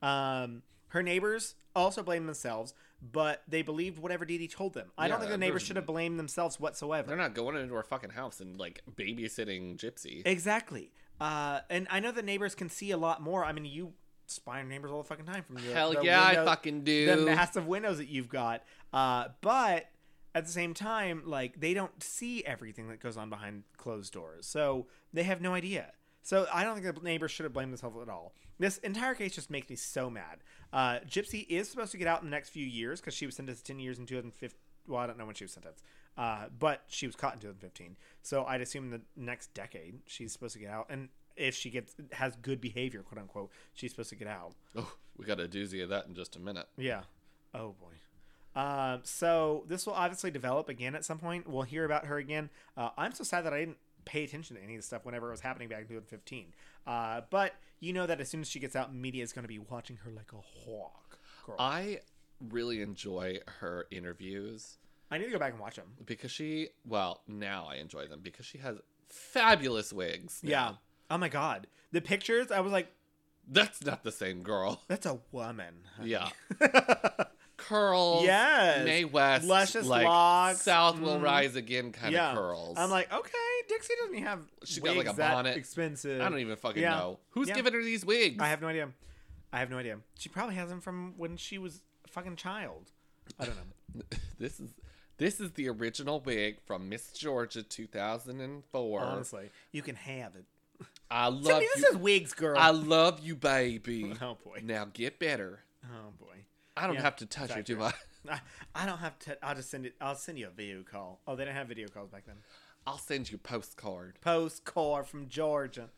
A: Um, her neighbors also blame themselves, but they believed whatever Dee Dee told them. I don't think the neighbors should have blamed themselves whatsoever.
C: They're not going into her fucking house and like babysitting Gypsy.
A: Exactly. Uh, and I know the neighbors can see a lot more. I mean, you spy on neighbors all the fucking time from the,
C: Hell
A: the
C: yeah, I fucking do.
A: the massive windows that you've got. Uh, but at the same time, like they don't see everything that goes on behind closed doors, so they have no idea. So I don't think the neighbors should have blamed themselves at all. This entire case just makes me so mad. Uh, Gypsy is supposed to get out in the next few years because she was sentenced to ten years in 2015. Well, I don't know when she was sentenced, uh, but she was caught in 2015. So I'd assume in the next decade she's supposed to get out, and if she gets has good behavior, quote unquote, she's supposed to get out.
C: Oh, we got a doozy of that in just a minute.
A: Yeah. Oh boy. Um, so this will obviously develop again at some point. We'll hear about her again. Uh, I'm so sad that I didn't pay attention to any of this stuff whenever it was happening back in 2015. Uh, but you know that as soon as she gets out, media is going to be watching her like a hawk. Girl.
C: I really enjoy her interviews
A: I need to go back and watch them.
C: because she, well, now I enjoy them because she has fabulous wigs. now.
A: Yeah. Oh my god, the pictures! I was like,
C: That's not the same girl.
A: that's a woman. honey.
C: Yeah. Curls.
A: Yes.
C: Mae West.
A: Luscious
C: like,
A: locks.
C: South will
A: Mhm.
C: rise again kind
A: yeah.
C: of curls.
A: I'm like, okay, Dixie doesn't have.
C: She's got, like, a bonnet.
A: Expensive.
C: I don't even fucking
A: Yeah.
C: know. Who's
A: Yeah.
C: giving her these wigs?
A: I have no idea. I have no idea. She probably has them from when she was a fucking child. I don't know.
C: this is this is the original wig from Miss Georgia 2004.
A: Honestly, you can have it.
C: I love
A: this
C: you.
A: is wigs, girl.
C: I love you, baby.
A: oh boy.
C: Now get better.
A: Oh boy.
C: I don't
A: Yeah,
C: have to touch her, do I?
A: I, don't have to. I'll just send it. I'll send you a video call. Oh, they didn't have video calls back then.
C: I'll send you a postcard.
A: Postcard from Georgia,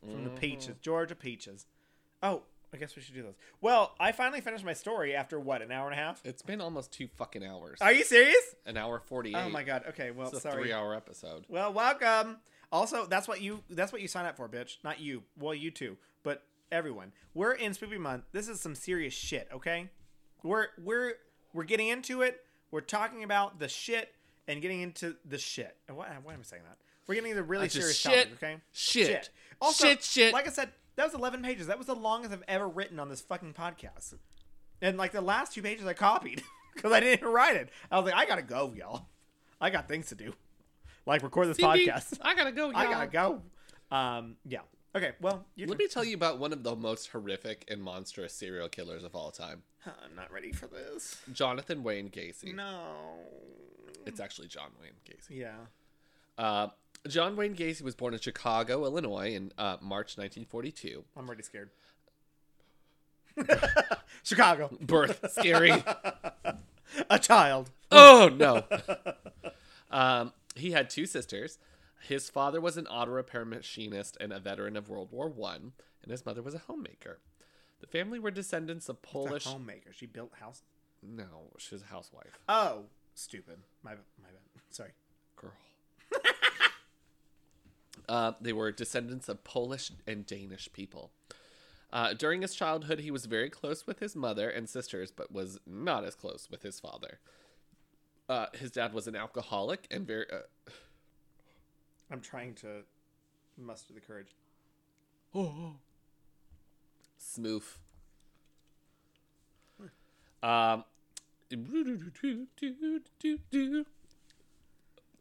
A: from the
C: Mm-hmm.
A: peaches, Georgia peaches. Oh, I guess we should do this. Well, I finally finished my story after what an hour and a half.
C: It's been almost two fucking hours.
A: Are you serious?
C: An hour 48.
A: Oh my god. Okay. Well,
C: It's a
A: sorry.
C: three hour episode.
A: Well, welcome. Also, that's what you that's what you sign up for, bitch. Not you. Well, you too, but everyone. We're in spooky Month. This is some serious shit, okay? We're we're we're getting into it. We're talking about the shit and getting into the shit. And Why, why am I saying that? We're getting into really
C: That's
A: serious
C: shit,
A: topic, okay?
C: shit,
A: Also,
C: shit, shit.
A: Like I said, that was 11 pages. That was the longest I've ever written on this fucking podcast. And like the last two pages I copied because I didn't write it. I was like, I gotta go, y'all. I got things to do. Like record this
C: Phoebe,
A: podcast.
C: I gotta go, y'all.
A: I gotta go. Um, yeah. Okay. Well, you
C: Let me tell you about one of the most horrific and monstrous serial killers of all time.
A: I'm not ready for this.
C: Jonathan Wayne Gacy.
A: No.
C: It's actually John Wayne Gacy.
A: Yeah.
C: Uh, John Wayne Gacy was born in Chicago, Illinois in uh, March 1942.
A: I'm already scared. Chicago.
C: Birth scary.
A: A child.
C: oh no. Um, he had two sisters. His father was an auto repair machinist and a veteran of World War One, and his mother was a homemaker. The family were descendants of
A: A
C: Polish.
A: homemaker. She built house.
C: No, she's a housewife.
A: Oh, stupid. My my bad. Sorry.
C: Girl. uh, they were descendants of Polish and Danish people. Uh, during his childhood, he was very close with his mother and sisters, but was not as close with his father. Uh, his dad was an alcoholic and very. Uh,
A: I'm trying to muster the courage.
C: smooth. Um,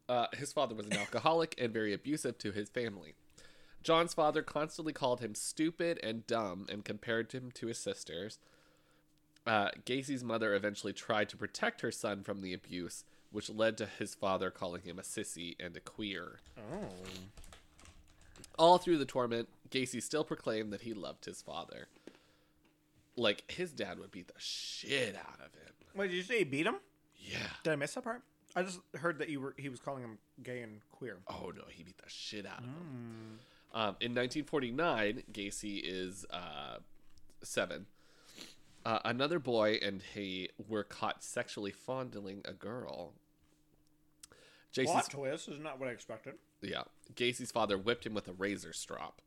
C: uh, his father was an alcoholic and very abusive to his family. John's father constantly called him stupid and dumb and compared him to his sisters. Uh, Gacy's mother eventually tried to protect her son from the abuse, which led to his father calling him a sissy and a queer.
A: Oh.
C: All through the torment, Gacy still proclaimed that he loved his father. Like, his dad would beat the shit out of him.
A: Wait, did you say he beat him?
C: Yeah.
A: Did I miss that part? I just heard that you were he was calling him gay and queer.
C: Oh, no, he beat the shit out of him. Um, in 1949, Gacy is uh, seven. Uh, another boy and he were caught sexually fondling a girl.
A: Plot
C: Gacy's,
A: twist is not what I expected.
C: yeah, Gacy's father whipped him with a razor strop.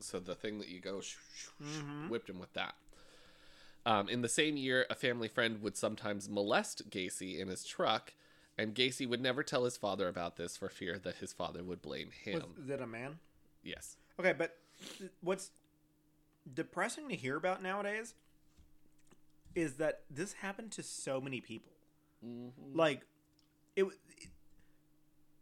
C: So the thing that you go sh- sh- sh- whipped him with that. Um, in the same year, a family friend would sometimes molest Gacy in his truck, and Gacy would never tell his father about this for fear that his father would blame him.
A: Was it a man?
C: yes.
A: Okay, but what's depressing to hear about nowadays is that this happened to so many people. Like, it. it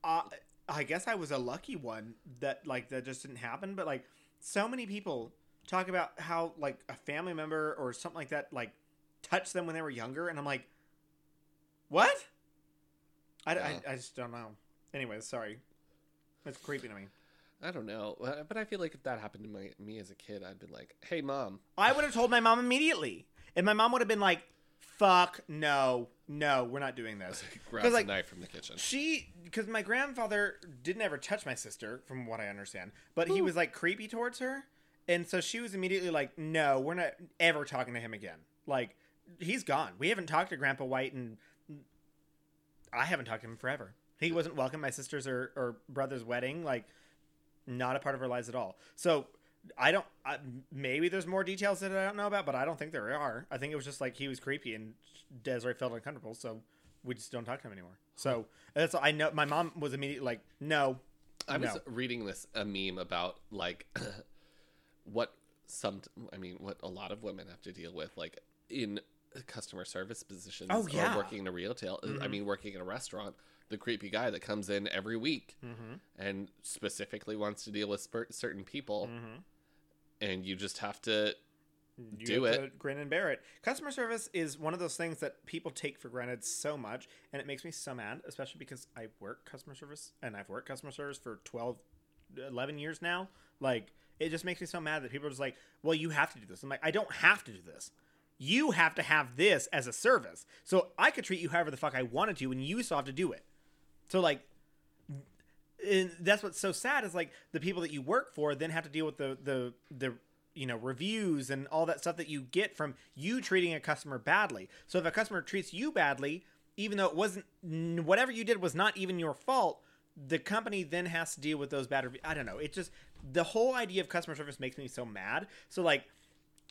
A: uh, I guess I was a lucky one that like that just didn't happen. But like, so many people talk about how like a family member or something like that like touched them when they were younger, and I'm like, what? I,
C: Yeah.
A: I, I just don't know. Anyways, sorry. It's creepy to me.
C: I don't know, but I feel like if that happened to my, me as a kid, I'd be like, "Hey, mom,
A: I would have told my mom immediately. And my mom would have been like, fuck, no, no, we're not doing this.
C: grab
A: Because,
C: a knife from the kitchen."
A: she, because my grandfather didn't ever touch my sister, from what I understand, but he was like creepy towards her. And so she was immediately like, no, we're not ever talking to him again. Like, he's gone. We haven't talked to Grandpa White, and I haven't talked to him forever. He wasn't welcome at my sister's or, or brother's wedding. Like, not a part of our lives at all. So I don't. I, maybe there's more details that I don't know about, but I don't think there are. I think it was just like he was creepy and Desiree felt uncomfortable, so we just don't talk to him anymore. So that's I know. My mom was immediately like, "No,
C: I was reading this a meme about like what some I mean what a lot of women have to deal with like in customer service positions
A: Oh, yeah. Mm-hmm.
C: or working in a retail I mean working in a restaurant the creepy guy that comes in every week
A: Mm-hmm.
C: and specifically wants to deal with certain people
A: Mm-hmm.
C: And you just have to
A: You
C: do
A: have
C: it.
A: to grin and bear it. Customer service is one of those things that people take for granted so much, and it makes me so mad, especially because I work customer service and I've worked customer service for 12, 11 years now. Like, it just makes me so mad that people are just like, well, you have to do this. I'm like, I don't have to do this. You have to have this as a service. So I could treat you however the fuck I wanted to, and you still have to do it. So, like, and that's what's so sad is like the people that you work for then have to deal with the the the you know reviews and all that stuff that you get from you treating a customer badly. So if a customer treats you badly even though it wasn't whatever you did was not even your fault the company then has to deal with those bad reviews. I don't know. It just the whole idea of customer service makes me so mad. So like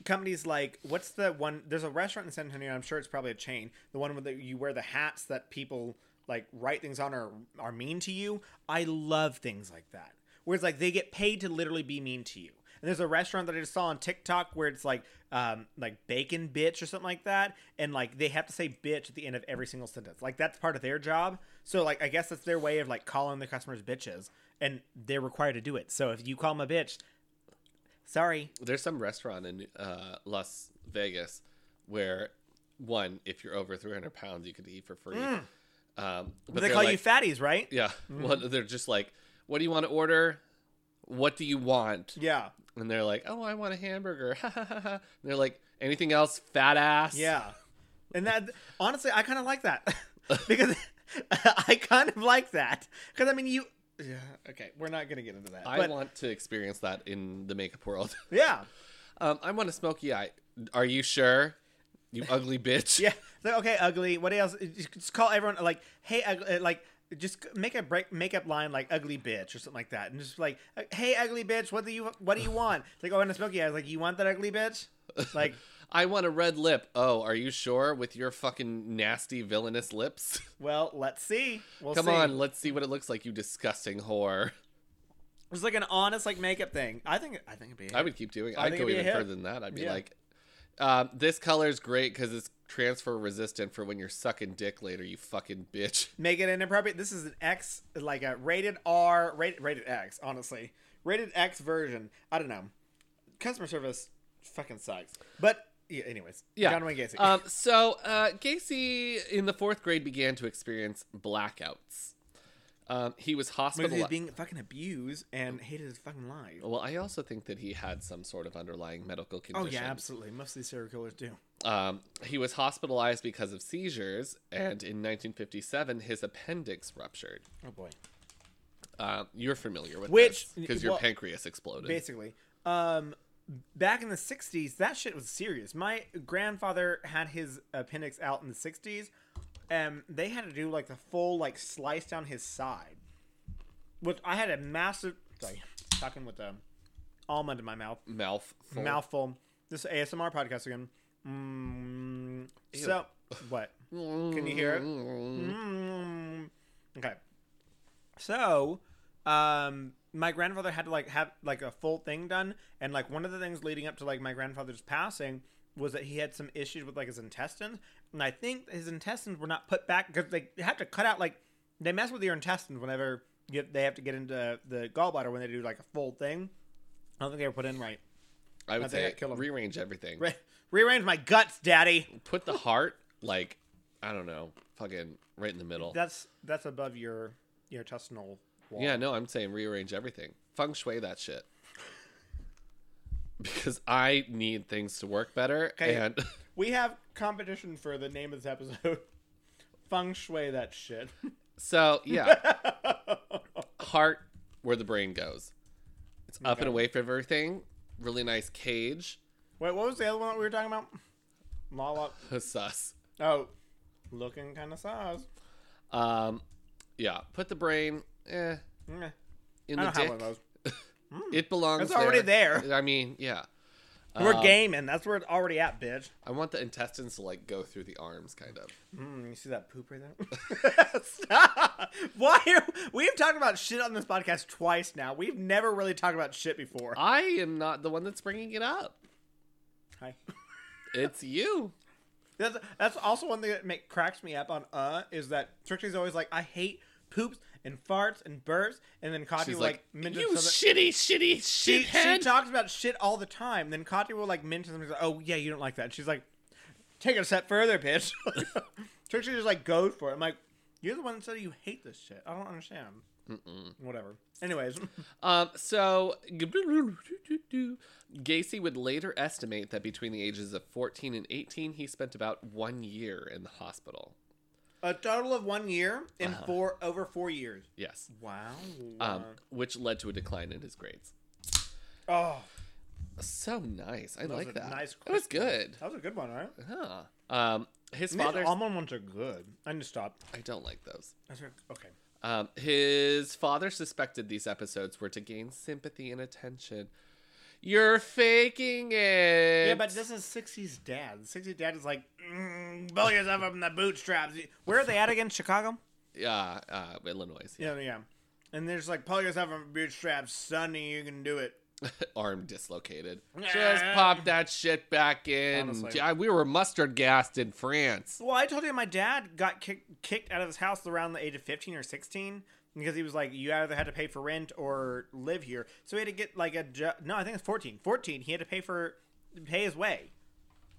A: companies like what's the one there's a restaurant in san antonio i'm sure it's probably a chain the one where you wear the hats that people like write things on or are mean to you i love things like that. Where it's like they get paid to literally be mean to you. And there's a restaurant that i just saw on tiktok where it's like um like bacon bitch or something like that. And like they have to say bitch at the end of every single sentence. Like that's part of their job. So like i guess that's their way of like calling the customers bitches. And they're required to do it. So if you call them a bitch sorry.
C: There's some restaurant in uh, Las Vegas where one, if you're over 300 pounds, you could eat for free. Um, but
A: they call
C: like-
A: you fatties right
C: Yeah. Well, they're just like, what do you want to order? what do you want?
A: Yeah.
C: And they're like, oh, I want a hamburger. and they're like, anything else, fat ass?
A: Yeah. And that honestly, I kind of like that because I kind of like that because I mean you. Yeah. Okay, we're not gonna get into that.
C: I
A: but,
C: want to experience that in the makeup world.
A: Yeah.
C: um, I want a smoky eye. Are you sure? You ugly bitch.
A: Yeah. So, okay, ugly. What else? Just call everyone like, hey, ugly, uh, like. Just make a break makeup line like ugly bitch or something like that, and just like, uh, hey, ugly bitch, what do you what do you want? It's like, oh, and a smoky eye. Like, you want that ugly bitch? Like,
C: I want a red lip. Oh, are you sure with your fucking nasty villainous lips?
A: well, let's see. We'll
C: Come
A: see.
C: on, let's see what it looks like, you disgusting whore.
A: It's like an honest like makeup thing. I think I think it'd be.
C: I would keep doing.
A: I
C: I'd go
A: it'd be a
C: even further than that. I'd be
A: Yeah.
C: like, um, this color is great because it's transfer resistant for when you're sucking dick later. You fucking bitch.
A: make it inappropriate. This is an X, like a rated R, rated rated X. Honestly, rated X version. I don't know. Customer service fucking sucks. But yeah, anyways,
C: Yeah.
A: John Wayne Gacy.
C: Um, so uh, Gacy in the fourth grade began to experience blackouts. Um, he was
A: because he was
C: hospitalized.
A: being fucking abused and hated his fucking life.
C: Well, I also think that he had some sort of underlying medical condition.
A: Oh yeah, absolutely. Most of these serial killers do.
C: Um, he was hospitalized because of seizures, and in 1957, his appendix ruptured.
A: Oh boy.
C: Uh, you're familiar with
A: Which-
C: because your
A: well,
C: pancreas exploded.
A: Basically, um, back in the '60s, that shit was serious. My grandfather had his appendix out in the '60s, and they had to do like the full like slice down his side. Which I had a massive. Sorry, talking with the almond in my mouth.
C: Mouth.
A: Mouthful. This ASMR podcast again. Mm, so what? Can you hear it? Mm. Okay. So, um, my grandfather had to like have like a full thing done, and like one of the things leading up to like my grandfather's passing was that he had some issues with like his intestines, and I think his intestines were not put back because they have to cut out like they mess with your intestines whenever you, they have to get into the gallbladder when they do like a full thing. I don't think they were put in right.
C: I would
A: I
C: say
A: kill him.
C: rearrange everything.
A: Re- rearrange my guts, daddy.
C: Put the heart like I don't know, fucking right in the middle.
A: That's that's above your your intestinal wall.
C: Yeah, no, I'm saying rearrange everything. Feng shui that shit. Because I need things to work better,
A: Okay.
C: and
A: We have competition for the name of this episode. Feng shui that shit.
C: so yeah, heart where the brain goes. It's up and away from everything. Really nice cage.
A: Wait, what was the other one that we were talking about? Lala.
C: Sus.
A: Oh, looking kind of sus.
C: Um, yeah, put the brain eh,
A: Meh.
C: in the dick.
A: one of those.
C: It belongs.
A: It's already there.
C: I mean, yeah.
A: We're
C: Um,
A: gaming. That's where it's already at, bitch.
C: I want the intestines to like go through the arms, kind of.
A: Mm, you see that poop right there? Stop. Why? Are, we've talked about shit on this podcast twice now. We've never really talked about shit before.
C: I am not the one that's bringing it up.
A: Hi.
C: It's you.
A: That's that's also one thing that make, cracks me up on uh is that Trixie's always like I hate poops and farts and burps, and then
C: She's
A: will
C: like,
A: like, mention
C: you
A: something.
C: shitty, shitty
A: She, she talks about shit all the time. Then Katya will like mention something. Like, oh yeah, you don't like that. And she's like, take it a step further, bitch. Trixie just like goes for it. I'm like, you're the one that said you hate this shit. I don't understand. Whatever. Anyways,
C: Um, so Gacy would later estimate that between the ages of 14 and 18, he spent about one year in the hospital.
A: A total of one year in
C: Uh-huh.
A: four over four years.
C: Yes.
A: Wow.
C: Um, which led to a decline in his grades.
A: oh,
C: So nice. I
A: was
C: like
A: a
C: that.
A: nice,
C: it was good.
A: that was a good one, right?
C: Huh. Um, his father.
A: almond ones are good. I need to stop.
C: I don't like those.
A: Okay.
C: Um, his father suspected these episodes were to gain sympathy and attention. You're faking it.
A: Yeah, but this is 60s dad. 60s dad is like, mm, pull yourself up in the bootstraps. Where are they at again? Chicago?
C: Yeah, uh, Illinois. Yeah.
A: Yeah, yeah. And there's like, pull yourself up in the bootstraps, sonny, you can do it.
C: Arm dislocated. Just pop that shit back in.
A: Honestly.
C: Yeah, we were mustard gassed in France.
A: Well, I told you my dad got kicked kicked out of his house around the age of 15 or 16 because he was like, you either had to pay for rent or live here. So he had to get like a jo- no, I think it's 14. 14. He had to pay for pay his way,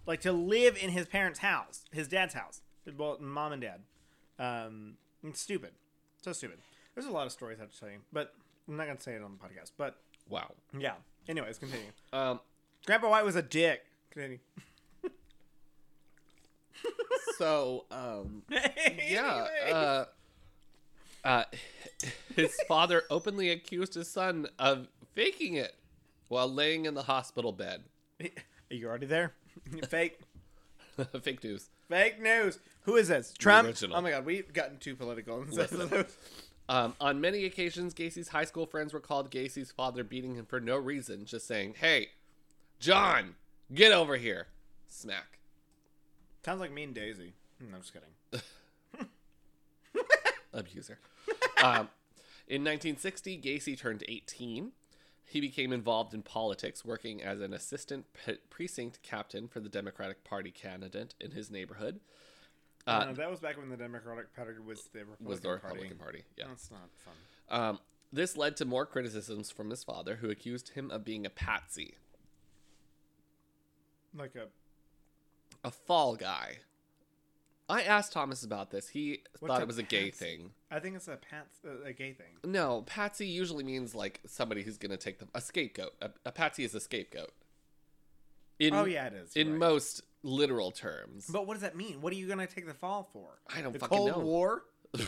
A: like to live in his parents' house, his dad's house. Well, mom and dad. Um, it's stupid. So stupid. There's a lot of stories I have to tell you, but I'm not gonna say it on the podcast, but
C: Wow.
A: yeah. Anyways, continue.
C: Um,
A: Grandpa White was a dick. Continue.
C: so, um, yeah. Uh, uh, his father openly accused his son of faking it while laying in the hospital bed.
A: Are you already there? Fake.
C: Fake news.
A: Fake news. Who is this? Trump?
C: original.
A: Oh my god, we've gotten too political. in this
C: Listen.
A: episode.
C: Um, on many occasions, Gacy's high school friends recalled Gacy's father beating him for no reason, just saying, "Hey, John, get over here." Smack.
A: Sounds like me and Daisy. Hmm, I'm just kidding.
C: abuser. um, in 1960, Gacy turned 18. He became involved in politics, working as an assistant p- precinct captain for the Democratic Party candidate in his neighborhood. Uh,
A: no, that was back when the Democratic Party was the Republican
C: was the
A: Party.
C: Party. Yeah.
A: That's not fun.
C: Um, this led to more criticisms from his father, who accused him of being a patsy,
A: Like a
C: a fall guy. I asked Thomas about this. He
A: What's
C: thought it was a gay
A: patsy?
C: thing.
A: I think it's a pants, uh, a gay thing.
C: No, patsy usually means like somebody who's gonna take them a scapegoat. A, a patsy is a scapegoat. In,
A: oh yeah, it is.
C: in
A: right.
C: most literal terms.
A: But what does that mean? What are you gonna take the fall for?
C: I don't
A: the
C: fucking
A: Cold
C: know.
A: War.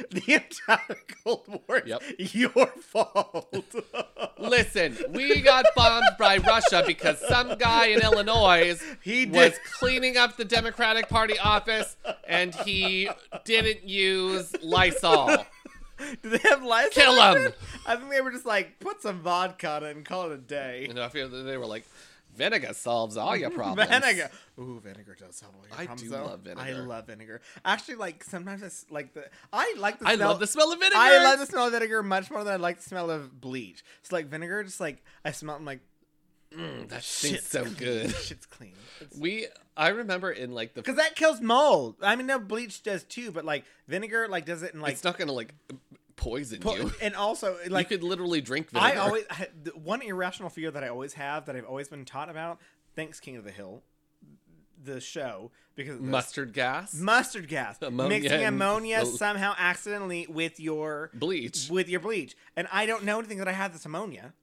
A: the entire Cold War.
C: Yep.
A: Your fault.
C: Listen, we got bombed by Russia because some guy in Illinois
A: He
C: was cleaning up the Democratic Party office and he didn't use Lysol.
A: Do they have Lysol?
C: Kill
A: then? I think they were just like put some vodka on it and call it a day.
C: You know, I feel that they were like, vinegar solves all your problems.
A: Vinegar. Ooh, vinegar does solve all your
C: I
A: problems.
C: do
A: though.
C: love vinegar.
A: I love vinegar. Actually, like sometimes it's like the I like the
C: I
A: smell.
C: love the smell of vinegar.
A: I love the smell of vinegar much more than I like the smell of bleach. So like vinegar, just like I smell I'm like
C: Mm, that
A: shit's
C: so
A: clean.
C: good.
A: Shit's clean.
C: We, I remember in like the
A: Because that kills mold. I mean, no, bleach does too, but like vinegar, like does it in like
C: it's not gonna like poison
A: po-
C: you.
A: and also like
C: you could literally drink vinegar.
A: I always I, the one irrational fear that I always have that I've always been taught about. Thanks, King of the Hill, the show because of this.
C: mustard gas,
A: mustard gas,
C: Ammonia
A: mixing ammonia somehow accidentally with your
C: bleach.
A: with your bleach, and I don't know anything that I have this ammonia,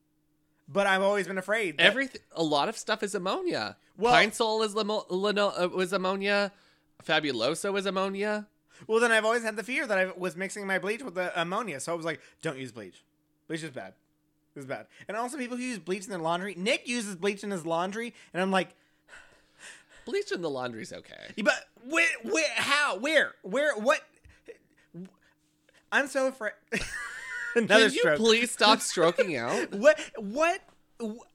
A: but I've always been afraid. That,
C: Everything, a lot of stuff is ammonia.
A: Well-
C: Pine Sol is limo, lino, uh, was ammonia. Fabuloso is ammonia.
A: Well, then I've always had the fear that I was mixing my bleach with the ammonia, so I was like, don't use bleach. Bleach is bad. It's bad. And also, people who use bleach in their laundry. Nick uses bleach in his laundry, and I'm like,
C: Bleach in the laundry's okay.
A: Yeah, But where, where, how, where, where, what? I'm so afraid. Another
C: Can you
A: stroke.
C: please stop stroking out?
A: What? What?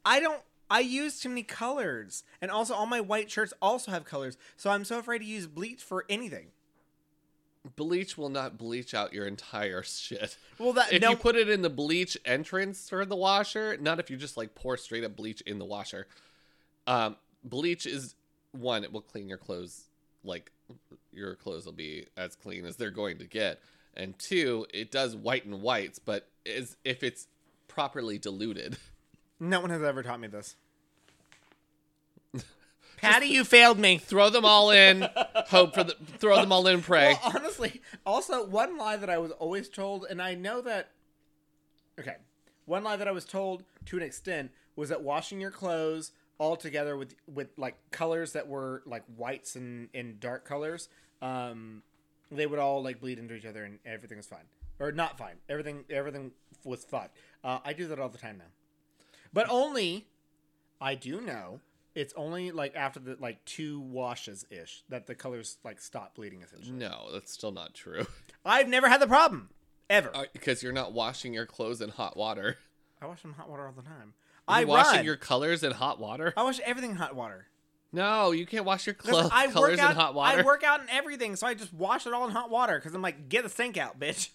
A: I don't. I use too many colors, and also all my white shirts also have colors. So I'm so afraid to use bleach for anything.
C: Bleach will not bleach out your entire shit.
A: Well, that
C: If
A: no.
C: you put it in the bleach entrance for the washer, not if you just like pour straight up bleach in the washer. Um, bleach is one, it will clean your clothes like your clothes will be as clean as they're going to get. And two, it does whiten whites, but is if it's properly diluted.
A: no one has ever taught me this. Patty, you failed me.
C: Throw them all in, hope for the throw them all in, pray.
A: Well, honestly, also one lie that I was always told, and I know that. Okay, one lie that I was told to an extent was that washing your clothes all together with with like colors that were like whites and and dark colors, um, they would all like bleed into each other and everything was fine or not fine. Everything everything was fine. Uh, I do that all the time now, but only I do know. It's only like after the like two washes ish that the colors like stop bleeding essentially.
C: No, that's still not true.
A: I've never had the problem ever.
C: Uh, because you're not washing your clothes in hot water.
A: I wash them in hot water all the time.
C: Are
A: I
C: washing
A: run.
C: your colors in hot water?
A: I wash everything in hot water.
C: No, you can't wash your clothes
A: I
C: colors
A: work out.
C: in hot water.
A: I work out in everything, so I just wash it all in hot water because I'm like, get the sink out, bitch.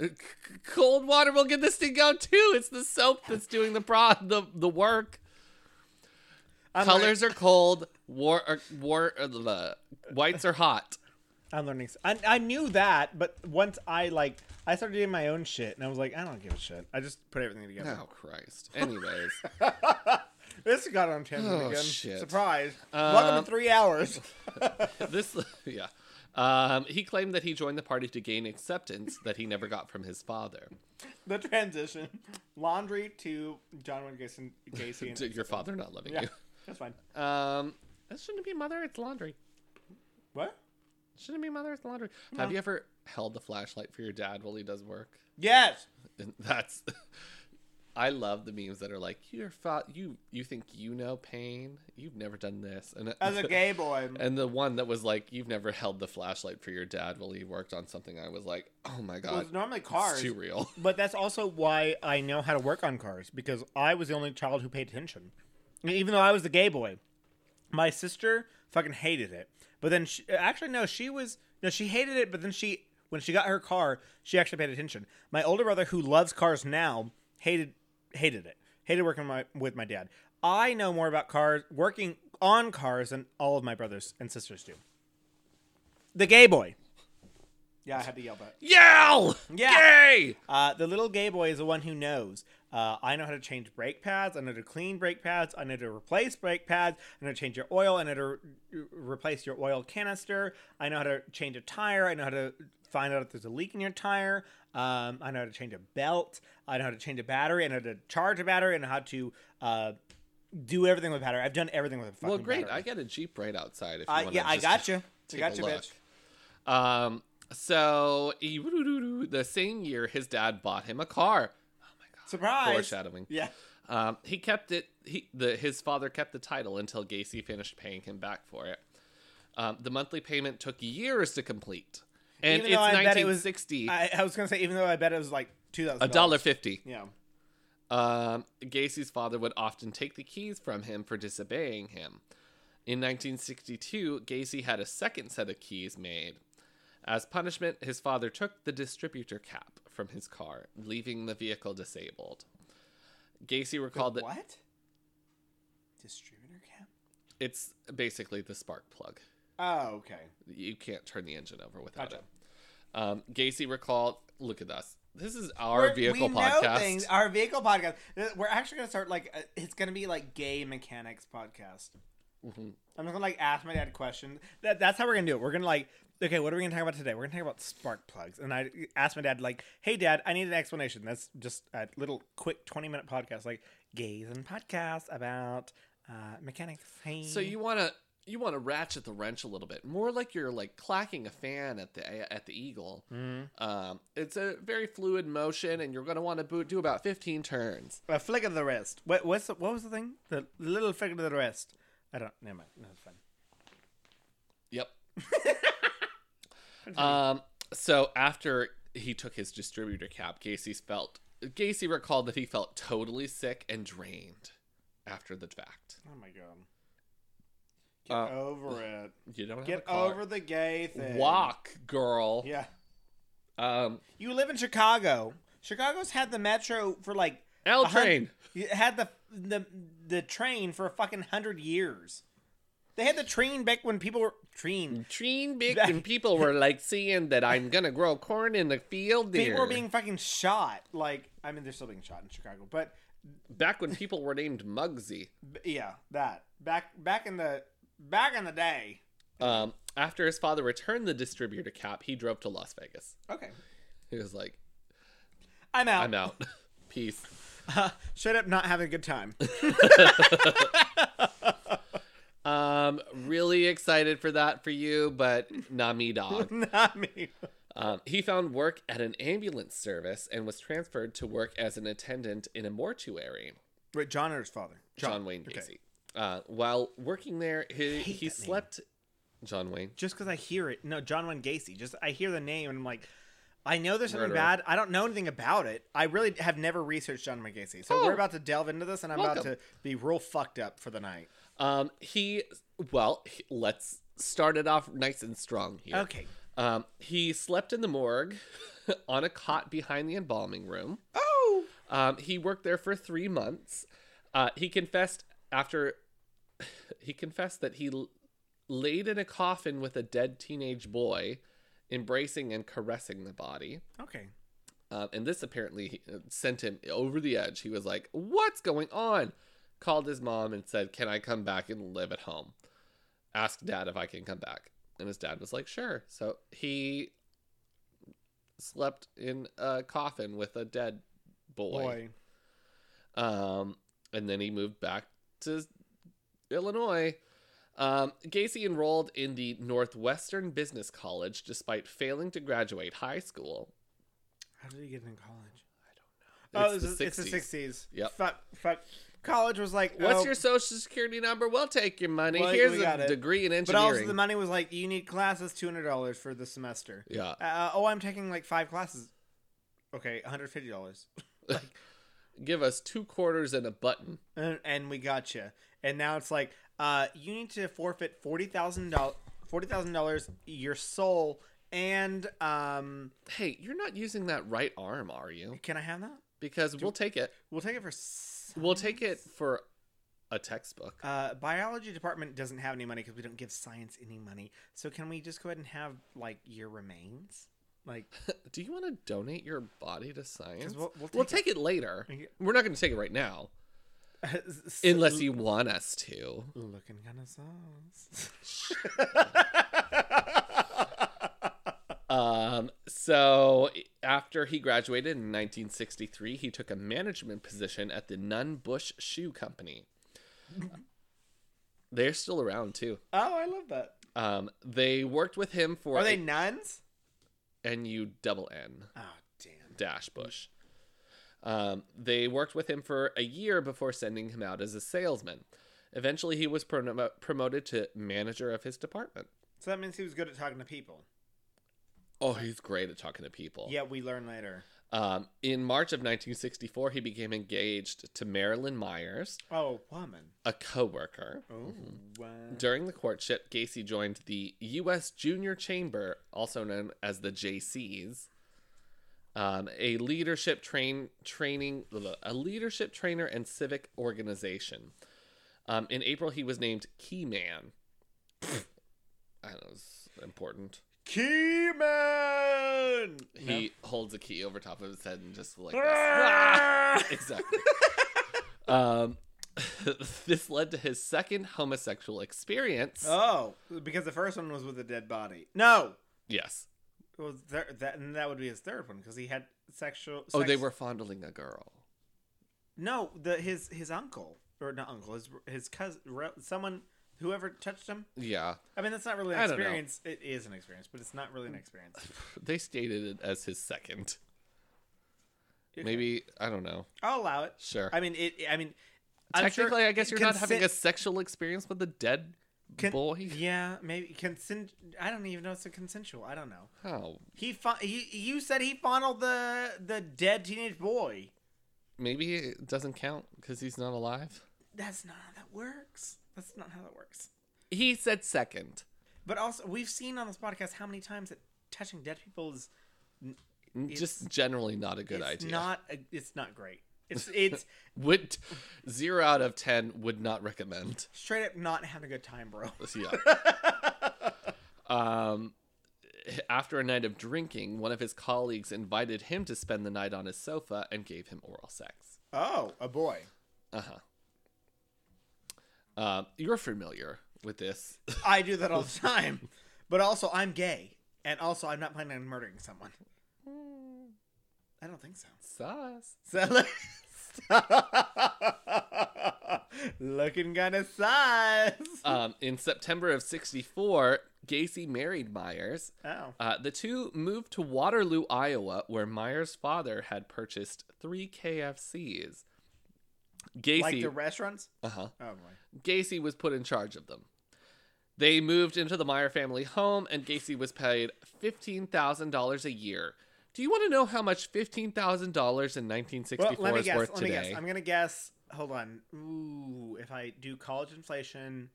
C: Uh, c- Cold water will get this thing out too. It's the soap that's doing the pro the the work.
A: I'm
C: Colors are cold. War war the whites are hot.
A: I'm learning. I, I knew that, but once I like, I started doing my own shit, and I was like, I don't give a shit. I just put everything together.
C: Oh Christ. Anyways,
A: This got on tangent
C: Oh,
A: again.
C: shit.
A: Surprise! Welcome
C: Um,
A: to three hours.
C: this yeah. Um, he claimed that he joined the party to gain acceptance that he never got from his father.
A: The transition, laundry to John Wayne Gacy. Gacy and
C: To your father not loving
A: Yeah, that's fine.
C: Um, that shouldn't be mother. It's laundry.
A: What?
C: Shouldn't be mother. It's laundry. Have you ever held the flashlight for your dad while he does work?
A: Yes.
C: And that's. I love the memes that are like, "You're fa- you you think you know pain? You've never done this." And
A: As a gay boy.
C: And the one that was like, "You've never held the flashlight for your dad while he worked on something." I was like, "Oh my
A: Well,
C: god,
A: it's normally
C: it's
A: cars.
C: too real."
A: But that's also why I know how to work on cars because I was the only child who paid attention. Even though I was the gay boy, my sister fucking hated it. But then, she, actually, no, she was no, she hated it. But then she, when she got her car, she actually paid attention. My older brother, who loves cars now, hated hated it. Hated working my, with my dad. I know more about cars, working on cars, than all of my brothers and sisters do. The gay boy. Yeah, I had to yell that.
C: Yell!
A: Yeah.
C: Gay!
A: Uh, the little gay boy is the one who knows. Uh, I know how to change brake pads. I know to clean brake pads. I know to replace brake pads. I know to change your oil. I know to re- replace your oil canister. I know how to change a tire. I know how to find out if there's a leak in your tire. Um, I know how to change a belt. I know how to change a battery. I know how to charge a battery. Know how to uh, do everything with a battery. I've done everything with a fucking
C: Well, great.
A: battery.
C: I got a Jeep right outside. If you wanna
A: yeah, I got you. I got you, bitch.
C: Um, so the same year, his dad bought him a car. Oh my god!
A: Surprise.
C: Foreshadowing.
A: Yeah.
C: Um, he kept it. He the his father kept the title until Gacy finished paying him back for it. Um, the monthly payment took years to complete, and
A: Even
C: it's
A: I bet it was-
C: 1960.
A: I, I was gonna say, even though I bet it was like two thousand
C: a dollar fifty.
A: Yeah.
C: Um, Gacy's father would often take the keys from him for disobeying him. In 1962, Gacy had a second set of keys made. As punishment, his father took the distributor cap from his car, leaving the vehicle disabled. Gacy recalled that
A: What? Distributor cap?
C: it's basically the spark plug.
A: Oh, okay.
C: You can't turn the engine over without
A: Gotcha.
C: it. Um, Gacy recalled, look at us. This is our
A: We're-
C: vehicle
A: we
C: podcast.
A: Know things. Our vehicle podcast. We're actually gonna start like uh, it's gonna be like gay mechanics podcast.
C: Mm-hmm.
A: I'm just gonna like ask my dad questions. That, that's how we're gonna do it. We're gonna like, okay, what are we gonna talk about today? We're gonna talk about spark plugs. And I asked my dad like, hey dad, I need an explanation. That's just a little quick 20 minute podcast, like gays and podcasts about uh, mechanics. Hey.
C: So you want to you want to ratchet the wrench a little bit, more like you're like clacking a fan at the at the eagle.
A: Mm-hmm.
C: Um, it's a very fluid motion, and you're going to want to boot, do about 15 turns.
A: a flick of the wrist. What what's the, what was the thing? The little flick of the wrist. I don't. Never mind. No, it's fine.
C: Yep. um. So after he took his distributor cap, Gacy felt Gacy recalled that he felt totally sick and drained after the fact.
A: Oh my god. Get
C: Uh,
A: over it.
C: You don't have
A: Get
C: a car.
A: over the gay thing.
C: Walk, girl.
A: Yeah.
C: Um.
A: You live in Chicago. Chicago's had the metro for like
C: L train.
A: It had the the the train for a fucking hundred years. They had the train back when people were train.
C: Train big and people were like seeing that I'm gonna grow corn in the field there.
A: People were being fucking shot. Like I mean, they're still being shot in Chicago, but
C: back when people were named Mugsy.
A: yeah, that back back in the back in the day.
C: Um, after his father returned the distributor cap, he drove to Las Vegas.
A: Okay,
C: He was like,
A: I'm out.
C: "I'm out, peace."
A: Shut up, not having a good time.
C: Um, really excited for that for you, but not me, dog.
A: not me.
C: Um, he found work at an ambulance service and was transferred to work as an attendant in a mortuary.
A: Wait, John or his father?
C: John, Wayne Gacy. okay. Uh, while working there, he, he
A: that name.
C: slept. John Wayne.
A: just because I hear it. No, John Wayne Gacy. Just I hear the name and I'm like, I know there's something
C: Murderer.
A: bad. I don't know anything about it. I really have never researched John Wayne Gacy. So
C: Oh.
A: we're about to delve into this, and I'm about to be real fucked up for the night.
C: Um, he well, he- let's start it off nice and strong here.
A: Okay.
C: Um, he slept in the morgue on a cot behind the embalming room.
A: Oh.
C: Um, he worked there for three months. Uh, he confessed after he confessed that he l- laid in a coffin with a dead teenage boy, embracing and caressing the body.
A: Okay.
C: Um, and this apparently uh, sent him over the edge. He was like, "What's going on?" Called his mom and said, "Can I come back and live at home?" Ask dad if I can come back. And his dad was like, sure. So he slept in a coffin with a dead boy.
A: Boy.
C: Um, and then he moved back to Illinois. Um, Gacy enrolled in the Northwestern Business College despite failing to graduate high school.
A: How did he get in college?
C: I don't know.
A: oh, it's,
C: the
A: the, it's the
C: 60s.
A: 60s.
C: Yep.
A: Fuck, fuck. College was like,
C: What's
A: oh,
C: your social security number? We'll take your money.
A: Well,
C: Here's a
A: it.
C: degree in engineering."
A: But also the money was like, you need classes, two hundred dollars for the semester.
C: yeah.
A: Uh, oh, I'm taking like five classes. Okay, one hundred fifty dollars,
C: Give us two quarters and a button.
A: and, and we got you. And now it's like, uh, you need to forfeit forty thousand dollars, forty thousand dollars, your soul, and um,
C: Hey, you're not using that right arm, are you?
A: can I have that?
C: Because we'll take it.
A: We'll take it for. s-
C: We'll take it for a textbook.
A: Uh, biology department doesn't have any money because we don't give science any money. So can we just go ahead and have like your remains? Like,
C: Do you want to donate your body to science?
A: we'll- we'll
C: we'll
A: take
C: take it later. We're not going to take it right now, unless you want us to.
A: looking kind of sauce.
C: Um, so after he graduated in 1963, he took a management position at the Nunn Bush Shoe Company. They're still around too.
A: oh, I love that.
C: Um, they worked with him for
A: Are they nuns?
C: N U double N
A: Oh, damn.
C: dash Bush. Um, they worked with him for a year before sending him out as a salesman. Eventually, he was promo- promoted to manager of his department.
A: So that means he was good at talking to people.
C: Oh, he's great at talking to people.
A: Yeah, we learn later.
C: Um, in March of 1964, he became engaged to Marilyn Myers,
A: Oh, woman.
C: a coworker.
A: Oh, wow.
C: During the courtship, Gacy joined the U.S. Junior Chamber, also known as the Jaycees, um, a leadership train training a leadership trainer and civic organization. Um, in April, he was named Key Man. I know it's important.
A: Keyman!
C: He holds a key over top of his head and just like
A: Ah!
C: this. exactly. um, this led to his second homosexual experience.
A: Oh, because the first one was with a dead body. No!
C: Yes.
A: It was there, that, and that would be his third one because he had sexual.
C: Oh, they were fondling a girl.
A: No, the his his uncle or not uncle, his his cousin, someone, whoever touched him.
C: Yeah.
A: I mean, that's not really an
C: I don't know.
A: experience. It is an experience, but it's not really an experience.
C: They stated it as his second.
A: Okay.
C: Maybe I don't know.
A: I'll allow it.
C: Sure.
A: I mean, it. I mean, I'm sure
C: Technically, I guess you're not having a
A: consent-
C: sexual experience with a dead
A: con-
C: boy.
A: Yeah, maybe consent. I don't even know if it's a consensual. I don't know.
C: How?
A: He, fa- he you said he fondled the the dead teenage boy.
C: Maybe it doesn't count because he's not alive.
A: That's not how that works. That's not how that works.
C: He said second.
A: But also, we've seen on this podcast how many times that touching dead people is
C: Just generally not a good
A: it's
C: idea.
A: not. A, it's not great. It's it's
C: would zero out of ten would not recommend.
A: straight up not having a good time, bro.
C: Yeah. um, after a night of drinking, one of his colleagues invited him to spend the night on his sofa and gave him oral sex.
A: Oh, a boy.
C: Uh huh. Um, you're familiar with this.
A: I do that all the time. But also, I'm gay, and also, I'm not planning on murdering someone. I don't think so.
C: Sus.
A: So, looking kind of sus.
C: Um, in September of '64, Gacy married Myers.
A: oh,
C: Uh, the two moved to Waterloo, Iowa, where Myers' father had purchased three KFCs. Gacy,
A: like the restaurants?
C: uh-huh.
A: Oh boy.
C: Gacy was put in charge of them. They moved into the Meyer family home, and Gacy was paid fifteen thousand dollars a year. Do you want to know how much fifteen thousand dollars in nineteen
A: let me
C: is
A: guess.
C: worth
A: Let me
C: today?
A: guess. I'm gonna guess. Hold on. Ooh, if I do college inflation,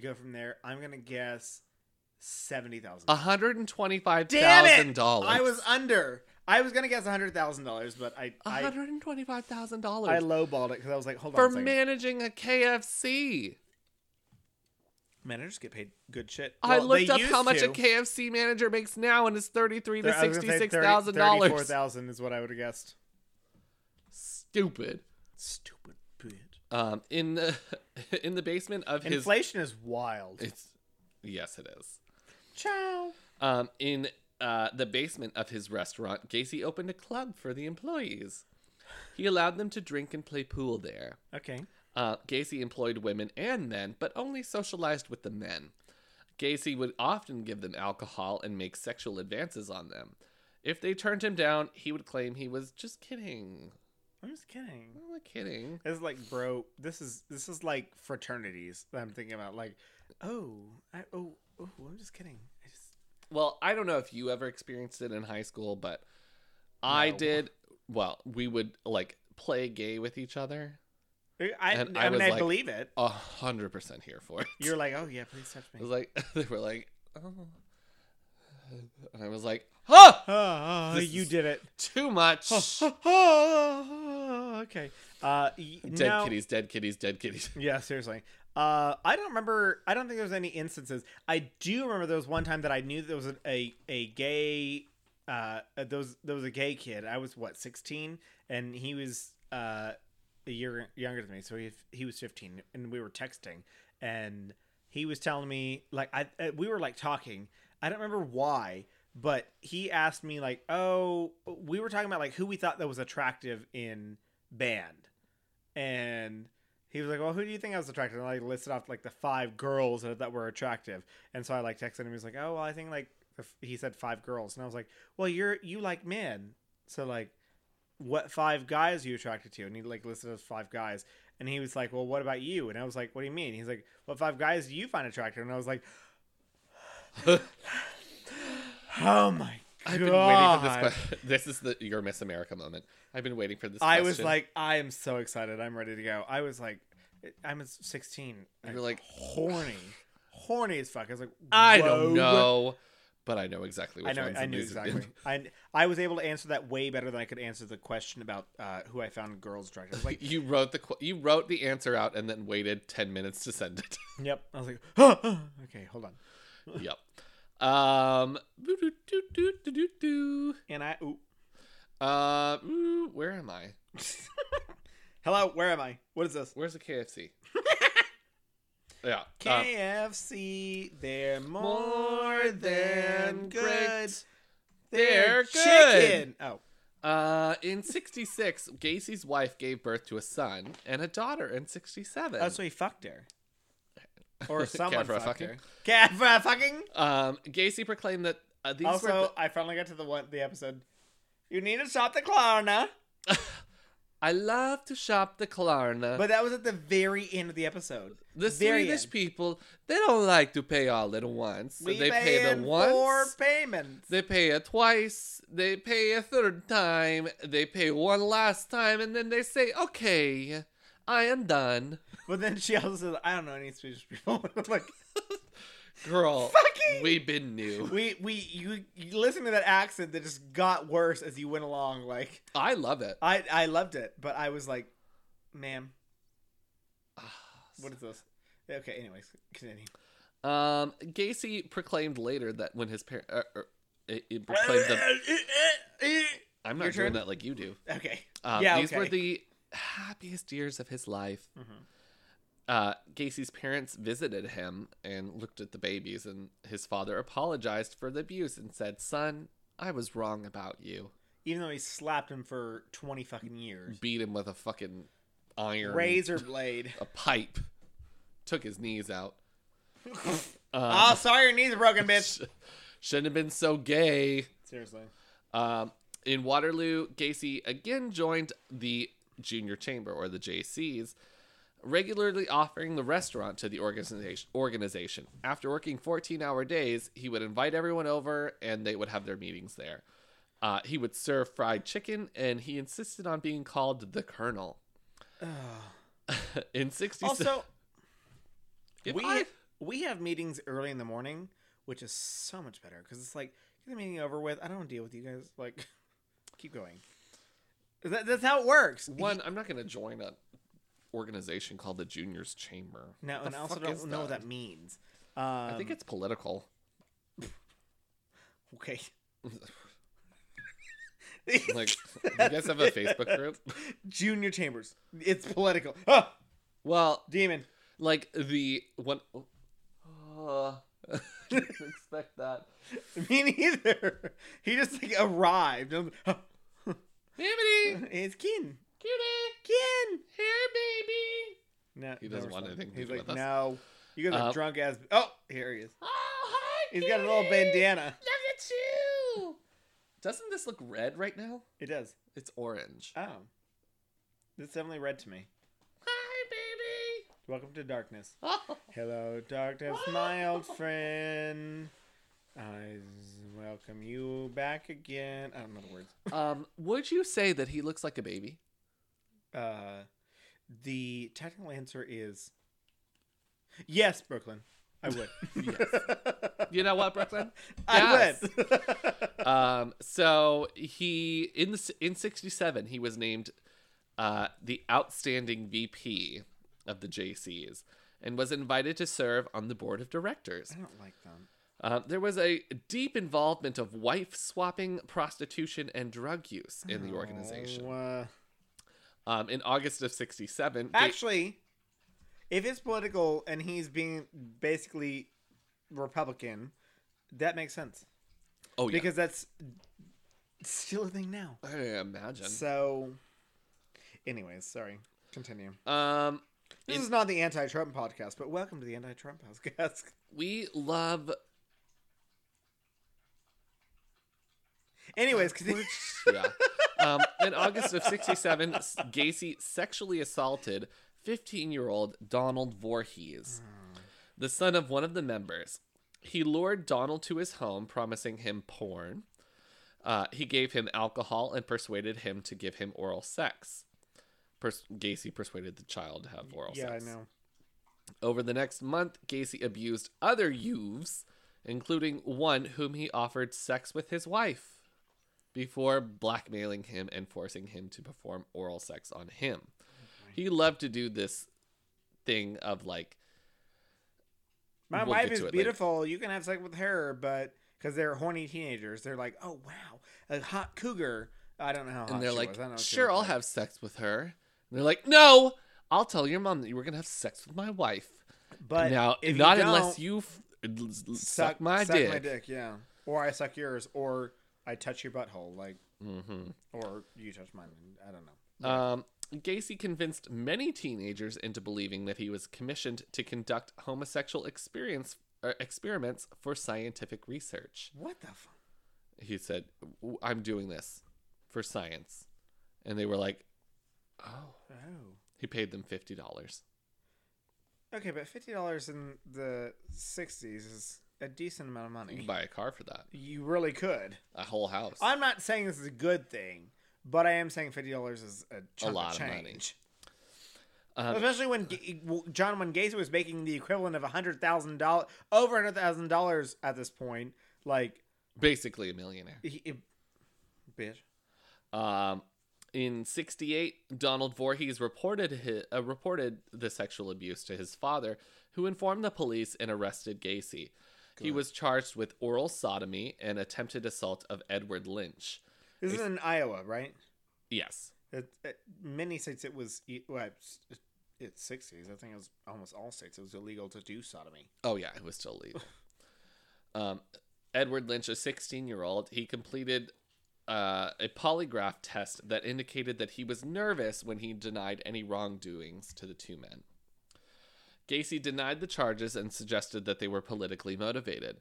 A: go from there. I'm gonna guess seventy thousand.
C: One hundred and twenty-five
A: Damn
C: thousand dollars.
A: I was under. I was gonna guess hundred thousand dollars, but I
C: one
A: I,
C: hundred and twenty-five thousand
A: I lowballed it because I was like, hold on.
C: for managing a KFC.
A: Managers get paid good shit.
C: I
A: Well,
C: looked up how much a. KFC manager makes now, and it's thirty-three to
A: I was gonna say
C: sixty-six
A: 30
C: thousand dollars.
A: 34,000 is what I would have guessed.
C: Stupid.
A: Stupid bitch.
C: Um, in the in the basement of his
A: Inflation is wild.
C: It's yes, it is.
A: Ciao.
C: Um, in uh, the basement of his restaurant, Gacy opened a club for the employees. He allowed them to drink and play pool there.
A: Okay.
C: Uh, Gacy employed women and men, but only socialized with the men. Gacy would often give them alcohol and make sexual advances on them. If they turned him down, he would claim he was just kidding.
A: I'm just kidding.
C: I'm not kidding.
A: It's like, bro, this is this is like fraternities that I'm thinking about. Like, oh, I, oh, oh, I'm just kidding. I
C: Well, I don't know if you ever experienced it in high school, but I
A: No.
C: did. Well, we would like play gay with each other.
A: Eh, I,
C: And
A: I,
C: I
A: mean,
C: was
A: I
C: like-
A: believe it.
C: A hundred percent here for it.
A: You're like, oh yeah, please touch
C: It
A: me.
C: was like they were like, oh, and I was like, huh,
A: Oh,
C: This
A: you
C: is-
A: did it.
C: too much.
A: Ah, okay. Uh, y-
C: dead
A: now-
C: kitties, dead kitties, dead kitties.
A: Yeah, seriously. Uh, I don't remember. I don't think there was any instances. I do remember there was one time that I knew there was a a, a gay. Uh, there was there was a gay kid. I was what sixteen, and he was uh a year younger than me. So he he was fifteen, and we were texting, and he was telling me like I uh, we were like talking. I don't remember why, but he asked me like, oh, we were talking about like who we thought that was attractive in band, and he was like, "Well, who do you think I was attractive?" And I listed off like the five girls that, that were attractive, and so I like texted him. He was like, "Oh, well, I think like he said five girls," and I was like, "Well, you're you like men, so like, what five guys are you attracted to?" And he like listed those five guys, and he was like, "Well, what about you?" And I was like, "What do you mean?" He's like, "What five guys do you find attractive?" And I was like, "Oh my."
C: I've been waiting for this. Question. This is the your Miss America moment. I've been waiting for this.
A: I was like, I am so excited. I'm ready to go. I was like, I'm 16.
C: And You were like-
A: horny, horny as fuck. I was like,
C: I don't know, but I know exactly
A: what
C: I
A: know. I knew exactly. I I was able to answer that way better than I could answer the question about uh, who I found girls. I like,
C: you wrote the you wrote the answer out and then waited ten minutes to send it.
A: yep. I was like, okay, hold on.
C: yep. Um.
A: And I, ooh,
C: Uh. ooh, where am I?
A: hello, where am I? What is this?
C: Where's the KFC? yeah. uh,
A: KFC, they're more than good. They're
C: They're good.
A: chicken. Oh,
C: Uh, in 66, Gacy's wife gave birth to a son and a daughter in 67.
A: oh, so he fucked her. Or
C: Cat
A: someone
C: for a
A: fucked
C: fucking.
A: her. Cat for fucking.
C: Um, Gacy proclaimed that uh, these
A: also,
C: were.
A: I finally got to the one the episode. You need to shop the Klarna.
C: I love to shop the Klarna.
A: But that was at the very end of the episode.
C: the
A: very
C: Swedish
A: end.
C: people, they don't like to pay all at once.
A: We
C: they
A: pay
C: pay the
A: in
C: once.
A: four payments.
C: They pay it twice. They pay a third time. They pay one last time, and then they say, "Okay, I am done."
A: But then she also says, "I don't know any Swedish people." I'm like,
C: Girl,
A: Fucking-
C: we been new.
A: we we you, you listen to that accent that just got worse as you went along. Like
C: I love it.
A: I I loved it, but I was like, "Ma'am, what is this?" Okay. Anyways, continue.
C: Um, Gacy proclaimed later that when his parents, uh, uh, it, it proclaimed that I'm not
A: Your
C: doing
A: turn?
C: that like you do.
A: okay.
C: Um,
A: Yeah,
C: these were the happiest years of his life.
A: Mhm.
C: Uh, Gacy's parents visited him and looked at the babies, and his father apologized for the abuse and said, "Son, I was wrong about you."
A: Even though he slapped him for twenty fucking years.
C: Beat him with a fucking iron,
A: Razor blade.
C: a pipe, took his knees out.
A: oh, sorry, your knees are broken, bitch.
C: shouldn't have been so gay.
A: Seriously.
C: Um, in Waterloo, Gacy again joined the Junior Chamber, or the Jaycees, regularly offering the restaurant to the organization. organization. After working 14 hour days, he would invite everyone over and they would have their meetings there. Uh, he would serve fried chicken and he insisted on being called the Colonel. in 66.
A: Also, we
C: I-
A: we have meetings early in the morning, which is so much better because it's like get the meeting over with. I don't want to deal with you guys. Like, keep going. That, that's how it works.
C: one, I'm not going to join an organization called the Juniors Chamber.
A: No, and I also don't know what that means. Um,
C: I think it's political.
A: okay.
C: Like, you guys have a Facebook group?
A: Junior Chambers. It's political. Ah,
C: Well,
A: demon.
C: like the one. Uh, Didn't expect that.
A: Me neither. He just like arrived. I'm- it's Ken.
C: cutie,
A: Ken.
C: here, baby.
A: No,
C: He doesn't
A: no
C: want
A: response.
C: anything to
A: He's like, no. You guys are
C: Uh,
A: drunk as. Oh, here he is.
C: Oh, hi.
A: He's got a little bandana.
C: Look at you. Doesn't this look red right now?
A: It does.
C: It's orange.
A: Oh, it's definitely red to me.
C: Hi, baby.
A: Welcome to darkness.
C: Oh.
A: Hello, darkness, my old friend. I welcome you back again. I don't know the words.
C: Um, would you say that he looks like a baby?
A: Uh, the technical answer is yes, Brooklyn. I would.
C: Yes. You know what, Brooklyn?
A: I
C: Yes.
A: would.
C: Um, so he in the in '67 he was named uh, the outstanding VP of the Jaycees and was invited to serve on the board of directors.
A: I don't like them.
C: Uh, there was a deep involvement of wife swapping, prostitution, and drug use in the organization.
A: Oh, uh,
C: Um, in August of '67,
A: actually, if it's political and he's being basically Republican, that makes sense
C: oh yeah,
A: because that's still a thing now.
C: I imagine.
A: So, anyways, sorry. Continue.
C: Um,
A: This
C: In-
A: is not the anti-Trump podcast, but welcome to the anti-Trump podcast.
C: we love
A: Anyways,
C: yeah. Um, in August of 67, Gacy sexually assaulted 15 year old Donald Voorhees, the son of one of the members. He lured Donald to his home, promising him porn. Uh, he gave him alcohol and persuaded him to give him oral sex. Pers- Gacy persuaded the child to have oral sex.
A: yeah, I know.
C: Over the next month, Gacy abused other youths, including one whom he offered sex with his wife, before blackmailing him and forcing him to perform oral sex on him. He loved to do this thing of like,
A: My
C: We'll
A: wife is
C: it later.
A: beautiful. You can have sex with her, but because they're horny teenagers, they're like, "Oh wow, a hot cougar." I don't know how hot
C: and they're
A: she
C: like,
A: was. I don't know
C: sure, I'll
A: like.
C: have sex with her. And they're like, no, I'll tell your mom that you were gonna have sex with my wife.
A: But
C: now,
A: if
C: not unless you f- suck, my dick.
A: my dick, yeah. Or I suck yours, or I touch your butthole, like,
C: hmm
A: or you touch mine. I don't know.
C: Um, Gacy convinced many teenagers into believing that he was commissioned to conduct homosexual experience uh, experiments for scientific research.
A: What the fuck?
C: He said, "W- "I'm doing this for science," and they were like, "Oh."
A: Oh.
C: He paid them fifty dollars.
A: Okay, but fifty dollars in the '60s is a decent amount of money.
C: You can buy a car for that,
A: You really could.
C: a whole house.
A: I'm not saying this is a good thing, but I am saying fifty dollars is a chunk
C: lot
A: of
C: of money. Um,
A: Especially when Ga- John when Gacy was making the equivalent of a hundred thousand dollars, over a hundred thousand dollars at this point. Like,
C: basically a millionaire.
A: he, bitch.
C: Um, in '68, Donald Voorhees reported hi uh, reported the sexual abuse to his father, who informed the police and arrested Gacy. He was charged with oral sodomy and attempted assault of Edward Lynch.
A: This is in Iowa, right?
C: Yes.
A: It, it, many states it was well, it's, sixties. I think it was almost all states. It was illegal to do sodomy.
C: Oh yeah, it was still legal. um, Edward Lynch, a 16 year old, he completed uh, a polygraph test that indicated that he was nervous when he denied any wrongdoings to the two men. Gacy denied the charges and suggested that they were politically motivated.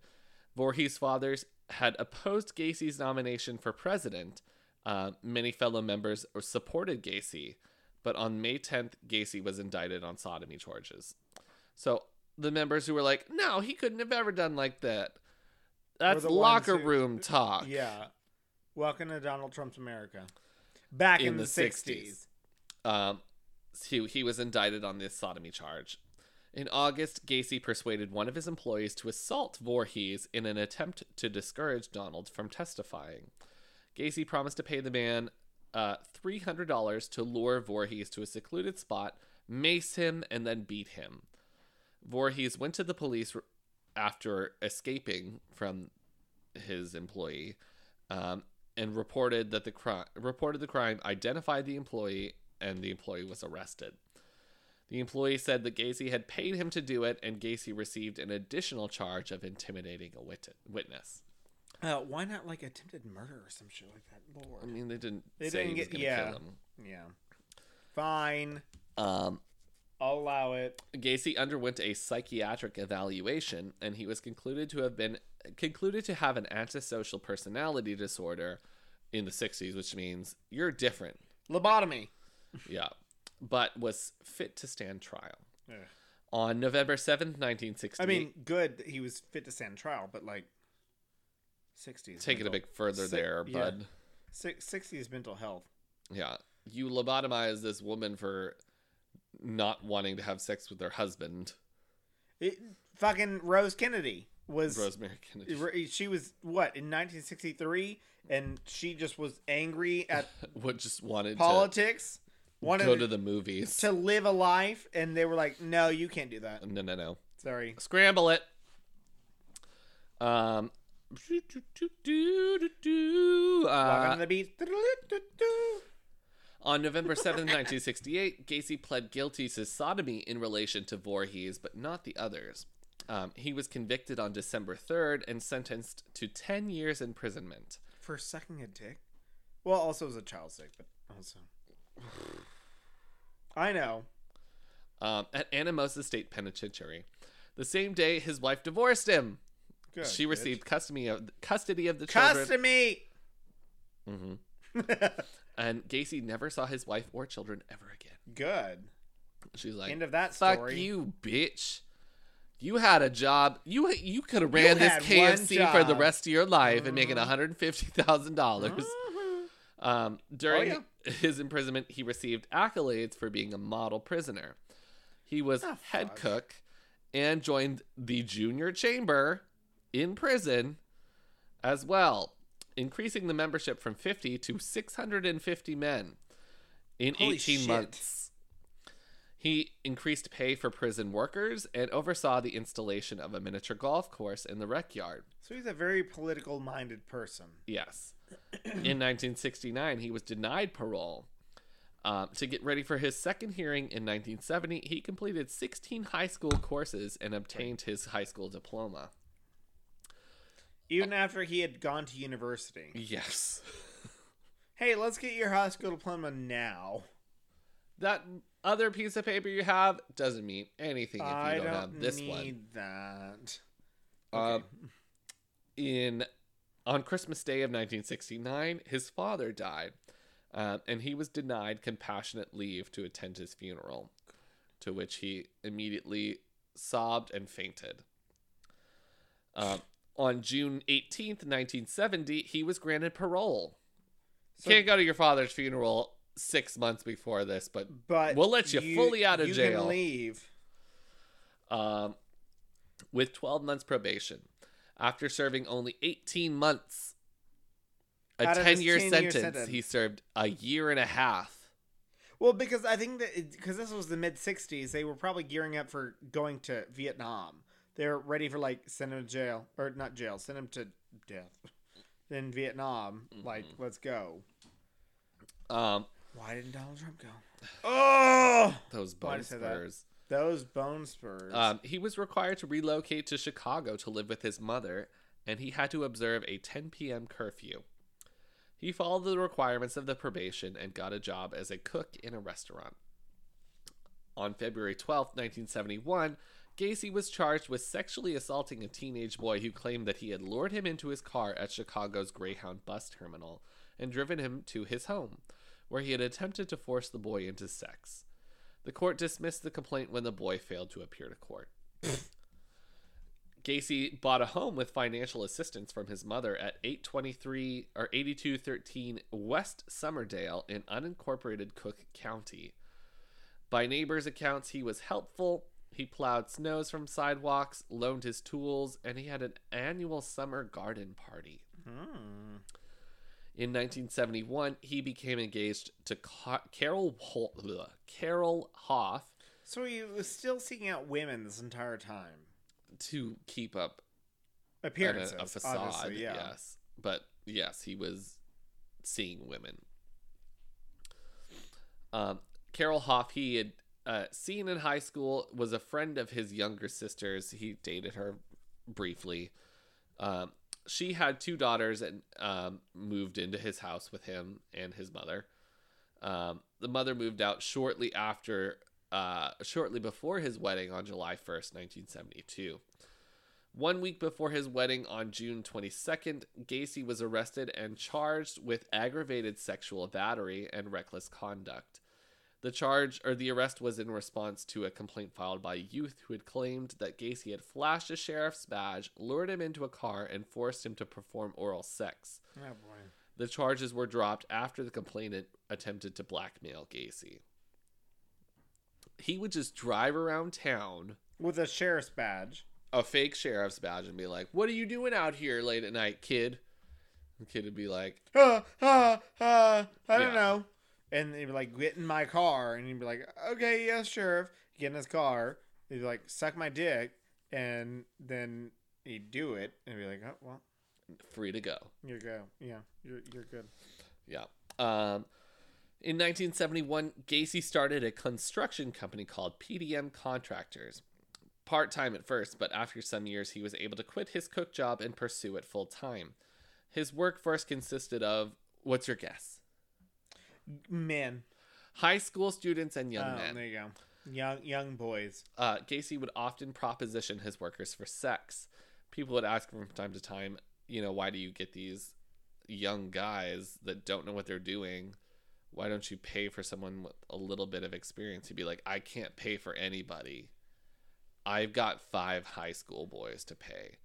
C: Voorhees' fathers had opposed Gacy's nomination for president. Uh, many fellow members supported Gacy, but on May 10th, Gacy was indicted on sodomy charges. So the members who were like, "No, he couldn't have ever done like that." That's
A: the
C: locker
A: who-
C: room talk.
A: Yeah. Welcome to Donald Trump's America. Back in, the sixties.
C: Um, he, he was indicted on this sodomy charge. In August, Gacy persuaded one of his employees to assault Voorhees in an attempt to discourage Donald from testifying. Gacy promised to pay the man uh, $300 to lure Voorhees to a secluded spot, mace him, and then beat him. Voorhees went to the police after escaping from his employee um, and reported that the crime reported the crime, identified the employee, and the employee was arrested. The employee said that Gacy had paid him to do it, and Gacy received an additional charge of intimidating a wit- witness.
A: Uh, why not like attempted murder or some shit like that?
C: I mean, they didn't
A: They
C: say
A: didn't
C: he was
A: get-
C: to
A: yeah.
C: kill him.
A: Yeah. Fine.
C: Um,
A: I'll allow it.
C: Gacy underwent a psychiatric evaluation, and he was concluded to have been concluded to have an antisocial personality disorder in the 60s, which means you're different.
A: Lobotomy.
C: Yeah, but was fit to stand trial.
A: Ugh.
C: On November 7th, 1968,
A: I mean, good that he was fit to stand trial, but like, 60s.
C: take it a bit further
A: Si-
C: there,
A: yeah.
C: bud.
A: Six, 60s mental health.
C: Yeah. You lobotomize this woman for not wanting to have sex with her husband,
A: It, fucking Rose Kennedy was.
C: Rosemary Kennedy.
A: She was what in 1963, and she just was angry at
C: what just wanted
A: politics.
C: To
A: Wanted
C: go to the movies.
A: to live a life, and they were like, "No, you can't do that."
C: no, no, no.
A: Sorry.
C: Scramble it. Um.
A: Walk
C: Uh,
A: on the beat.
C: on November 7th, 1968, Gacy pled guilty to sodomy in relation to Voorhees, but not the others. Um, he was convicted on December 3rd and sentenced to 10 years imprisonment.
A: For sucking a dick. Well, also as a child sick, but also. I know.
C: um, at Anamosa State Penitentiary. The same day, his wife divorced him.
A: Good.
C: she
A: bitch.
C: received custody of custody of the children,
A: custody.
C: hmm and Gacy never saw his wife or children ever again.
A: Good.
C: She's like,
A: End of that story.
C: "Fuck you, bitch! You had a job. You you could have ran this
A: had
C: KFC for the rest of your life and making one hundred fifty thousand dollars." Um, during
A: Oh,
C: his imprisonment, he received accolades for being a model prisoner. He was
A: Ah,
C: head
A: fuck.
C: cook and joined the junior chamber in prison as well, increasing the membership from 50 to 650 men in
A: Holy
C: 18
A: shit.
C: months. He increased pay for prison workers and oversaw the installation of a miniature golf course in the rec yard.
A: So he's a very political minded person.
C: Yes. In 1969, he was denied parole. Um, to get ready for his second hearing in 1970, he completed 16 high school courses and obtained his high school diploma.
A: Even after he had gone to university.
C: Yes.
A: Hey, let's get your high school diploma now.
C: That other piece of paper you have doesn't mean anything if you don't,
A: don't
C: have this
A: need
C: one.
A: that.
C: Um, in on Christmas Day of 1969, his father died, um, and he was denied compassionate leave to attend his funeral, to which he immediately sobbed and fainted. Um, on June 18th, 1970, he was granted parole.
A: So-
C: Can't go to your father's funeral six months before this, but
A: But
C: We'll let you fully out of
A: you
C: jail.
A: Can leave.
C: um, with 12 months probation. After serving only 18 months, a
A: Out of his
C: 10 year
A: 10-year
C: sentence,
A: sentence.
C: he served a year and a half.
A: Well, because I think that because this was the mid '60s, they were probably gearing up for going to Vietnam. They were ready for like send him to jail or not jail, send him to death in Vietnam. Like,
C: Mm-hmm.
A: let's go.
C: Um,
A: Why didn't Donald Trump go? Oh,
C: those bone
A: say those bone spurs.
C: Um, he was required to relocate to Chicago to live with his mother, and he had to observe a 10 p.m. curfew. He followed the requirements of the probation and got a job as a cook in a restaurant. On February 12, 1971, Gacy was charged with sexually assaulting a teenage boy who claimed that he had lured him into his car at Chicago's Greyhound bus terminal and driven him to his home, where he had attempted to force the boy into sex. The court dismissed the complaint when the boy failed to appear to court. Gacy bought a home with financial assistance from his mother at 823 or 8213 West Summerdale in unincorporated Cook County. By neighbors' accounts, he was helpful. He plowed snows from sidewalks, loaned his tools, and he had an annual summer garden party.
A: Hmm.
C: In 1971, he became engaged to Ca- Carol Carol Hoff
A: So he was still seeking out women this entire time.
C: to keep up
A: Appearances,
C: a, a facade.
A: obviously, yeah.
C: Yes, but yes, he was seeing women. Um, Carol Hoff, he had uh, seen in high school, was a friend of his younger sister's. He dated her briefly. Um, she had two daughters and um, moved into his house with him and his mother. Um, the mother moved out shortly after, uh, shortly before his wedding on July 1st, 1972. One week before his wedding on June 22nd, Gacy was arrested and charged with aggravated sexual battery and reckless conduct. The charge or the arrest was in response to a complaint filed by a youth who had claimed that Gacy had flashed a sheriff's badge, lured him into a car, and forced him to perform oral sex.
A: Oh boy.
C: The charges were dropped after the complainant attempted to blackmail Gacy. He would just drive around town,
A: With a sheriff's badge.
C: a fake sheriff's badge, and be like, What are you doing out here late at night, kid? The kid would be like,
A: Uh, uh, uh, I don't
C: Yeah.
A: know. And he'd be like, get in my car. And he'd be like, okay, yes, sheriff. Get in his car. He'd be like, suck my dick. And then he'd do it. And be like, oh, well,
C: Free to go.
A: you go. Yeah, you're, you're good.
C: Yeah. Um, in 1971, Gacy started a construction company called PDM Contractors. Part time at first, but after some years, he was able to quit his cook job and pursue it full time. His workforce consisted of what's your guess?
A: Man.
C: High school students and young
A: Oh,
C: men.
A: there you go. Young, young boys.
C: Uh, Gacy would often proposition his workers for sex. People would ask him from time to time, you know, why do you get these young guys that don't know what they're doing? Why don't you pay for someone with a little bit of experience? He'd be like, I can't pay for anybody. I've got five high school boys to pay.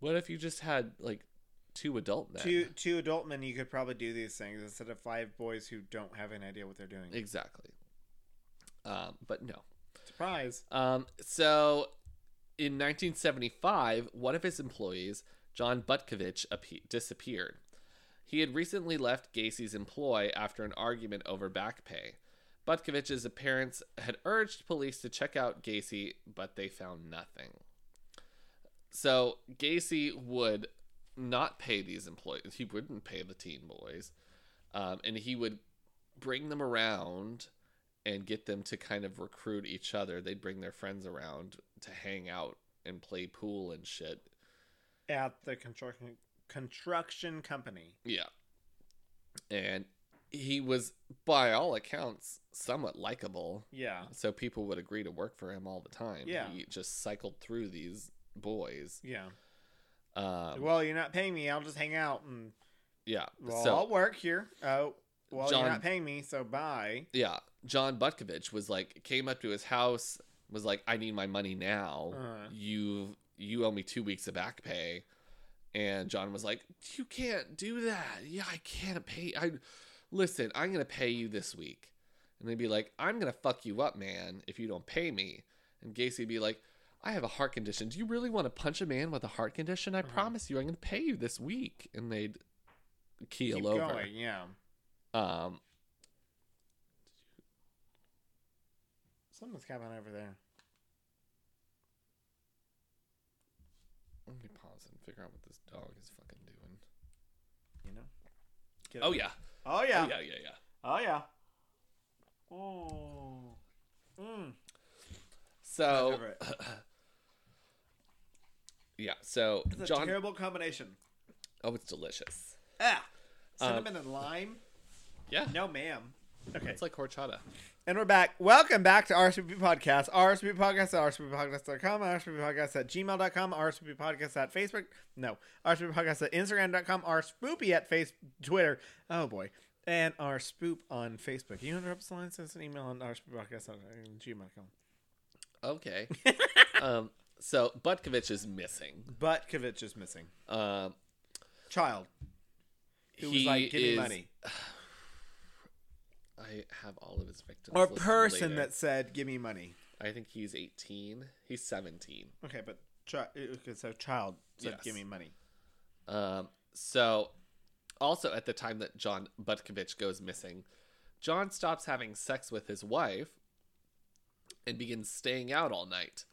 C: What if you just had like two adult men?
A: Two, two adult men, you could probably do these things instead of five boys who don't have an idea what they're doing.
C: Exactly. Um, but no.
A: Surprise.
C: Um, so in 1975, one of his employees, John Butkovich, appe- disappeared. He had recently left Gacy's employ after an argument over back pay. Butkovich's parents had urged police to check out Gacy, but they found nothing. So Gacy would not pay these employees. He wouldn't pay the teen boys, um, and he would bring them around and get them to kind of recruit each other. They'd bring their friends around to hang out and play pool and shit.
A: At the construction construction company.
C: Yeah. And he was, by all accounts, somewhat likable.
A: Yeah.
C: So people would agree to work for him all the time.
A: Yeah.
C: He just cycled through these boys.
A: Yeah.
C: Um,
A: well, you're not paying me. I'll just hang out and
C: yeah.
A: well,
C: so,
A: I'll work here. Oh, well,
C: John-
A: you're not paying me, so bye.
C: yeah. John Butkovich was like, came up to his house, was like, I need my money now.
A: Uh.
C: You, you owe me two weeks of back pay. And John was like, "You can't do that. Yeah, I can't pay. I listen. I'm gonna pay you this week." And they'd be like, "I'm gonna fuck you up, man, if you don't pay me." And Gacy'd be like, "I have a heart condition. Do you really want to punch a man with a heart condition? I promise you, I'm gonna pay you this week." And they'd keel
A: Keep
C: over.
A: going. Yeah.
C: Um,
A: Something's happening over there.
C: let me pause and figure out what this dog is fucking doing.
A: You know. Get
C: Oh yeah.
A: Oh yeah.
C: Oh yeah, yeah, yeah.
A: Oh yeah. Oh. Mm.
C: So. yeah, so
A: It's a
C: John.
A: terrible combination.
C: Oh, it's delicious.
A: Ah.
C: Um,
A: Cinnamon and lime?
C: Yeah,
A: No, ma'am. Okay.
C: it's like horchata.
A: And we're back. Welcome back to RSVP Podcast. RSVP Podcast at RSVPodcast.com, RSVP Podcast at gmail.com, RSVP Podcast at Facebook. No. RSVP Podcast at Instagram.com, RSpoopy at face Twitter. Oh boy. And our spoop on Facebook. You know, drop us a line, send us an email on RSVPodcast at gmail.com.
C: Okay. um, so Butkovich is missing.
A: Butkovich is missing.
C: Um,
A: Child. Who was like, give me money.
C: I have all of his victims.
A: Or person
C: later.
A: that said, give me money.
C: I think he's 18. He's 17.
A: Okay, but chi- okay, so child said,
C: Yes.
A: give me money.
C: Um, so, also at the time that John Butkovich goes missing, John stops having sex with his wife and begins staying out all night.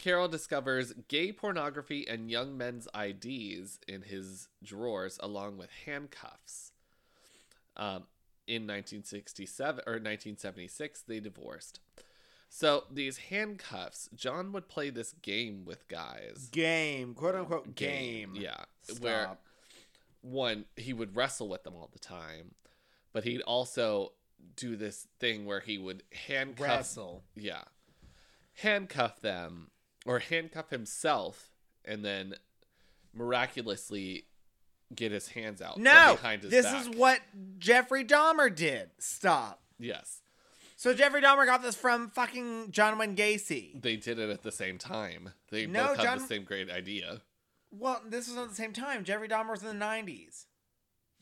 C: Carol discovers gay pornography and young men's IDs in his drawers, along with handcuffs. Um, in 1967 or 1976, they divorced. So these handcuffs, John would play this game with guys.
A: Game, quote unquote game.
C: Yeah. Where one, he would wrestle with them all the time, but he'd also do this thing where he would handcuff
A: Wrestle.
C: yeah. Handcuff them or handcuff himself and then miraculously get his hands out
A: No, this
C: back.
A: is what Jeffrey Dahmer did. Stop.
C: Yes.
A: So Jeffrey Dahmer got this from fucking John Wayne Gacy.
C: They did it at the same time. They
A: No,
C: both had
A: John-
C: the same great idea.
A: Well, this was at the same time. Jeffrey Dahmer was in the '90s.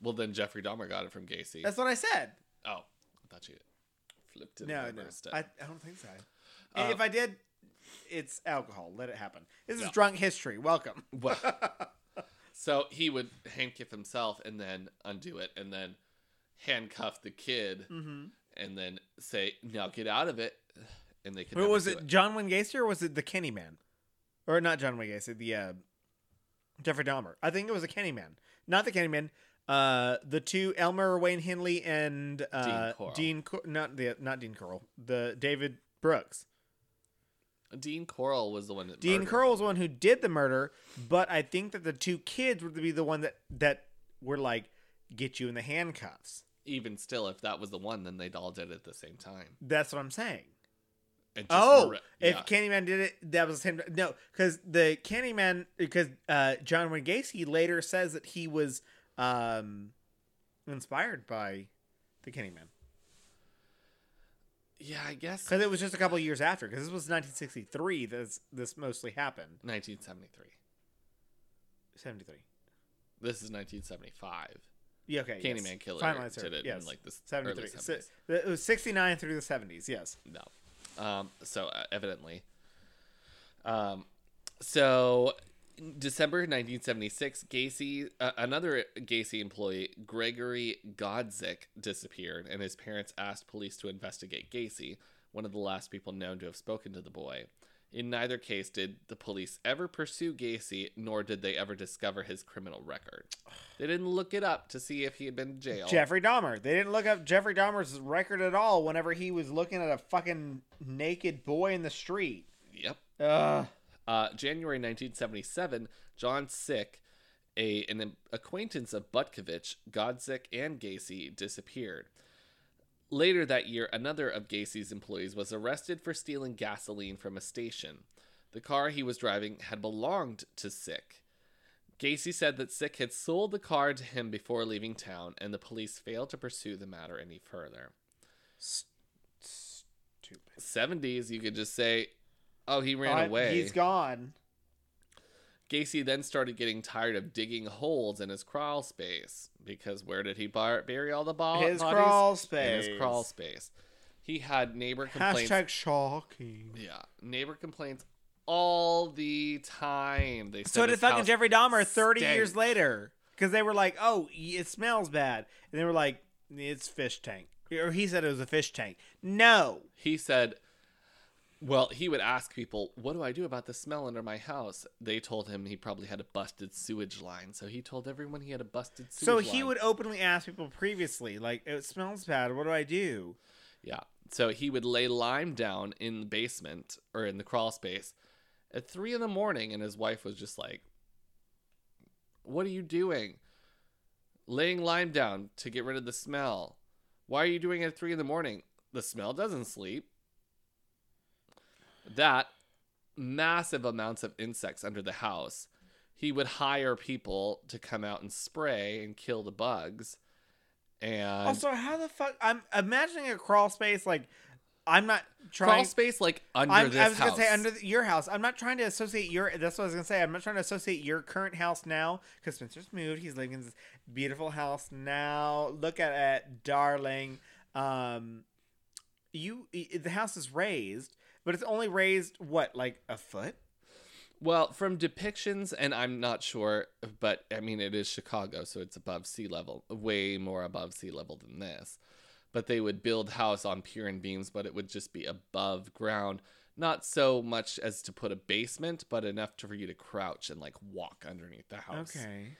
C: Well, then Jeffrey Dahmer got it from Gacy.
A: That's what I said.
C: oh, I thought you flipped it.
A: No, no. I, I don't think so.
C: Uh,
A: if I did, it's alcohol. Let it happen. This is
C: Yeah.
A: drunk history. Welcome.
C: Well, so he would handcuff himself and then undo it and then handcuff the kid
A: mm-hmm.
C: and then say, "Now get out of it," and they could. Never
A: was
C: do
A: it? John Wayne Gacy or was it the Kenny Man? Or not John Wayne Gacy? The uh, Jeffrey Dahmer. I think it was the Kenny Man, not the Kenny Man. Uh, the two Elmer Wayne Henley and uh,
C: Corll.
A: Dean, Cor- not the not Dean Corll, the David Brooks.
C: Dean Corll was the one that.
A: Dean
C: murdered
A: Corll was the one who did the murder, but I think that the two kids would be the one that that were like get you in the handcuffs.
C: Even still, if that was the one, then they'd all did it at the same time.
A: That's what I'm saying.
C: And just
A: Oh, if
C: yeah.
A: Candyman did it, that was the same. No, because the Candyman, because uh, John Wayne Gacy later says that he was um, inspired by the Candyman
C: yeah, I guess
A: because it was just a couple of years after. Because this was 1963. This this mostly happened.
C: 1973.
A: 73.
C: This is 1975.
A: Yeah. Okay. yes.
C: Candyman Killer
A: Finally,
C: did it
A: yes.
C: in like the
A: 73.
C: early 70s.
A: it was 69 through the 70s. Yes.
C: No. Um, so uh, evidently. Um, so December 1976, Gacy, uh, another Gacy employee, Gregory Godzik, disappeared, and his parents asked police to investigate Gacy, one of the last people known to have spoken to the boy. In neither case did the police ever pursue Gacy, nor did they ever discover his criminal record. They didn't look it up to see if he had been in jail.
A: Jeffrey Dahmer. They didn't look up Jeffrey Dahmer's record at all whenever he was looking at a fucking naked boy in the street.
C: Yep.
A: Ugh.
C: Uh, January 1977, John Szyc, a, an acquaintance of Butkovich, Godzik, and Gacy, disappeared. Later that year, another of Gacy's employees was arrested for stealing gasoline from a station. The car he was driving had belonged to Szyc. Gacy said that Szyc had sold the car to him before leaving town, and the police failed to pursue the matter any further.
A: Stupid.
C: 70s, you could just say, oh, he ran away.
A: He's gone.
C: Gacy then started getting tired of digging holes in his crawl space because where did he bar- bury all the ball-
A: His
C: bodies?
A: crawl
C: In
A: space.
C: his crawl space. He had neighbor complaints.
A: Hashtag shocking.
C: Yeah, neighbor complaints all the time. They said
A: So did fucking Jeffrey Dahmer 30
C: stank.
A: years later. Because they were like, oh, it smells bad. And they were like, it's fish tank. Or he said it was a fish tank. No.
C: He said, well, he would ask people, "What do I do about the smell under my house?" They told him he probably had a busted sewage line, so he told everyone he had a busted sewage line.
A: So
C: line.
A: he would openly ask people previously, like, it smells bad. What do I do?
C: Yeah. So he would lay lime down in the basement or in the crawl space at three in the morning, and his wife was just like, What are you doing? Laying lime down to get rid of the smell. Why are you doing it at three in the morning? The smell doesn't sleep. That massive amounts of insects under the house. He would hire people to come out and spray and kill the bugs. And
A: Also, how the fuck? I'm imagining a crawl space like I'm not trying.
C: crawl space like under
A: I'm,
C: this
A: I was
C: house.
A: gonna say under the, your house. I'm not trying to associate your. That's what I was gonna say. I'm not trying to associate your current house now because Spencer's moved. He's living in this beautiful house now. Look at it, darling. Um, you the house is raised, but it's only raised what like a foot.
C: Well, from depictions, and I'm not sure, but I mean, it is Chicago, so it's above sea level, way more above sea level than this. But they would build house on pier and beams, but it would just be above ground. Not so much as to put a basement, but enough to, for you to crouch and like walk underneath the house.
A: Okay.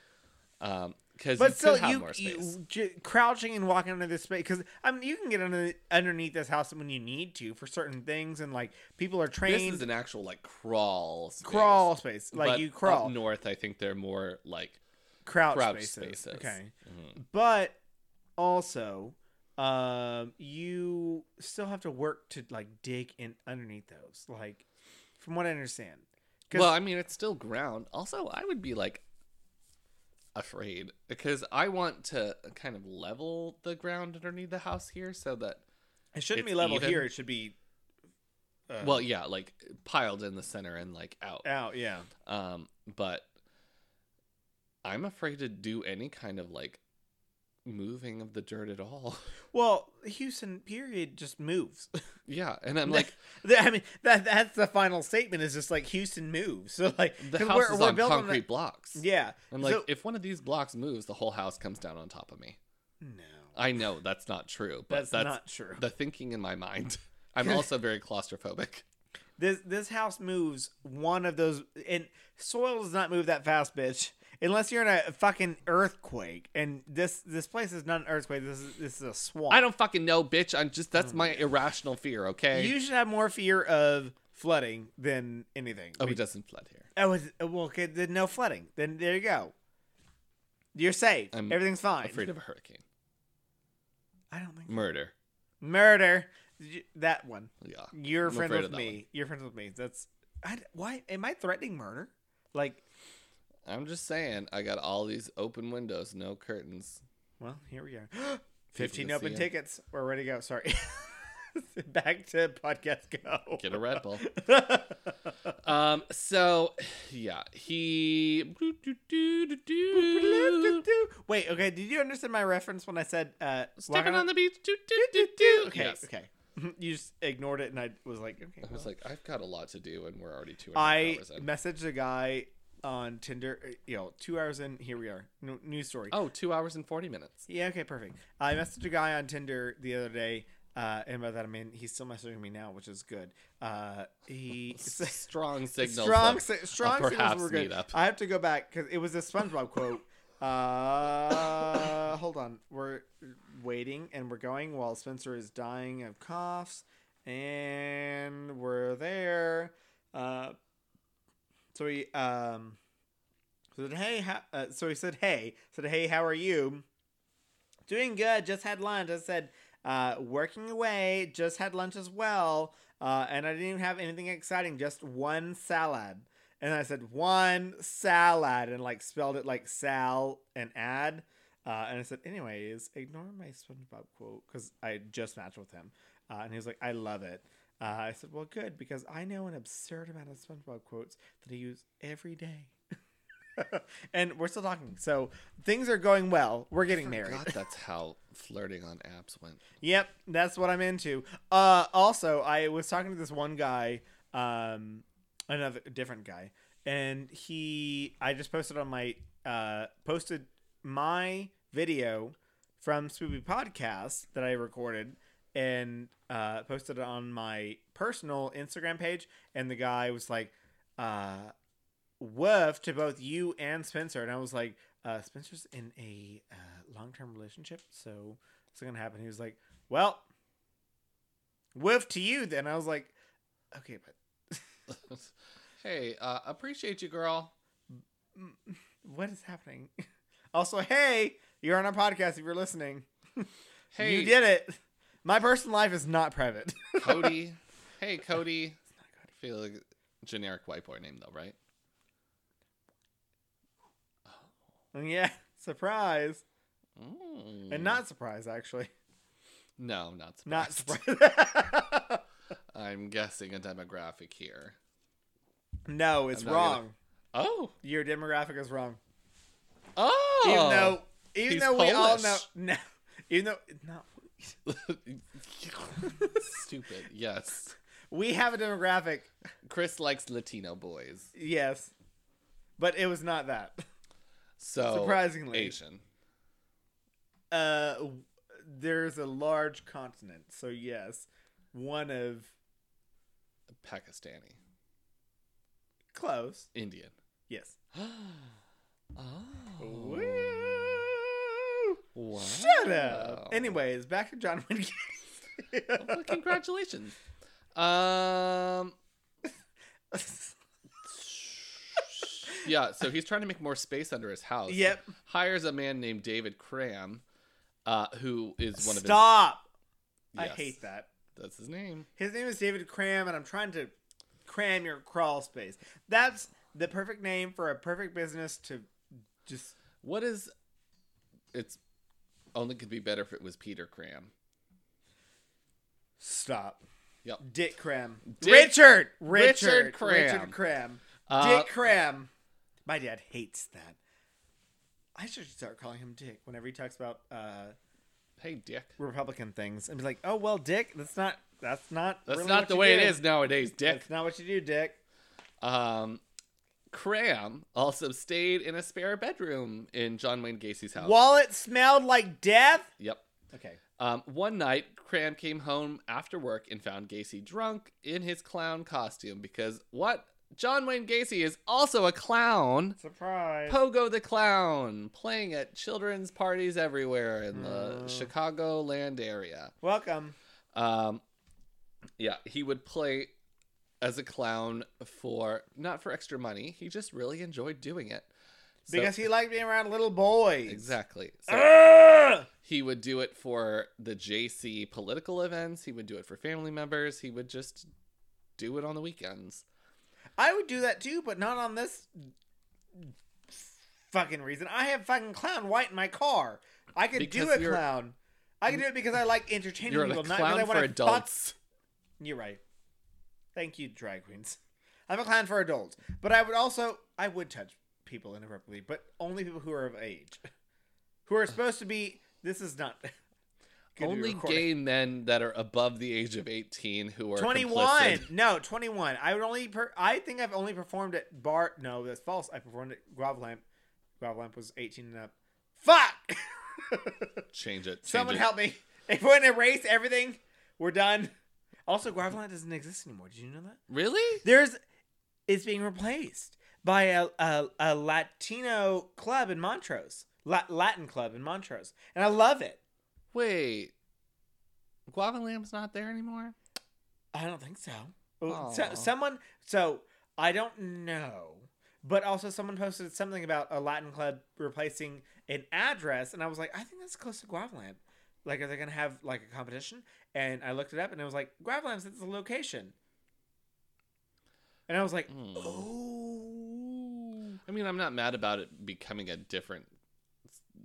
C: Um, because
A: But still, you,
C: more space.
A: you j- crouching and walking under this space because I mean you can get under underneath this house when you need to for certain things and like people are trained.
C: this is an actual like crawl space.
A: crawl space like
C: But
A: you crawl
C: up north. I think they're more like
A: crouch,
C: crouch
A: spaces.
C: spaces.
A: Okay,
C: Mhm.
A: but also um you still have to work to like dig in underneath those like from what I understand.
C: Well, I mean, it's still ground. Also, I would be like afraid because I want to kind of level the ground underneath the house here so that
A: it shouldn't be level
C: even.
A: here. It should be. Uh,
C: well, yeah, like piled in the center and like out.
A: out yeah.
C: Um, but I'm afraid to do any kind of like moving of the dirt at all.
A: Well, Houston period just moves.
C: yeah, and I'm like
A: I mean, that that's the final statement. Is just like Houston moves. So like
C: the house
A: we're-
C: is
A: we're
C: on concrete
A: the-
C: blocks.
A: yeah.
C: I'm like
A: So-
C: if one of these blocks moves, the whole house comes down on top of me.
A: no,
C: I know that's not true, but
A: that's,
C: that's,
A: not true.
C: the thinking in my mind. I'm also very claustrophobic.
A: This this house moves one of those, and soil does not move that fast, bitch. Unless you're in a fucking earthquake, and this this place is not an earthquake. This is this is a swamp.
C: I don't fucking know, bitch. I'm just that's my mm. irrational fear, okay?
A: You should have more fear of flooding than anything.
C: oh, it doesn't flood here.
A: Oh, well, okay, then no flooding. Then there you go. You're safe.
C: I'm
A: Everything's fine.
C: Afraid of a hurricane.
A: I don't think
C: Murder.
A: murder. That one.
C: Yeah.
A: You're
C: I'm
A: friends with me. You're friends with me. That's I, why am I threatening murder? Like,
C: I'm just saying, I got all these open windows, no curtains.
A: well, here we are. Fifteen open
C: see 'em.
A: tickets. We're ready to go. Sorry. Back to podcast go.
C: Get a Red Bull. um, so yeah, he
A: Wait, okay. Did you understand my reference when I said uh,
C: stepping on the beach.
A: Okay,
C: Yes.
A: okay. You just ignored it, and I was like, okay.
C: I was
A: well.
C: like, I've got a lot to do, and we're already two and a half
A: I
C: hours in.
A: I messaged a guy on Tinder. uh, You know, two hours in. Here we are. No, news story.
C: Oh, two hours and forty minutes.
A: Yeah, okay, perfect. I messaged a guy on Tinder the other day, uh, and by that I mean he's still messaging me now, which is good. Uh, he
C: Strong signals.
A: strong, si- strong signals were good. I have to go back because it was a SpongeBob quote. Uh, hold on, we're waiting and we're going while Spencer is dying of coughs, and we're there. Uh, so he um said, "Hey, uh, so he said, "Hey," said, "Hey, how are you?" Doing good. Just had lunch. I said, uh, working away. Just had lunch as well. Uh, and I didn't even have anything exciting. Just one salad. And I said one salad and like spelled it like sal and add. Uh, and I said, anyways, ignore my SpongeBob quote because I just matched with him. Uh, and he was like, I love it. Uh, I said, well, good because I know an absurd amount of SpongeBob quotes that I use every day. and we're still talking. So things are going well. We're getting married.
C: That's how flirting on apps went.
A: Yep, that's what I'm into. Uh, also, I was talking to this one guy, um, another different guy, and he, I just posted on my, uh, posted my video from Spoopy Podcast that I recorded and uh, posted it on my personal Instagram page, and the guy was like, uh, woof to both you and Spencer, and I was like, uh, Spencer's in a uh, long term relationship, so what's gonna happen? He was like, well, woof to you. Then I was like, okay, but
C: hey, uh, appreciate you, girl.
A: what is happening? Also, hey, you're on our podcast if you're listening.
C: Hey,
A: You did it. My personal life is not private.
C: Cody. hey, Cody. I feel like a generic white boy name though, right?
A: yeah, surprise.
C: Mm.
A: And not surprise, actually.
C: No, not
A: Not
C: surprised.
A: surprise.
C: I'm guessing a demographic here.
A: no, it's
C: I'm gonna-
A: wrong.
C: Oh.
A: Your demographic is wrong.
C: Oh.
A: Even though, even
C: He's
A: though we all know, no, even though no,
C: Stupid. Yes.
A: we have a demographic.
C: Chris likes Latino boys.
A: Yes, but it was not that.
C: So
A: Surprisingly.
C: Asian.
A: Uh, there's a large continent, so yes, one of
C: Pakistani.
A: close.
C: Indian.
A: Yes,
C: Oh.
A: Woo!
C: Wow.
A: Shut up. Anyways, back to John Wayne Gacy.
C: Well, congratulations. Um. Yeah, so he's trying to make more space under his house.
A: Yep.
C: Hires a man named David Cram, uh, who is one of
A: Stop.
C: his.
A: I
C: Yes,
A: hate that.
C: That's his name.
A: His name is David Cram, and I'm trying to cram your crawl space. That's the perfect name for a perfect business to just.
C: What is? It's only could be better if it was Peter Cram.
A: Stop.
C: Yep.
A: Dick Cram.
C: Dick-
A: Richard.
C: Richard
A: Richard.
C: Cram.
A: Richard Cram.
C: Uh,
A: Dick Cram. My dad hates that. I should start calling him Dick whenever he talks about uh,
C: Hey, Dick.
A: Republican things and be like, "Oh well, Dick, that's not that's not
C: That's
A: really
C: not the way
A: do.
C: it is nowadays, Dick.
A: That's not what you do, Dick."
C: Um, Cram also stayed in a spare bedroom in John Wayne Gacy's house.
A: While it smelled like death.
C: Yep.
A: Okay.
C: Um, one night, Cram came home after work and found Gacy drunk in his clown costume because what? John Wayne Gacy is also a clown.
A: Surprise.
C: Pogo the Clown, playing at children's parties everywhere in the
A: Oh.
C: Chicago land area.
A: Welcome.
C: Um, yeah, he would play as a clown for not for extra money. He just really enjoyed doing it. So-
A: Because he liked being around little boys.
C: exactly. So he would do it for the Jaycees political events. He would do it for family members. He would just do it on the weekends.
A: I would do that too, but not on this fucking reason. I have fucking clown white in my car. I could do a clown. I can do it because I like entertaining people. not because I
C: for
A: wanna
C: adults.
A: Fuck... You're right. Thank you, drag queens. I'm a clown for adults, but I would also I would touch people inappropriately, but only people who are of age, who are supposed to be. This is not. to
C: Only gay men that are above the age of 18 who are
A: 21
C: complicit.
A: no 21 i would only per- i think i've only performed at bar no that's false i performed at Guavalamp. Guavalamp was 18 and up fuck
C: Change it. Change
A: someone
C: it.
A: help me if we're gonna erase everything we're done also Guavalamp doesn't exist anymore did you know that
C: Really?
A: there's it's being replaced by a, a, a latino club in montrose La- latin club in montrose and i love it
C: Wait. Guavalamp's not there anymore?
A: I don't think so. So someone, so I don't know, but also someone posted something about a Latin club replacing an address, and I was like, I think that's close to Guavaland. Like, are they gonna have like a competition? And I looked it up, and it was like Guavaland's at the location, and I was like,
C: Hmm.
A: oh.
C: I mean, I'm not mad about it becoming a different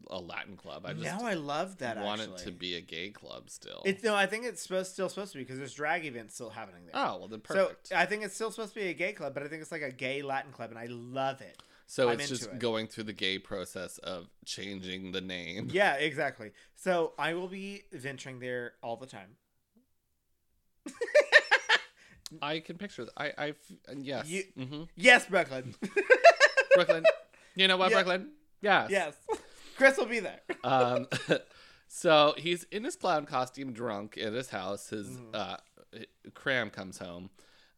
C: a Latin club. I just
A: now I love that.
C: I want
A: actually.
C: it to be a gay club still.
A: It's no, I think it's supposed still supposed to be because there's drag events still happening there.
C: oh, well then perfect.
A: So I think it's still supposed to be a gay club, but I think it's like a gay Latin club, and I love it.
C: So
A: I'm
C: it's just
A: it.
C: going through the gay process of changing the name.
A: Yeah, exactly. So I will be venturing there all the time.
C: I can picture that. I I yes.
A: You-
C: hmm
A: Yes, Brooklyn.
C: Brooklyn. You know what. Brooklyn? Yes.
A: yes, Chris will be there.
C: Um, so he's in his clown costume, drunk at his house. His
A: Mhm.
C: uh, Cram comes home.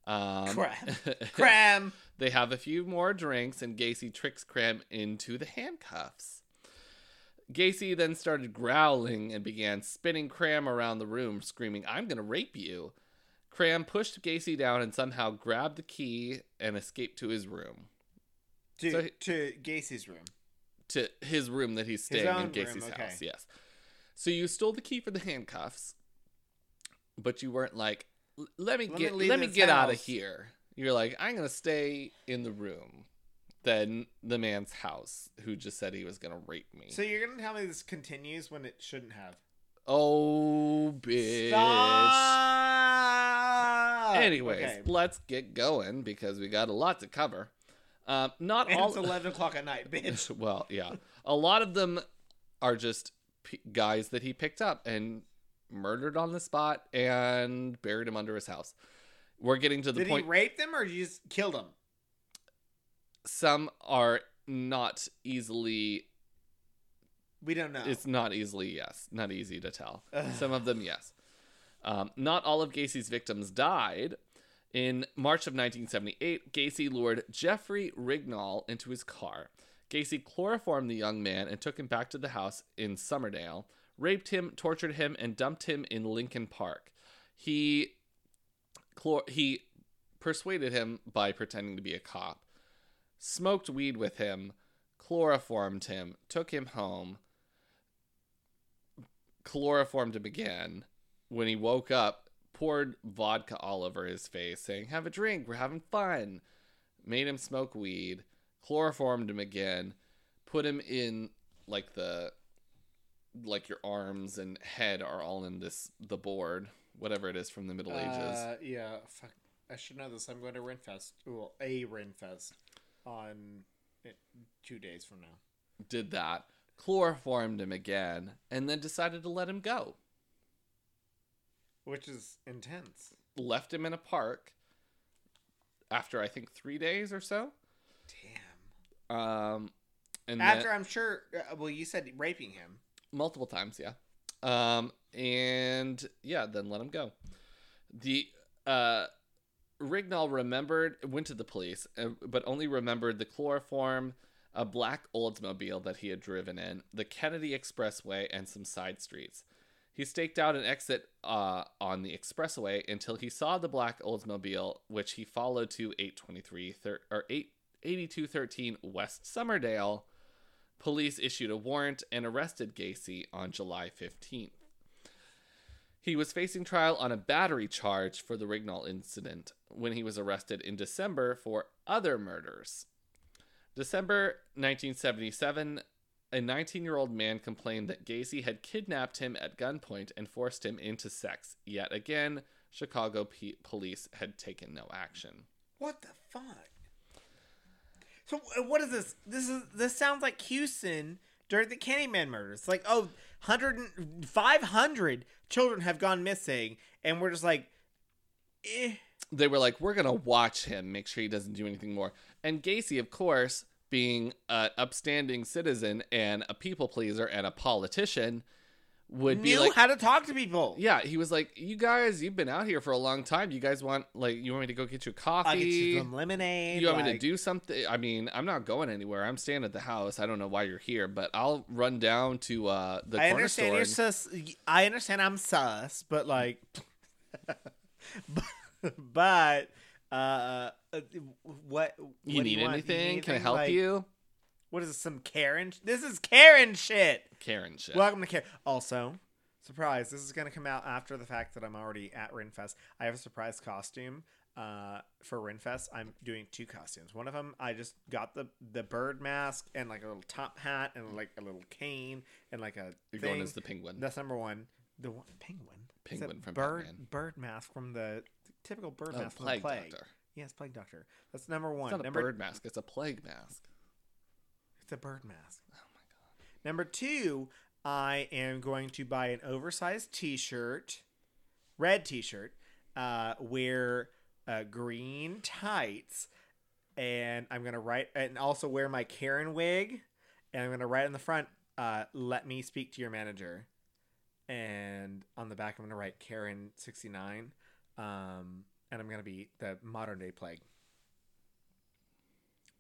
C: Um,
A: Cram. Cram.
C: They have a few more drinks, and Gacy tricks Cram into the handcuffs. Gacy then started growling and began spinning Cram around the room, screaming, I'm going to rape you. Cram pushed Gacy down and somehow grabbed the key and escaped to his room.
A: To
C: So he-
A: to Gacy's room.
C: To his room that he's staying in Gacy's
A: room, okay.
C: house, yes. So you stole the key for the handcuffs, but you weren't like, let me
A: Let me
C: get
A: leave
C: let me get out of here. You're like, I'm gonna stay in the room. Then the man's house, who just said he was gonna rape me.
A: So you're gonna tell me this continues when it shouldn't have.
C: oh, bitch.
A: Stop.
C: Anyways,
A: Okay.
C: let's get going because we got a lot to cover. Um, not
A: And
C: all.
A: it's eleven o'clock at night, bitch.
C: well, yeah, a lot of them are just p- guys that he picked up and murdered on the spot and buried him under his house. We're getting to the
A: Did
C: point.
A: Did he rape them or you just killed them?
C: some are not easily.
A: We don't know.
C: It's not easily yes, not easy to tell.
A: Ugh.
C: Some of them yes. Um, not all of Gacy's victims died. In March of 1978, Gacy lured Jeffrey Rignall into his car. Gacy chloroformed the young man and took him back to the house in Summerdale, raped him, tortured him, and dumped him in Lincoln Park. He chlor- he persuaded him by pretending to be a cop, smoked weed with him, chloroformed him, took him home, chloroformed him again. When he woke up, poured vodka all over his face, saying, Have a drink, we're having fun. Made him smoke weed, chloroformed him again, put him in like the like your arms and head are all in this the board, whatever it is from the Middle Ages.
A: Uh, yeah, fuck. I should know this. I'm going to Renfest. Well, a Renfest on two days from now.
C: Did that, chloroformed him again, and then decided to let him go.
A: Which is intense.
C: Left him in a park after I think three days or so.
A: Damn.
C: Um, and
A: After
C: then,
A: I'm sure. Uh, well, you said raping him.
C: multiple times, yeah. Um, and yeah, then let him go. The uh, Rignall remembered, went to the police, uh, but only remembered the chloroform, a black Oldsmobile that he had driven in, the Kennedy Expressway, and some side streets. He staked out an exit uh, on the expressway until he saw the black Oldsmobile, which he followed to 823 thir- or 8 8213 West Summerdale. Police issued a warrant and arrested Gacy on July 15th. He was facing trial on a battery charge for the Rignall incident when he was arrested in December for other murders. December 1977, a 19 year old man complained that Gacy had kidnapped him at gunpoint and forced him into sex. Yet again, Chicago P- police had taken no action.
A: What the fuck? So uh, what is this? This is this sounds like Houston during the Candyman murders. Like, oh, 100 500 children have gone missing, and we're just like, eh.
C: they were like, we're gonna watch him, make sure he doesn't do anything more. And Gacy, of course, being an upstanding citizen and a people pleaser and a politician, would be like,
A: how to talk to people.
C: yeah, he was like, you guys, you've been out here for a long time. You guys want like, you want me to go get you a coffee?
A: I'll get you some lemonade.
C: You want me to do something? I mean, I'm not going anywhere. I'm staying at the house. I don't know why you're here, but I'll run down to uh, the
A: I
C: corner
A: understand
C: store.
A: you're sus. I understand I'm sus, but like, but uh, uh, what?
C: you
A: what do
C: need
A: want?
C: anything? Can I
A: anything?
C: help
A: Like,
C: you?
A: What is this? Some Karen? This is Karen shit.
C: Karen shit.
A: Welcome to Karen. Also, surprise! This is gonna come out after the fact that I'm already at Renfest. I have a surprise costume uh, for Renfest. I'm doing two costumes. One of them, I just got the the bird mask and like a little top hat and like a little cane and like a.
C: You're
A: thing.
C: going as the penguin.
A: That's number one. The one, penguin. A
C: Penguin from
A: bird
C: Batman.
A: bird mask from the typical bird
C: Oh,
A: mask from
C: plague
A: the plague.
C: doctor.
A: Yes, plague doctor. That's number one.
C: It's not a
A: number
C: bird mask. It's a plague mask.
A: It's a bird mask. Oh my god. Number two, I am going to buy an oversized T-shirt, red T-shirt, uh, wear uh, green tights, and I'm gonna write and also wear my Karen wig, and I'm gonna write on the front, uh, "Let me speak to your manager," and on the back I'm gonna write Karen sixty nine, um, and I'm gonna be the modern day plague.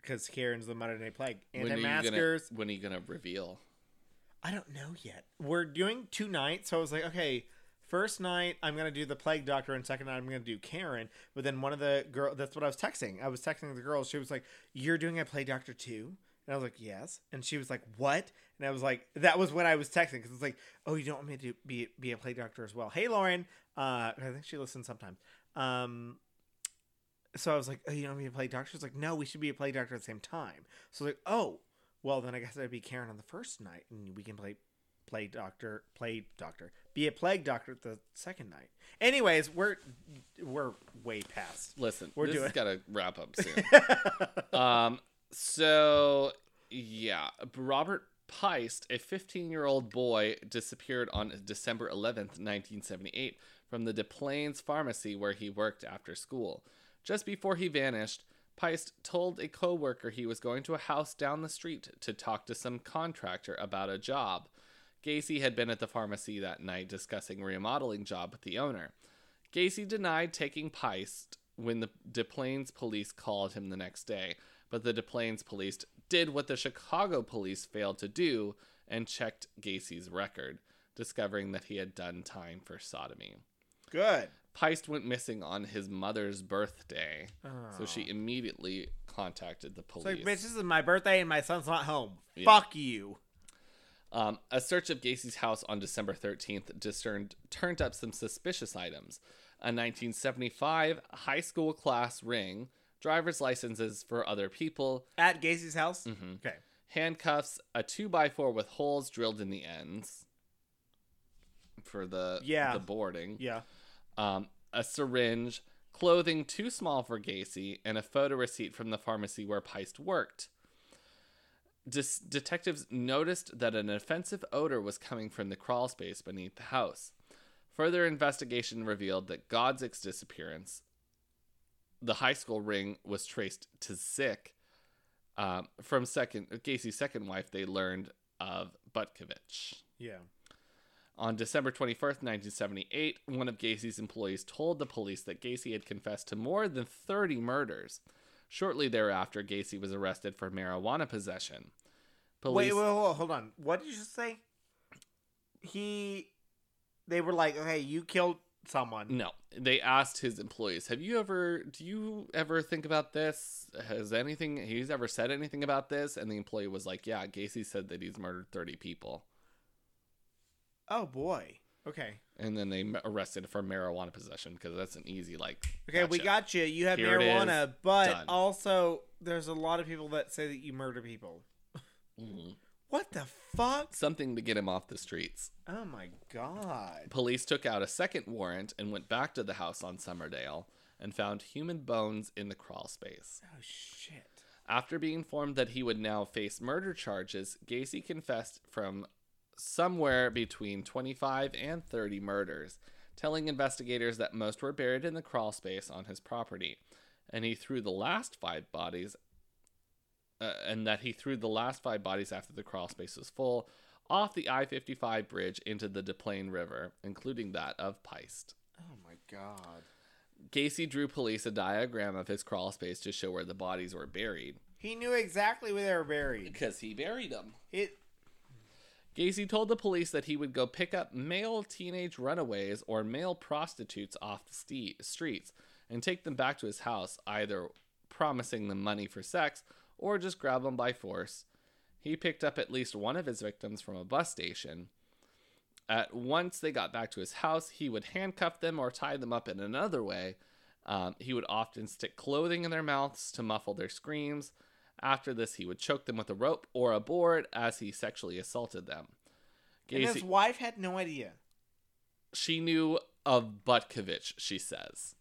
A: Because Karen's the modern day plague.
C: When you
A: Anti-maskers.
C: gonna, when are you gonna reveal?
A: I don't know yet. We're doing two nights, so I was like, okay, first night I'm gonna do the plague doctor, and second night I'm gonna do Karen. But then one of the girl, that's what I was texting. I was texting the girl. She was like, "You're doing a plague doctor too?" And I was like, "Yes." And she was like, "What?" And I was like, "That was what I was texting because it's like, oh, you don't want me to be be a plague doctor as well." Hey, Lauren. Uh, I think she listens sometimes. Um. So I was like, oh, you don't want me to play doctor? She's like, no, we should be a play doctor at the same time. So like, oh, well, then I guess I'd be Karen on the first night, and we can play play doctor, play doctor, be a plague doctor the second night. Anyways, we're we're way past.
C: Listen,
A: We're doing-
C: got to wrap up soon. um, so yeah, Robert Piest, a 15-year-old boy, disappeared on December 11th, 1978, from the Des Plaines pharmacy where he worked after school. Just before he vanished, Piest told a coworker he was going to a house down the street to talk to some contractor about a job. Gacy had been at the pharmacy that night discussing a remodeling job with the owner. Gacy denied taking Piest when the Des Plaines police called him the next day, but the Des Plaines police did what the Chicago police failed to do and checked Gacy's record, discovering that he had done time for sodomy.
A: Good.
C: Piest went missing on his mother's birthday, so
A: Oh.
C: she immediately contacted the
A: It's
C: police.
A: like, bitch, this is my birthday and my son's not home.
C: Yeah.
A: Fuck you.
C: Um, a search of Gacy's house on December 13th discerned turned up some suspicious items: a 1975 high school class ring, driver's licenses for other people,
A: At Gacy's house?
C: Mhm.
A: Okay.
C: handcuffs, a two by four with holes drilled in the ends for the
A: Yeah.
C: the boarding,
A: Yeah.
C: Um, a syringe, clothing too small for Gacy, and a photo receipt from the pharmacy where Piest worked. Detectives noticed that an offensive odor was coming from the crawl space beneath the house. Further investigation revealed that Godzik's disappearance, the high school ring, was traced to Zik. Um, from second Gacy's second wife, they learned of Butkovich.
A: Yeah.
C: On December 21st, 1978, one of Gacy's employees told the police that Gacy had confessed to more than 30 murders. Shortly thereafter, Gacy was arrested for marijuana possession. Police,
A: Wait, wait, hold, hold on. What did you just say? He. They were like, okay, you killed someone.
C: no, they asked his employees, "Have you ever? Do you ever think about this? Has anything? He's ever said anything about this?" And the employee was like, "Yeah, Gacy said that he's murdered 30 people."
A: Oh, boy. Okay.
C: And then they arrested for marijuana possession because that's an easy like.
A: Okay, we got you. You have
C: Here
A: marijuana, but
C: Done.
A: also there's a lot of people that say that you murder people.
C: Mhm.
A: What the fuck?
C: something to get him off the streets.
A: Oh my god.
C: Police took out a second warrant and went back to the house on Summerdale and found human bones in the crawl space.
A: Oh shit.
C: After being informed that he would now face murder charges, Gacy confessed from somewhere between 25 and 30 murders, telling investigators that most were buried in the crawl space on his property, and he threw the last five bodies uh, and that he threw the last five bodies after the crawl space was full off the I-55 bridge into the Des Plaines River, including that of Piest.
A: Oh my god.
C: Gacy drew police a diagram of his crawl space to show where the bodies were buried
A: He knew exactly where they were buried.
C: because he buried them.
A: It
C: Gacy told the police that he would go pick up male teenage runaways or male prostitutes off the ste- streets and take them back to his house, either promising them money for sex or just grab them by force. He picked up at least one of his victims from a bus station. At once they got back to his house, he would handcuff them or tie them up in another way. Um, he would often stick clothing in their mouths to muffle their screams. After this, he would choke them with a rope or a board as he sexually assaulted them.
A: and his wife had no idea.
C: she knew of Butkovich, she says,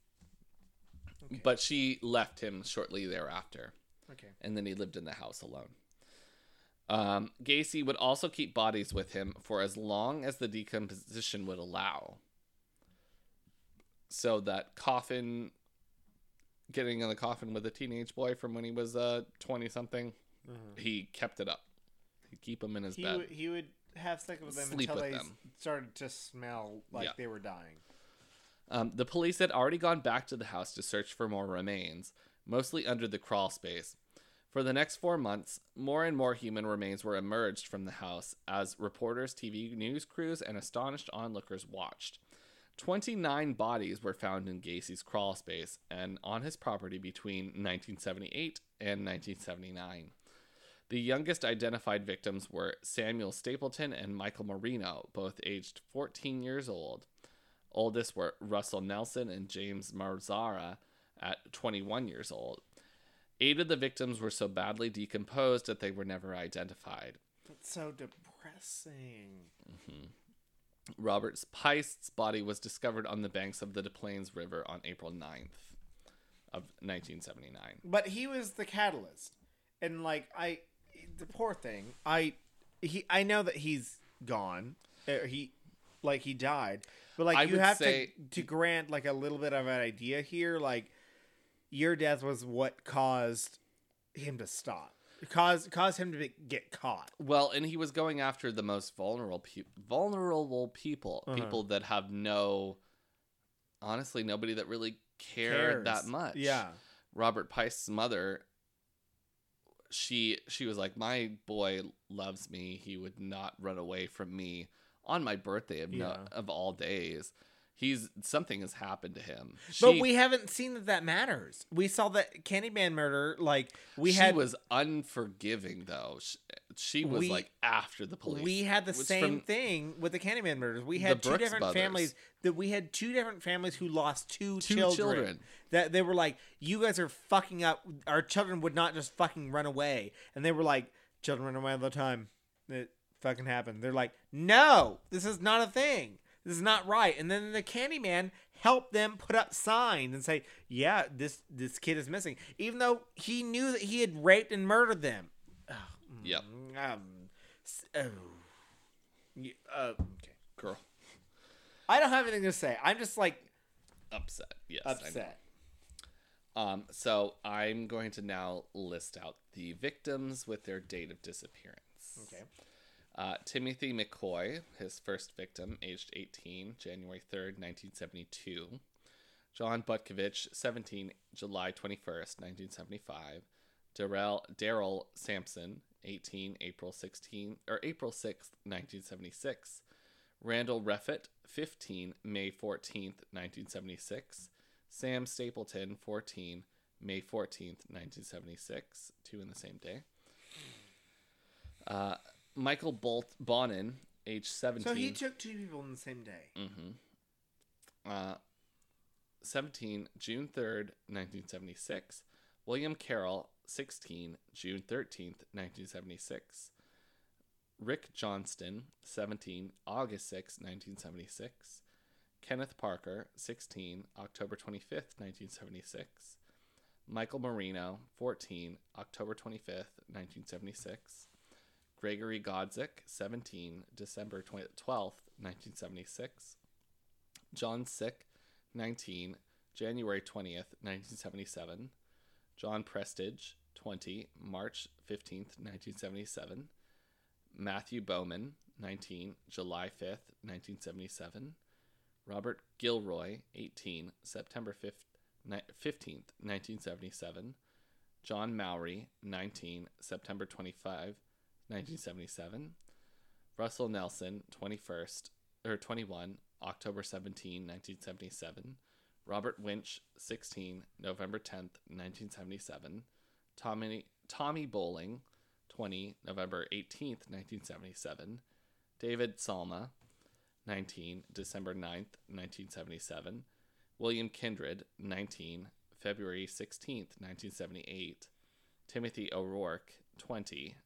A: Okay.
C: but she left him shortly thereafter,
A: Okay.
C: and then he lived in the house alone. Um, Gacy would also keep bodies with him for as long as the decomposition would allow. So that coffin, getting in the coffin with a teenage boy from when he was uh twenty something, he kept it up. He'd keep him in his
A: He
C: bed.
A: would, he would have sex with them
C: Sleep
A: until
C: with
A: they
C: them.
A: started to smell like
C: Yeah.
A: they were dying.
C: Um, the police had already gone back to the house to search for more remains, mostly under the crawl space. For the next four months, more and more human remains were emerged from the house as reporters, TV news crews, and astonished onlookers watched. 29 bodies were found in Gacy's crawl space and on his property between 1978 and 1979. The youngest identified victims were Samuel Stapleton and Michael Marino, both aged 14 years old. Oldest were Russell Nelson and James Mazzara at 21 years old. Eight of the victims were so badly decomposed that they were never identified.
A: That's so depressing. Mm-hmm.
C: Robert Piest's body was discovered on the banks of the Des Plaines River on April 9th of 1979.
A: But he was the catalyst, and like I, the poor thing. I, he, I know that he's gone. He, like he died. But like
C: I
A: you have
C: say-
A: to to grant like a little bit of an idea here. Like your death was what caused him to stop. Caused cause him to be, get caught.
C: Well, and he was going after the most vulnerable pe- vulnerable people,
A: Uh-huh.
C: people that have no honestly nobody that really cared
A: Cares.
C: that much.
A: Yeah.
C: Robert Piest's mother she she was like, my boy loves me. He would not run away from me on my birthday of no, of all days. He's something has happened to him.
A: but we haven't seen that that matters. We saw that Candyman murder. Like we had
C: she
A: had
C: was unforgiving though. She, she was
A: We-
C: like after the police.
A: we had the same thing with the Candyman murders. We had two
C: Brooks
A: different
C: brothers.
A: families that we had two different families who lost two,
C: Two
A: children.
C: children.
A: That they were like, you guys are fucking up. Our children would not just fucking run away, and they were like, children run away all the time. It fucking happened. They're like, no, this is not a thing. This is not right. And then the Candyman helped them put up signs and say, yeah, this this kid is missing, even though he knew that he had raped and murdered them.
C: Yep.
A: Um, oh. Y- uh, okay.
C: girl
A: I don't have anything to say. I'm just like
C: upset. Yes,
A: upset.
C: Um, so I'm going to now list out the victims with their date of disappearance.
A: Okay.
C: Uh, Timothy McCoy, his first victim, aged 18, January 3rd, 1972. John Butkovich, 17, July 21st, 1975. Darrell Daryl Sampson, 18, April 16 or April 6th, 1976. Randall Reffett, 15, May 14th, 1976. Sam Stapleton, 14, May 14th, 1976. Two in the same day. Uh, Michael Bolt Bonin, age 17.
A: So he took two people in the same day.
C: Mm-hmm. Uh, 17, June 3rd, 1976. William Carroll, 16, June 13th, 1976. Rick Johnston, 17, August 6, 1976. Kenneth Parker, 16, October 25th, 1976. Michael Marino, 14, October 25th, 1976. Gregory Godzik, 17, December 20- 12th, 1976. John Szyc, 19, January 20th, 1977. John Prestidge, 20, March 15th, 1977. Matthew Bowman, 19, July 5th, 1977. Robert Gilroy, 18, September 5th, ni- 15th, 1977. John Mowery, 19, September 25, 1977. Russell Nelson, 21st or 21, October 17, 1977. Robert Winch, 16, November 10th, 1977. Tommy Tommy Boling, 20, November 18th, 1977. David Salma, 19, December 9th, 1977. William Kindred, 19, February 16th, 1978. Timothy O'Rourke, 20,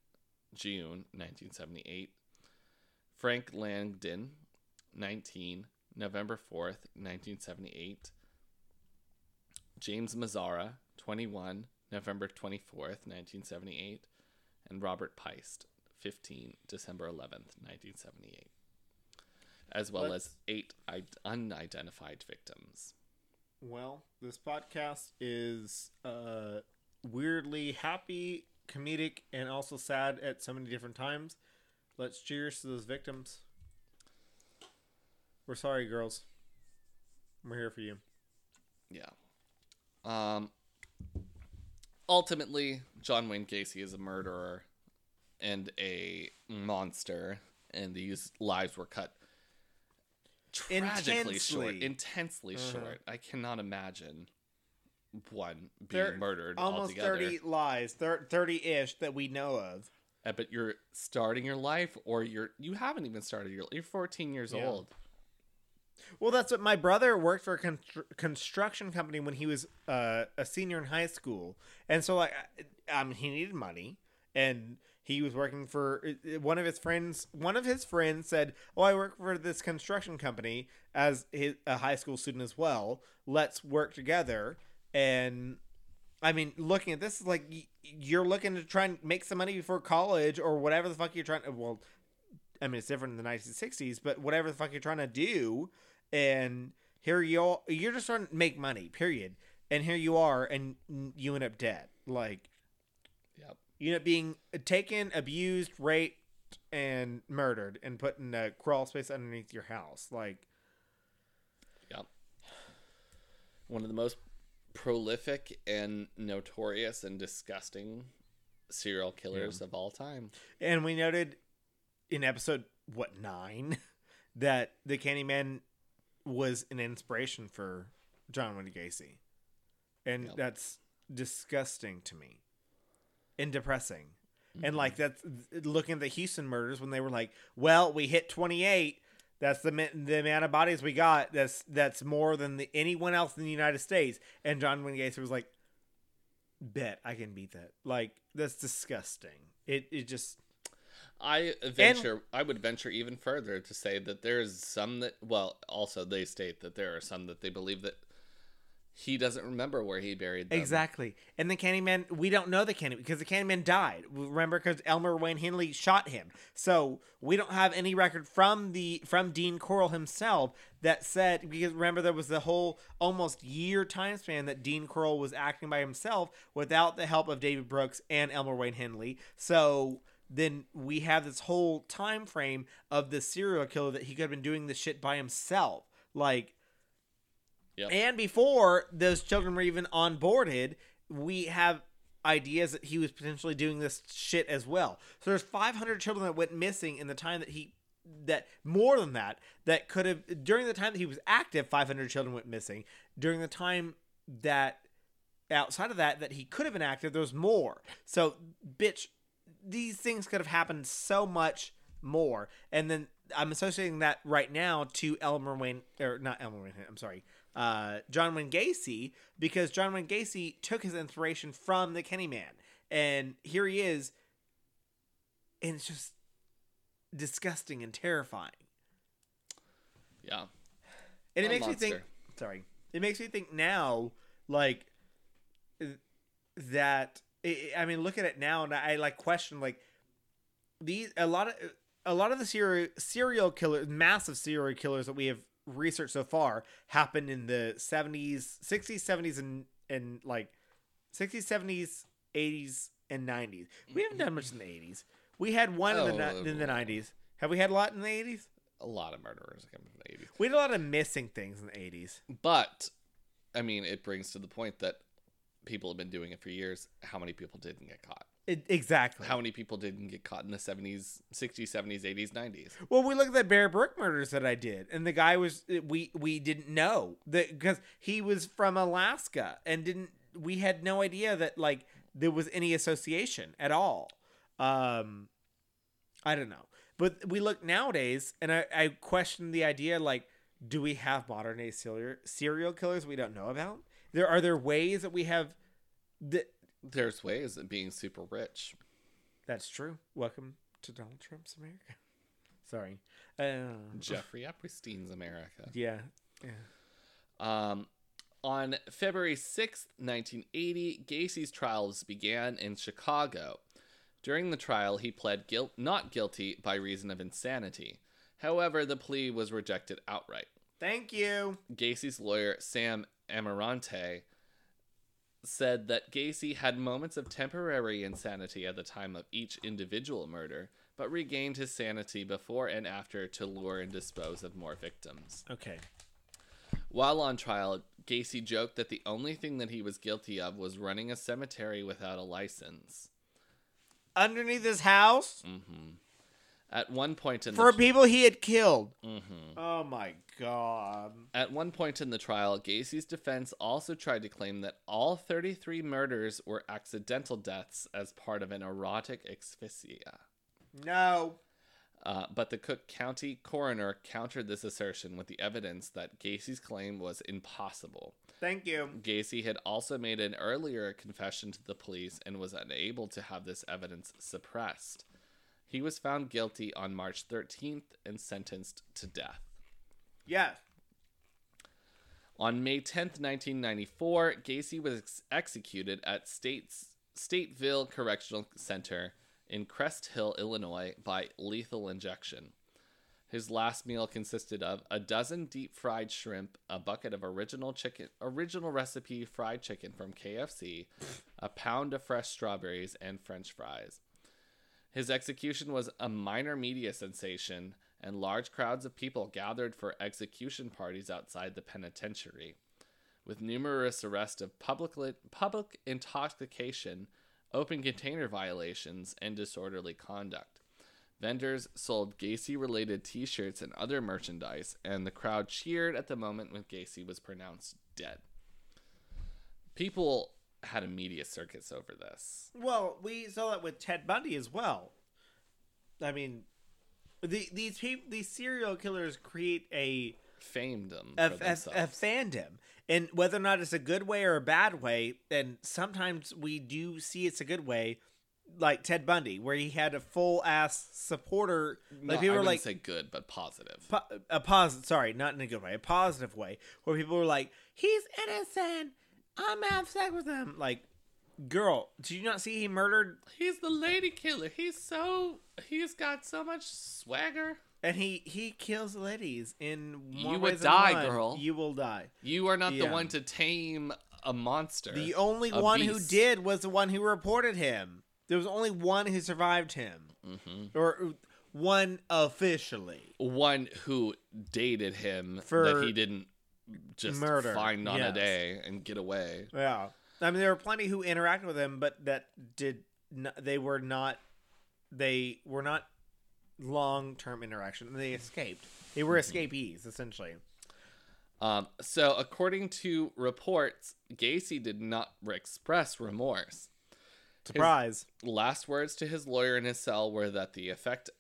C: June 1978. Frank Langdon, 19, November 4th, 1978. James Mazzara, 21, November 24th, 1978. And Robert Piest, 15, December 11th, 1978. As well
A: Let's-
C: as eight i- unidentified victims.
A: Well, this podcast is uh, weirdly happy, comedic, and also sad at so many different times. Let's cheers to those victims. We're sorry, girls. We're here for you.
C: Yeah. Um ultimately John Wayne Gacy is a murderer and a monster and these lives were cut tragically short,
A: Intensely.
C: intensely
A: Uh-huh.
C: short. I cannot imagine one being
A: They're
C: murdered
A: Almost
C: altogether.
A: 30 lies, 30 ish that we know of.
C: Uh, But you're starting your life or you're you haven't even started your you're 14 years
A: Yeah.
C: old.
A: Well, that's what my brother worked for a constru- construction company when he was uh, a senior in high school, and so like, um, he needed money, and he was working for uh, one of his friends. One of his friends said, "Oh, I work for this construction company as his, a high school student as well. Let's work together." And I mean, looking at this like you're looking to try and make some money before college or whatever the fuck you're trying to. Well, I mean, it's different in the 1960s, but whatever the fuck you're trying to do, and here you all, you're just trying to make money, period. And here you are, and you end up dead. Like,
C: Yep.
A: you end up being taken, abused, raped, and murdered, and put in a crawl space underneath your house. Like,
C: Yep. One of the most prolific and notorious and disgusting serial killers of all time.
A: And we noted in episode what nine that the Candyman was an inspiration for John Wayne Gacy, and
C: Yep.
A: that's disgusting to me and depressing. And mm-hmm. like that's looking at the Houston murders when they were like, "Well, we hit 28. That's the the amount of bodies we got. That's that's more than the, anyone else in the United States." And John Wayne Gacy was like, "Bet I can beat that." Like that's disgusting. It it just
C: I venture I would venture even further to say that there's some that well, also they state that there are some that they believe that he doesn't remember where he buried them.
A: Exactly. And the Candyman, we don't know the Candyman because the Candyman died. Remember, because Elmer Wayne Henley shot him. So we don't have any record from the from Dean Corll himself that said because remember there was the whole almost year time span that Dean Corll was acting by himself without the help of David Brooks and Elmer Wayne Henley. So then we have this whole time frame of the serial killer that he could have been doing this shit by himself. Like
C: Yep.
A: and before those children were even onboarded, we have ideas that he was potentially doing this shit as well. So there's 500 children that went missing in the time that he that more than that that could have during the time that he was active 500 children went missing during the time that outside of that that he could have been active there's more so bitch these things could have happened so much more and then i'm associating that right now to elmer wayne or not elmer wayne i'm sorry uh, John Wayne Gacy because John Wayne Gacy took his inspiration from the Candyman, and here he is, and it's just disgusting and terrifying.
C: Yeah.
A: And it makes me think. Sorry, it makes me think now, like that. I I mean, look at it now, and I like question like these a lot of a lot of the serial serial killers, massive serial killers that we have researched so far happened in the 70s 60s 70s and and like 60s 70s 80s and 90s we haven't done much in the 80s we had one in the
C: Oh,
A: in the 90s have we had a lot in the 80s
C: A lot of murderers come from the 80s.
A: we had a lot of missing things in the 80s
C: But I mean, it brings to the point that people have been doing it for years. How many people didn't get caught?
A: It, exactly
C: How many people didn't get caught in the 70s, 60s, 70s, 80s, 90s?
A: Well, we look at the Bear Brook murders that I did, and the guy was we we didn't know that because he was from Alaska and didn't we had no idea that like there was any association at all. Um, I don't know, but we look nowadays, and I, I question the idea like, do we have modern day serial serial killers we don't know about? There are there ways that we have that
C: There's ways of being super rich.
A: that's true. Welcome to Donald Trump's America. Sorry. Uh,
C: Jeffrey Epstein's America.
A: yeah. Yeah.
C: Um, on February 6th, 1980, Gacy's trials began in Chicago. During the trial, he pled guilt, not guilty by reason of insanity. However, the plea was rejected outright.
A: Thank you.
C: Gacy's lawyer, Sam Amirante, said that Gacy had moments of temporary insanity at the time of each individual murder, but regained his sanity before and after to lure and dispose of more victims.
A: Okay.
C: While on trial, Gacy joked that the only thing that he was guilty of was running a cemetery without a license.
A: Underneath his house mm-hmm.
C: At one point in
A: for
C: the
A: people he had killed. Oh my god.
C: At one point in the trial, Gacy's defense also tried to claim that all 33 murders were accidental deaths as part of an erotic asphyxia.
A: No.
C: Uh, but the Cook County coroner countered this assertion with the evidence that Gacy's claim was impossible.
A: Thank you.
C: Gacy had also made an earlier confession to the police and was unable to have this evidence suppressed. He was found guilty on March 13th and sentenced to death.
A: Yes.
C: On May 10th, 1994, Gacy was ex- executed at States, Stateville Correctional Center in Crest Hill, Illinois, by lethal injection. His last meal consisted of a dozen deep fried shrimp, a bucket of original chicken, original recipe fried chicken from KFC, a pound of fresh strawberries, and French fries. His execution was a minor media sensation, and large crowds of people gathered for execution parties outside the penitentiary. With numerous arrests of public, public intoxication, open container violations, and disorderly conduct. Vendors sold Gacy related t shirts and other merchandise, and the crowd cheered at the moment when Gacy was pronounced dead. People had a media circus over this.
A: Well, we saw that with Ted Bundy as well. I mean, the, these peop these serial killers create a
C: Famedom
A: a, a, a fandom, and whether or not it's a good way or a bad way, and sometimes we do see it's a good way, like Ted Bundy, where he had a full ass supporter.
C: No,
A: Like
C: I
A: people were like
C: say good, but positive.
A: po- a positive, sorry, not in a good way, a positive way, where people were like, "He's innocent. I'm gonna have sex with him." Like, girl, did you not see he murdered
C: He's the lady killer. He's so he's got so much swagger.
A: and he he kills ladies in more
C: You would
A: ways than
C: die,
A: one.
C: girl.
A: You will die.
C: You are not the one to tame a monster.
A: The only
C: a
A: one who did was the one who reported him. There was only one who survived him,
C: Mm-hmm.
A: or one officially.
C: one who dated him
A: For
C: that he didn't just
A: murder,
C: find on
A: yes.
C: a day and get away.
A: Yeah, I mean there were plenty who interacted with him, but that did n- they were not they were not long term interaction. They escaped. They were escapees essentially.
C: Um, so, according to reports, Gacy did not express remorse.
A: Surprise.
C: Last words to his lawyer in his cell were that the effect,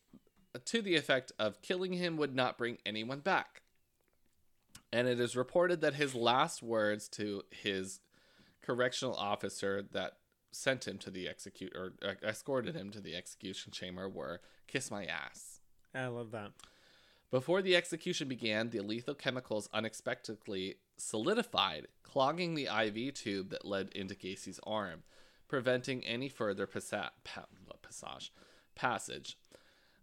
C: to the effect of killing him would not bring anyone back. And it is reported that his last words to his correctional officer that sent him to the execute or uh, escorted him to the execution chamber were "kiss my ass."
A: I love that.
C: Before the execution began, the lethal chemicals unexpectedly solidified, clogging the IV tube that led into Gacy's arm, preventing any further passa- pa- passage passage.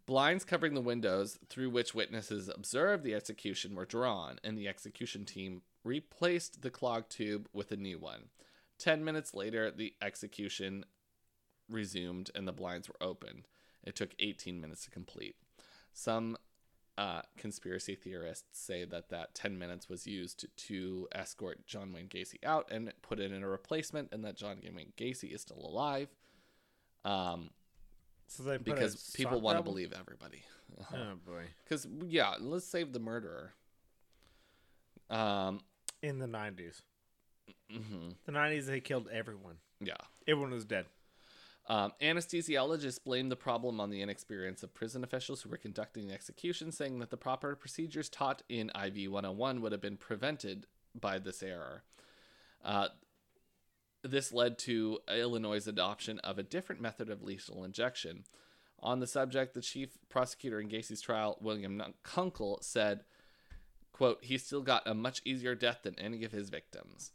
C: Blinds covering the windows through which witnesses observed the execution were drawn, and the execution team replaced the clogged tube with a new one. Ten minutes later, the execution resumed and the blinds were opened. It took 18 minutes to complete. Some uh, conspiracy theorists say that that 10 minutes was used to, escort John Wayne Gacy out and put in a replacement, and that John Wayne Gacy is still alive. Um,
A: So they put
C: because people want to believe everybody.
A: Oh boy.
C: Because yeah, let's save the murderer. Um,
A: In the nineties.
C: mhm,
A: The nineties they killed everyone.
C: yeah.
A: Everyone was dead.
C: Um, anesthesiologists blamed the problem on the inexperience of prison officials who were conducting the execution, saying that the proper procedures taught in IV 101 would have been prevented by this error. Uh, this led to Illinois' adoption of a different method of lethal injection. On the subject, the chief prosecutor in Gacy's trial, William Kunkle, said, quote, he still got a much easier death than any of his victims.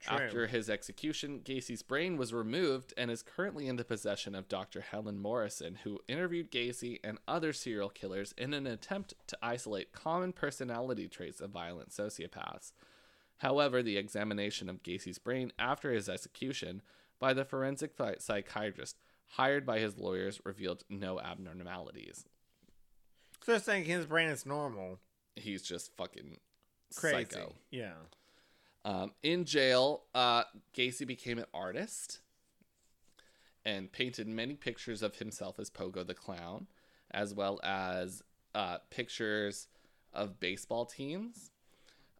A: True.
C: After his execution, Gacy's brain was removed and is currently in the possession of Dr. Helen Morrison, who interviewed Gacy and other serial killers in an attempt to isolate common personality traits of violent sociopaths. However, the examination of Gacy's brain after his execution by the forensic psychiatrist hired by his lawyers revealed no abnormalities.
A: So they're saying his brain is normal.
C: He's just fucking
A: Crazy.
C: psycho.
A: Yeah.
C: Um, in jail, uh, Gacy became an artist and painted many pictures of himself as Pogo the Clown, as well as uh, pictures of baseball teams.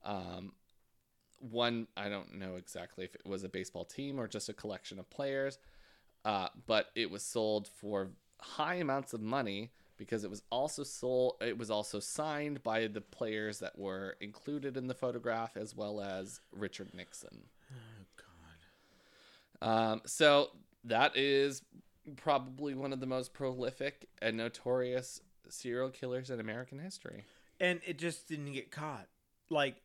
C: Um, one, I don't know exactly if it was a baseball team or just a collection of players, uh, but it was sold for high amounts of money because it was also sold it was also signed by the players that were included in the photograph as well as Richard Nixon.
A: Oh God.
C: Um, so that is probably one of the most prolific and notorious serial killers in American history.
A: And it just didn't get caught. Like,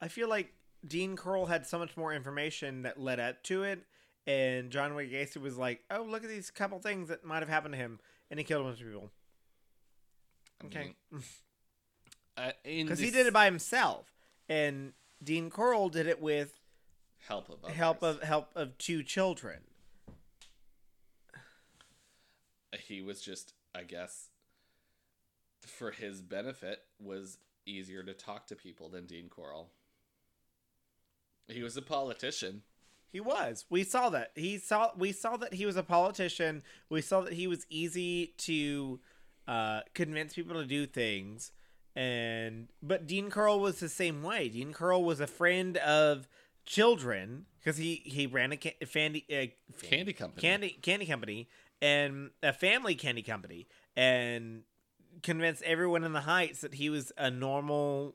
A: I feel like Dean Corll had so much more information that led up to it, and John Wayne Gacy was like, "Oh, look at these couple things that might have happened to him," and he killed a bunch of people. Okay,
C: mean, uh, in
A: because he did it by himself, and Dean Corll did it with
C: help of
A: help of help of two children.
C: he was just i guess for his benefit was easier to talk to people than dean corll he was a politician
A: He was. We saw that. He saw. We saw that he was a politician. We saw that he was easy to uh, convince people to do things. And but Dean Corll was the same way. Dean Corll was a friend of children because he he ran a ca- fandy, uh,
C: Candy company.
A: candy candy company and a family candy company and convinced everyone in the Heights that he was a normal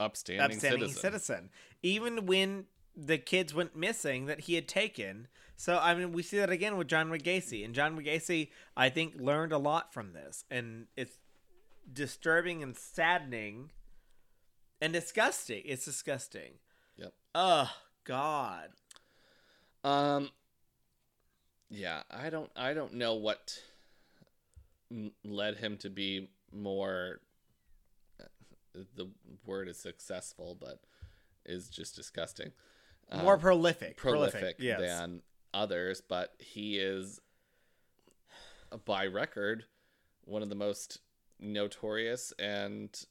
C: upstanding,
A: upstanding
C: citizen.
A: citizen. Even when the kids went missing that he had taken. So I mean, we see that again with John Wayne and John Wayne I think, learned a lot from this, and it's disturbing and saddening and disgusting. It's disgusting.
C: Yep.
A: Oh God.
C: Um. Yeah, I don't. I don't know what led him to be more. The word is successful, but is just disgusting.
A: More
C: Um,
A: prolific.
C: prolific
A: yes.
C: than others, but he is, by record, one of the most notorious and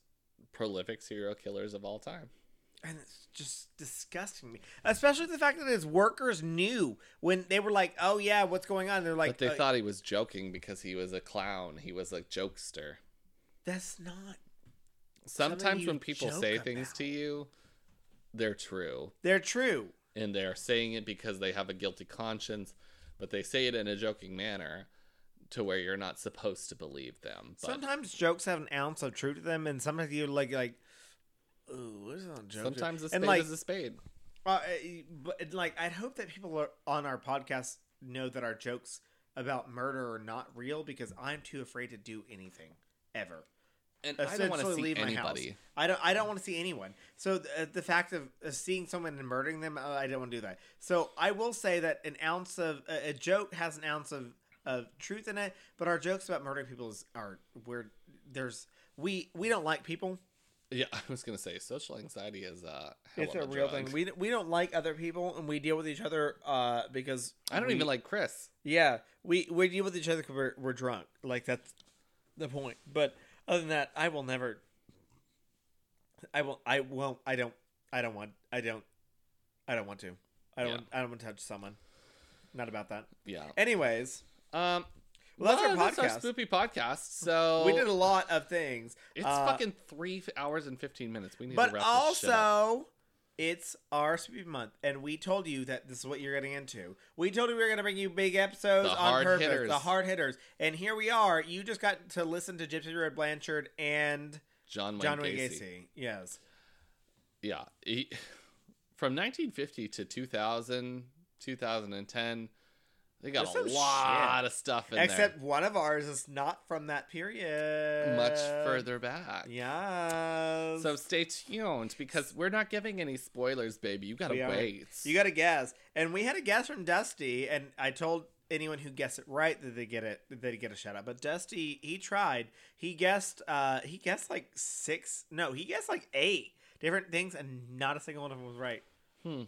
C: prolific serial killers of all time.
A: and it's just disgusting me especially the fact that his workers knew when they were like oh yeah what's going on they're like
C: but they
A: uh,
C: thought he was joking because he was a clown. He was a jokester.
A: that's not
C: Sometimes when people say things
A: about.
C: to you, they're true.
A: they're true
C: And they're saying it because they have a guilty conscience, but they say it in a joking manner to where you're not supposed to believe them. But
A: sometimes jokes have an ounce of truth to them and sometimes you're like like ooh what is that joke
C: sometimes a spade
A: and like
C: is a spade.
A: uh, but like i'd hope that people are on our podcast know that our jokes about murder are not real because i'm too afraid to do anything ever
C: And I don't want to see anybody.
A: I don't. I don't want to see anyone. So the, uh, the fact of uh, seeing someone and murdering them, uh, I don't want to do that. So I will say that an ounce of a, a joke has an ounce of of truth in it, but our jokes about murdering people is, are where there's we we don't like people.
C: Yeah, I was gonna say social anxiety is uh,
A: It's
C: of
A: a real
C: drug.
A: thing. We we don't like other people, and we deal with each other uh because
C: I don't
A: we-
C: even like Chris.
A: Yeah, we we deal with each other because we're, we're drunk. Like that's the point. But other than that, I will never. I will. I won't. I don't. I don't want. I don't. I don't want to. I don't.
C: Yeah.
A: Want, I don't want to touch someone. Not about that.
C: Yeah.
A: Anyways,
C: Um.
A: Well, that's our
C: that's our
A: podcast.
C: spoopy podcast. So
A: we did a lot of things.
C: It's
A: Uh,
C: fucking three hours and fifteen minutes. We need to
A: But
C: wrap this shit up.
A: also, it's our speed month, and we told you that this is what you're getting into. We told you we were going to bring you big episodes
C: The
A: on purpose,
C: hitters.
A: the hard hitters, and here we are. You just got to listen to Gypsy Red Blanchard and
C: John Wayne
A: John Wayne
C: Gacy.
A: Gacy. Yes,
C: Yeah. He, from 1950 to 2000, 2010, they got
A: There's
C: a lot
A: shit.
C: of stuff in there.
A: except one of ours is not from that period.
C: Much further back.
A: Yeah.
C: So stay tuned because we're not giving any spoilers, baby. You gotta wait.
A: You got to guess, and we had a guess from Dusty, and I told anyone who guessed it right that they get it, they get a shout out. But Dusty, he tried. He guessed, uh, he guessed like six. No, he guessed like eight different things, and not a single one of them was right.
C: Hmm.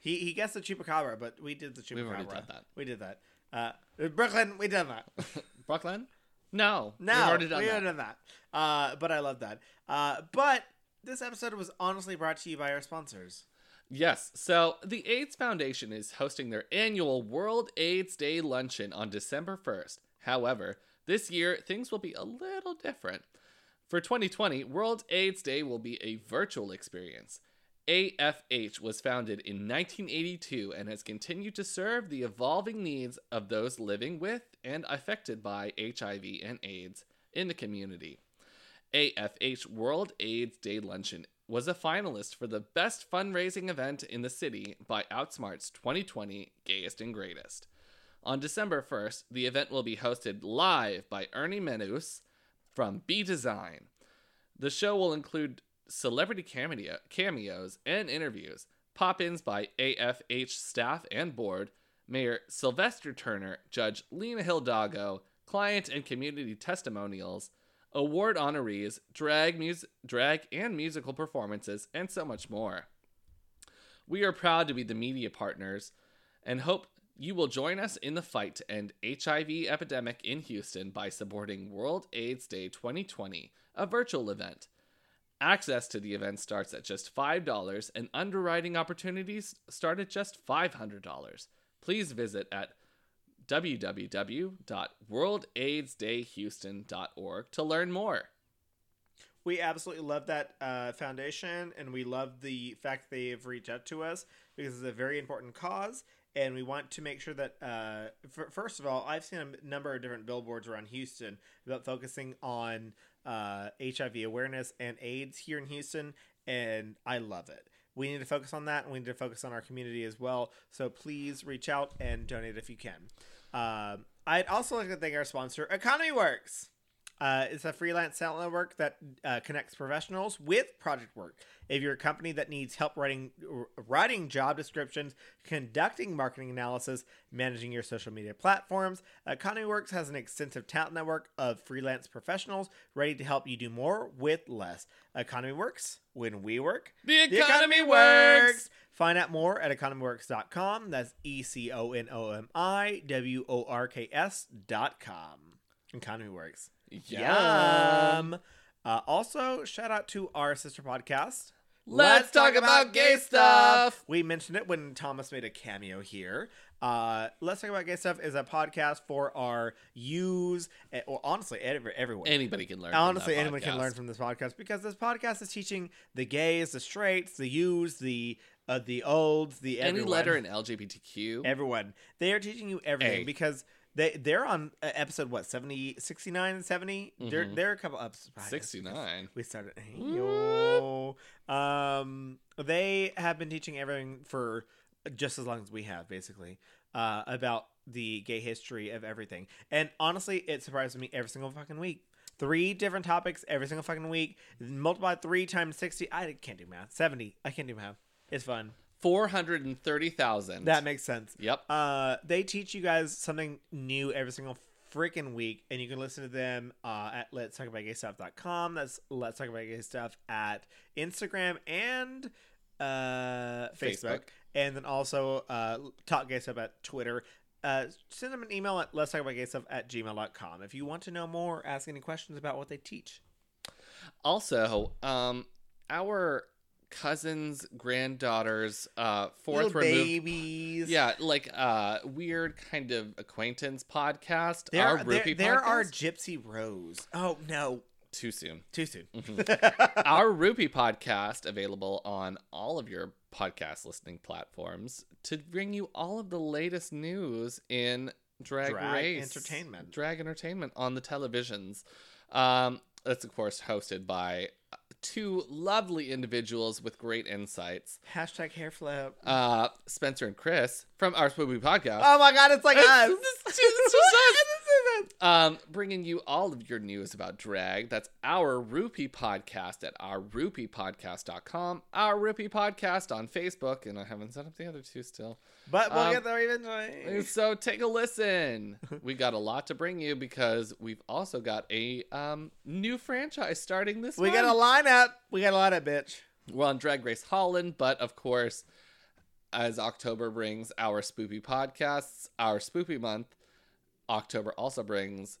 A: He he guessed the chupacabra, but we did the chupacabra.
C: We've already done that.
A: We did that. Uh, Brooklyn, we done that.
C: Brooklyn? No.
A: No,
C: We've already done
A: we
C: that.
A: done that. Uh, but I love that. Uh, but this episode was honestly brought to you by our sponsors.
C: Yes. So the AIDS Foundation is hosting their annual World AIDS Day luncheon on December 1st. However, this year things will be a little different. For 2020, World AIDS Day will be a virtual experience. AFH was founded in 1982 and has continued to serve the evolving needs of those living with and affected by HIV and AIDS in the community. AFH World AIDS Day Luncheon was a finalist for the best fundraising event in the city by Outsmart's 2020 Gayest and Greatest. On December 1st, the event will be hosted live by Ernie Manouse from B Design. The show will include celebrity cameo- cameos and interviews, pop ins by AFH staff and board, Mayor Sylvester Turner, Judge Lina Hidalgo, client and community testimonials, award honorees, drag, drag and musical performances, and so much more. We are proud to be the media partners and hope you will join us in the fight to end HIV epidemic in Houston by supporting World AIDS Day 2020, a virtual event. Access to the event starts at just $5, and underwriting opportunities start at just $500. Please visit at www.worldaidsdayhouston.org to learn more.
A: We absolutely love that uh, foundation, and we love the fact they've reached out to us because it's a very important cause, and we want to make sure that. Uh, f- first of all, I've seen a number of different billboards around Houston about focusing on uh, HIV awareness and AIDS here in Houston, and I love it. We need to focus on that, and we need to focus on our community as well. So please reach out and donate if you can. Um, I'd also like to thank our sponsor, Economy Works. Uh, it's a freelance talent network that uh, connects professionals with project work. If you're a company that needs help writing writing job descriptions, conducting marketing analysis, managing your social media platforms, Economy Works has an extensive talent network of freelance professionals ready to help you do more with less. Economy Works when we work.
C: The
A: The economy works. Find out more at economyworks.com. That's E C O N O M I W O R K S.com. com. Economy Works. Yum. Uh, also, shout out to our sister podcast.
C: Let's talk about gay stuff.
A: We mentioned it when Thomas made a cameo here. Uh, Let's talk about gay stuff is a podcast for our use. Well, honestly, every- everyone.
C: Anybody can learn. from
A: Honestly,
C: that
A: anyone can
C: podcast.
A: learn from this podcast because this podcast is teaching the gays, the straights, the yous, the uh, the olds, the
C: Any
A: everyone.
C: letter in LGBTQ.
A: everyone. They are teaching you everything
C: A.
A: because they they're on uh, episode what 70 69 and 70 they're
C: Mhm.
A: they're a couple episodes behind us because
C: 69.
A: we started yo. um they have been teaching everything for just as long as we have basically uh about the gay history of everything. And honestly it surprises me every single fucking week. Three different topics every single fucking week. Multiply three times 60 i can't do math. 70 i can't do math. It's fun
C: 430,000.
A: that makes sense
C: Yep.
A: uh, they teach you guys something new every single freaking week, and you can listen to them uh, at let's talk about gay stuff.com. That's let's talk about gay stuff at Instagram and uh, Facebook.
C: Facebook.
A: and then also uh, talk gay stuff at Twitter. Uh, send them an email at let's talk about gay stuff at gmail.com if you want to know more, ask any questions about what they teach.
C: Also, um, our cousin's granddaughter's uh fourth
A: Little
C: removed
A: babies.
C: yeah like uh weird kind of acquaintance podcast
A: There,
C: our
A: there,
C: Rupee
A: there are? Gypsy Rose. Oh, no.
C: too soon
A: Too soon.
C: our Rupee podcast available on all of your podcast listening platforms to bring you all of the latest news in drag,
A: Drag
C: race
A: entertainment.
C: drag entertainment on the televisions. Um, that's of course hosted by two lovely individuals with great insights.
A: Hashtag hair flip.
C: Uh, Spencer and Chris from our Spoopy podcast.
A: Oh my god, it's like us.
C: It's just us. Um, bringing you all of your news about drag. That's our Rupee podcast at ourrupeepodcast.com, our Rupee podcast on Facebook, and I haven't set up the other two still.
A: But we'll
C: Um,
A: get there eventually.
C: So take a listen. we got a lot to bring you because we've also got a um, new franchise starting this
A: We
C: month.
A: got a lineup. We got a lineup, bitch.
C: We're on Drag Race Holland, but of course, as October brings our spoopy podcasts, our spoopy month, October also brings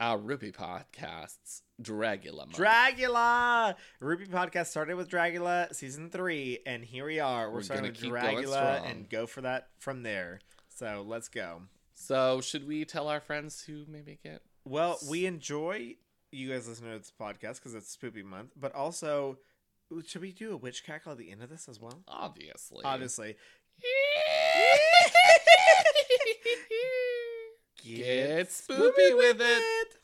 C: our Ruby podcasts, Dragula month.
A: Dragula. Ruby podcast started with Dragula season three, and here we are. We're,
C: We're
A: starting with Dragula and go for that from there. So let's go.
C: so, should we tell our friends who maybe get?
A: Well, we enjoy you guys listening to this podcast because it's Spoopy Month, but also, should we do a witch cackle at the end of this as well?
C: Obviously.
A: Obviously.
C: Get spoopy with it.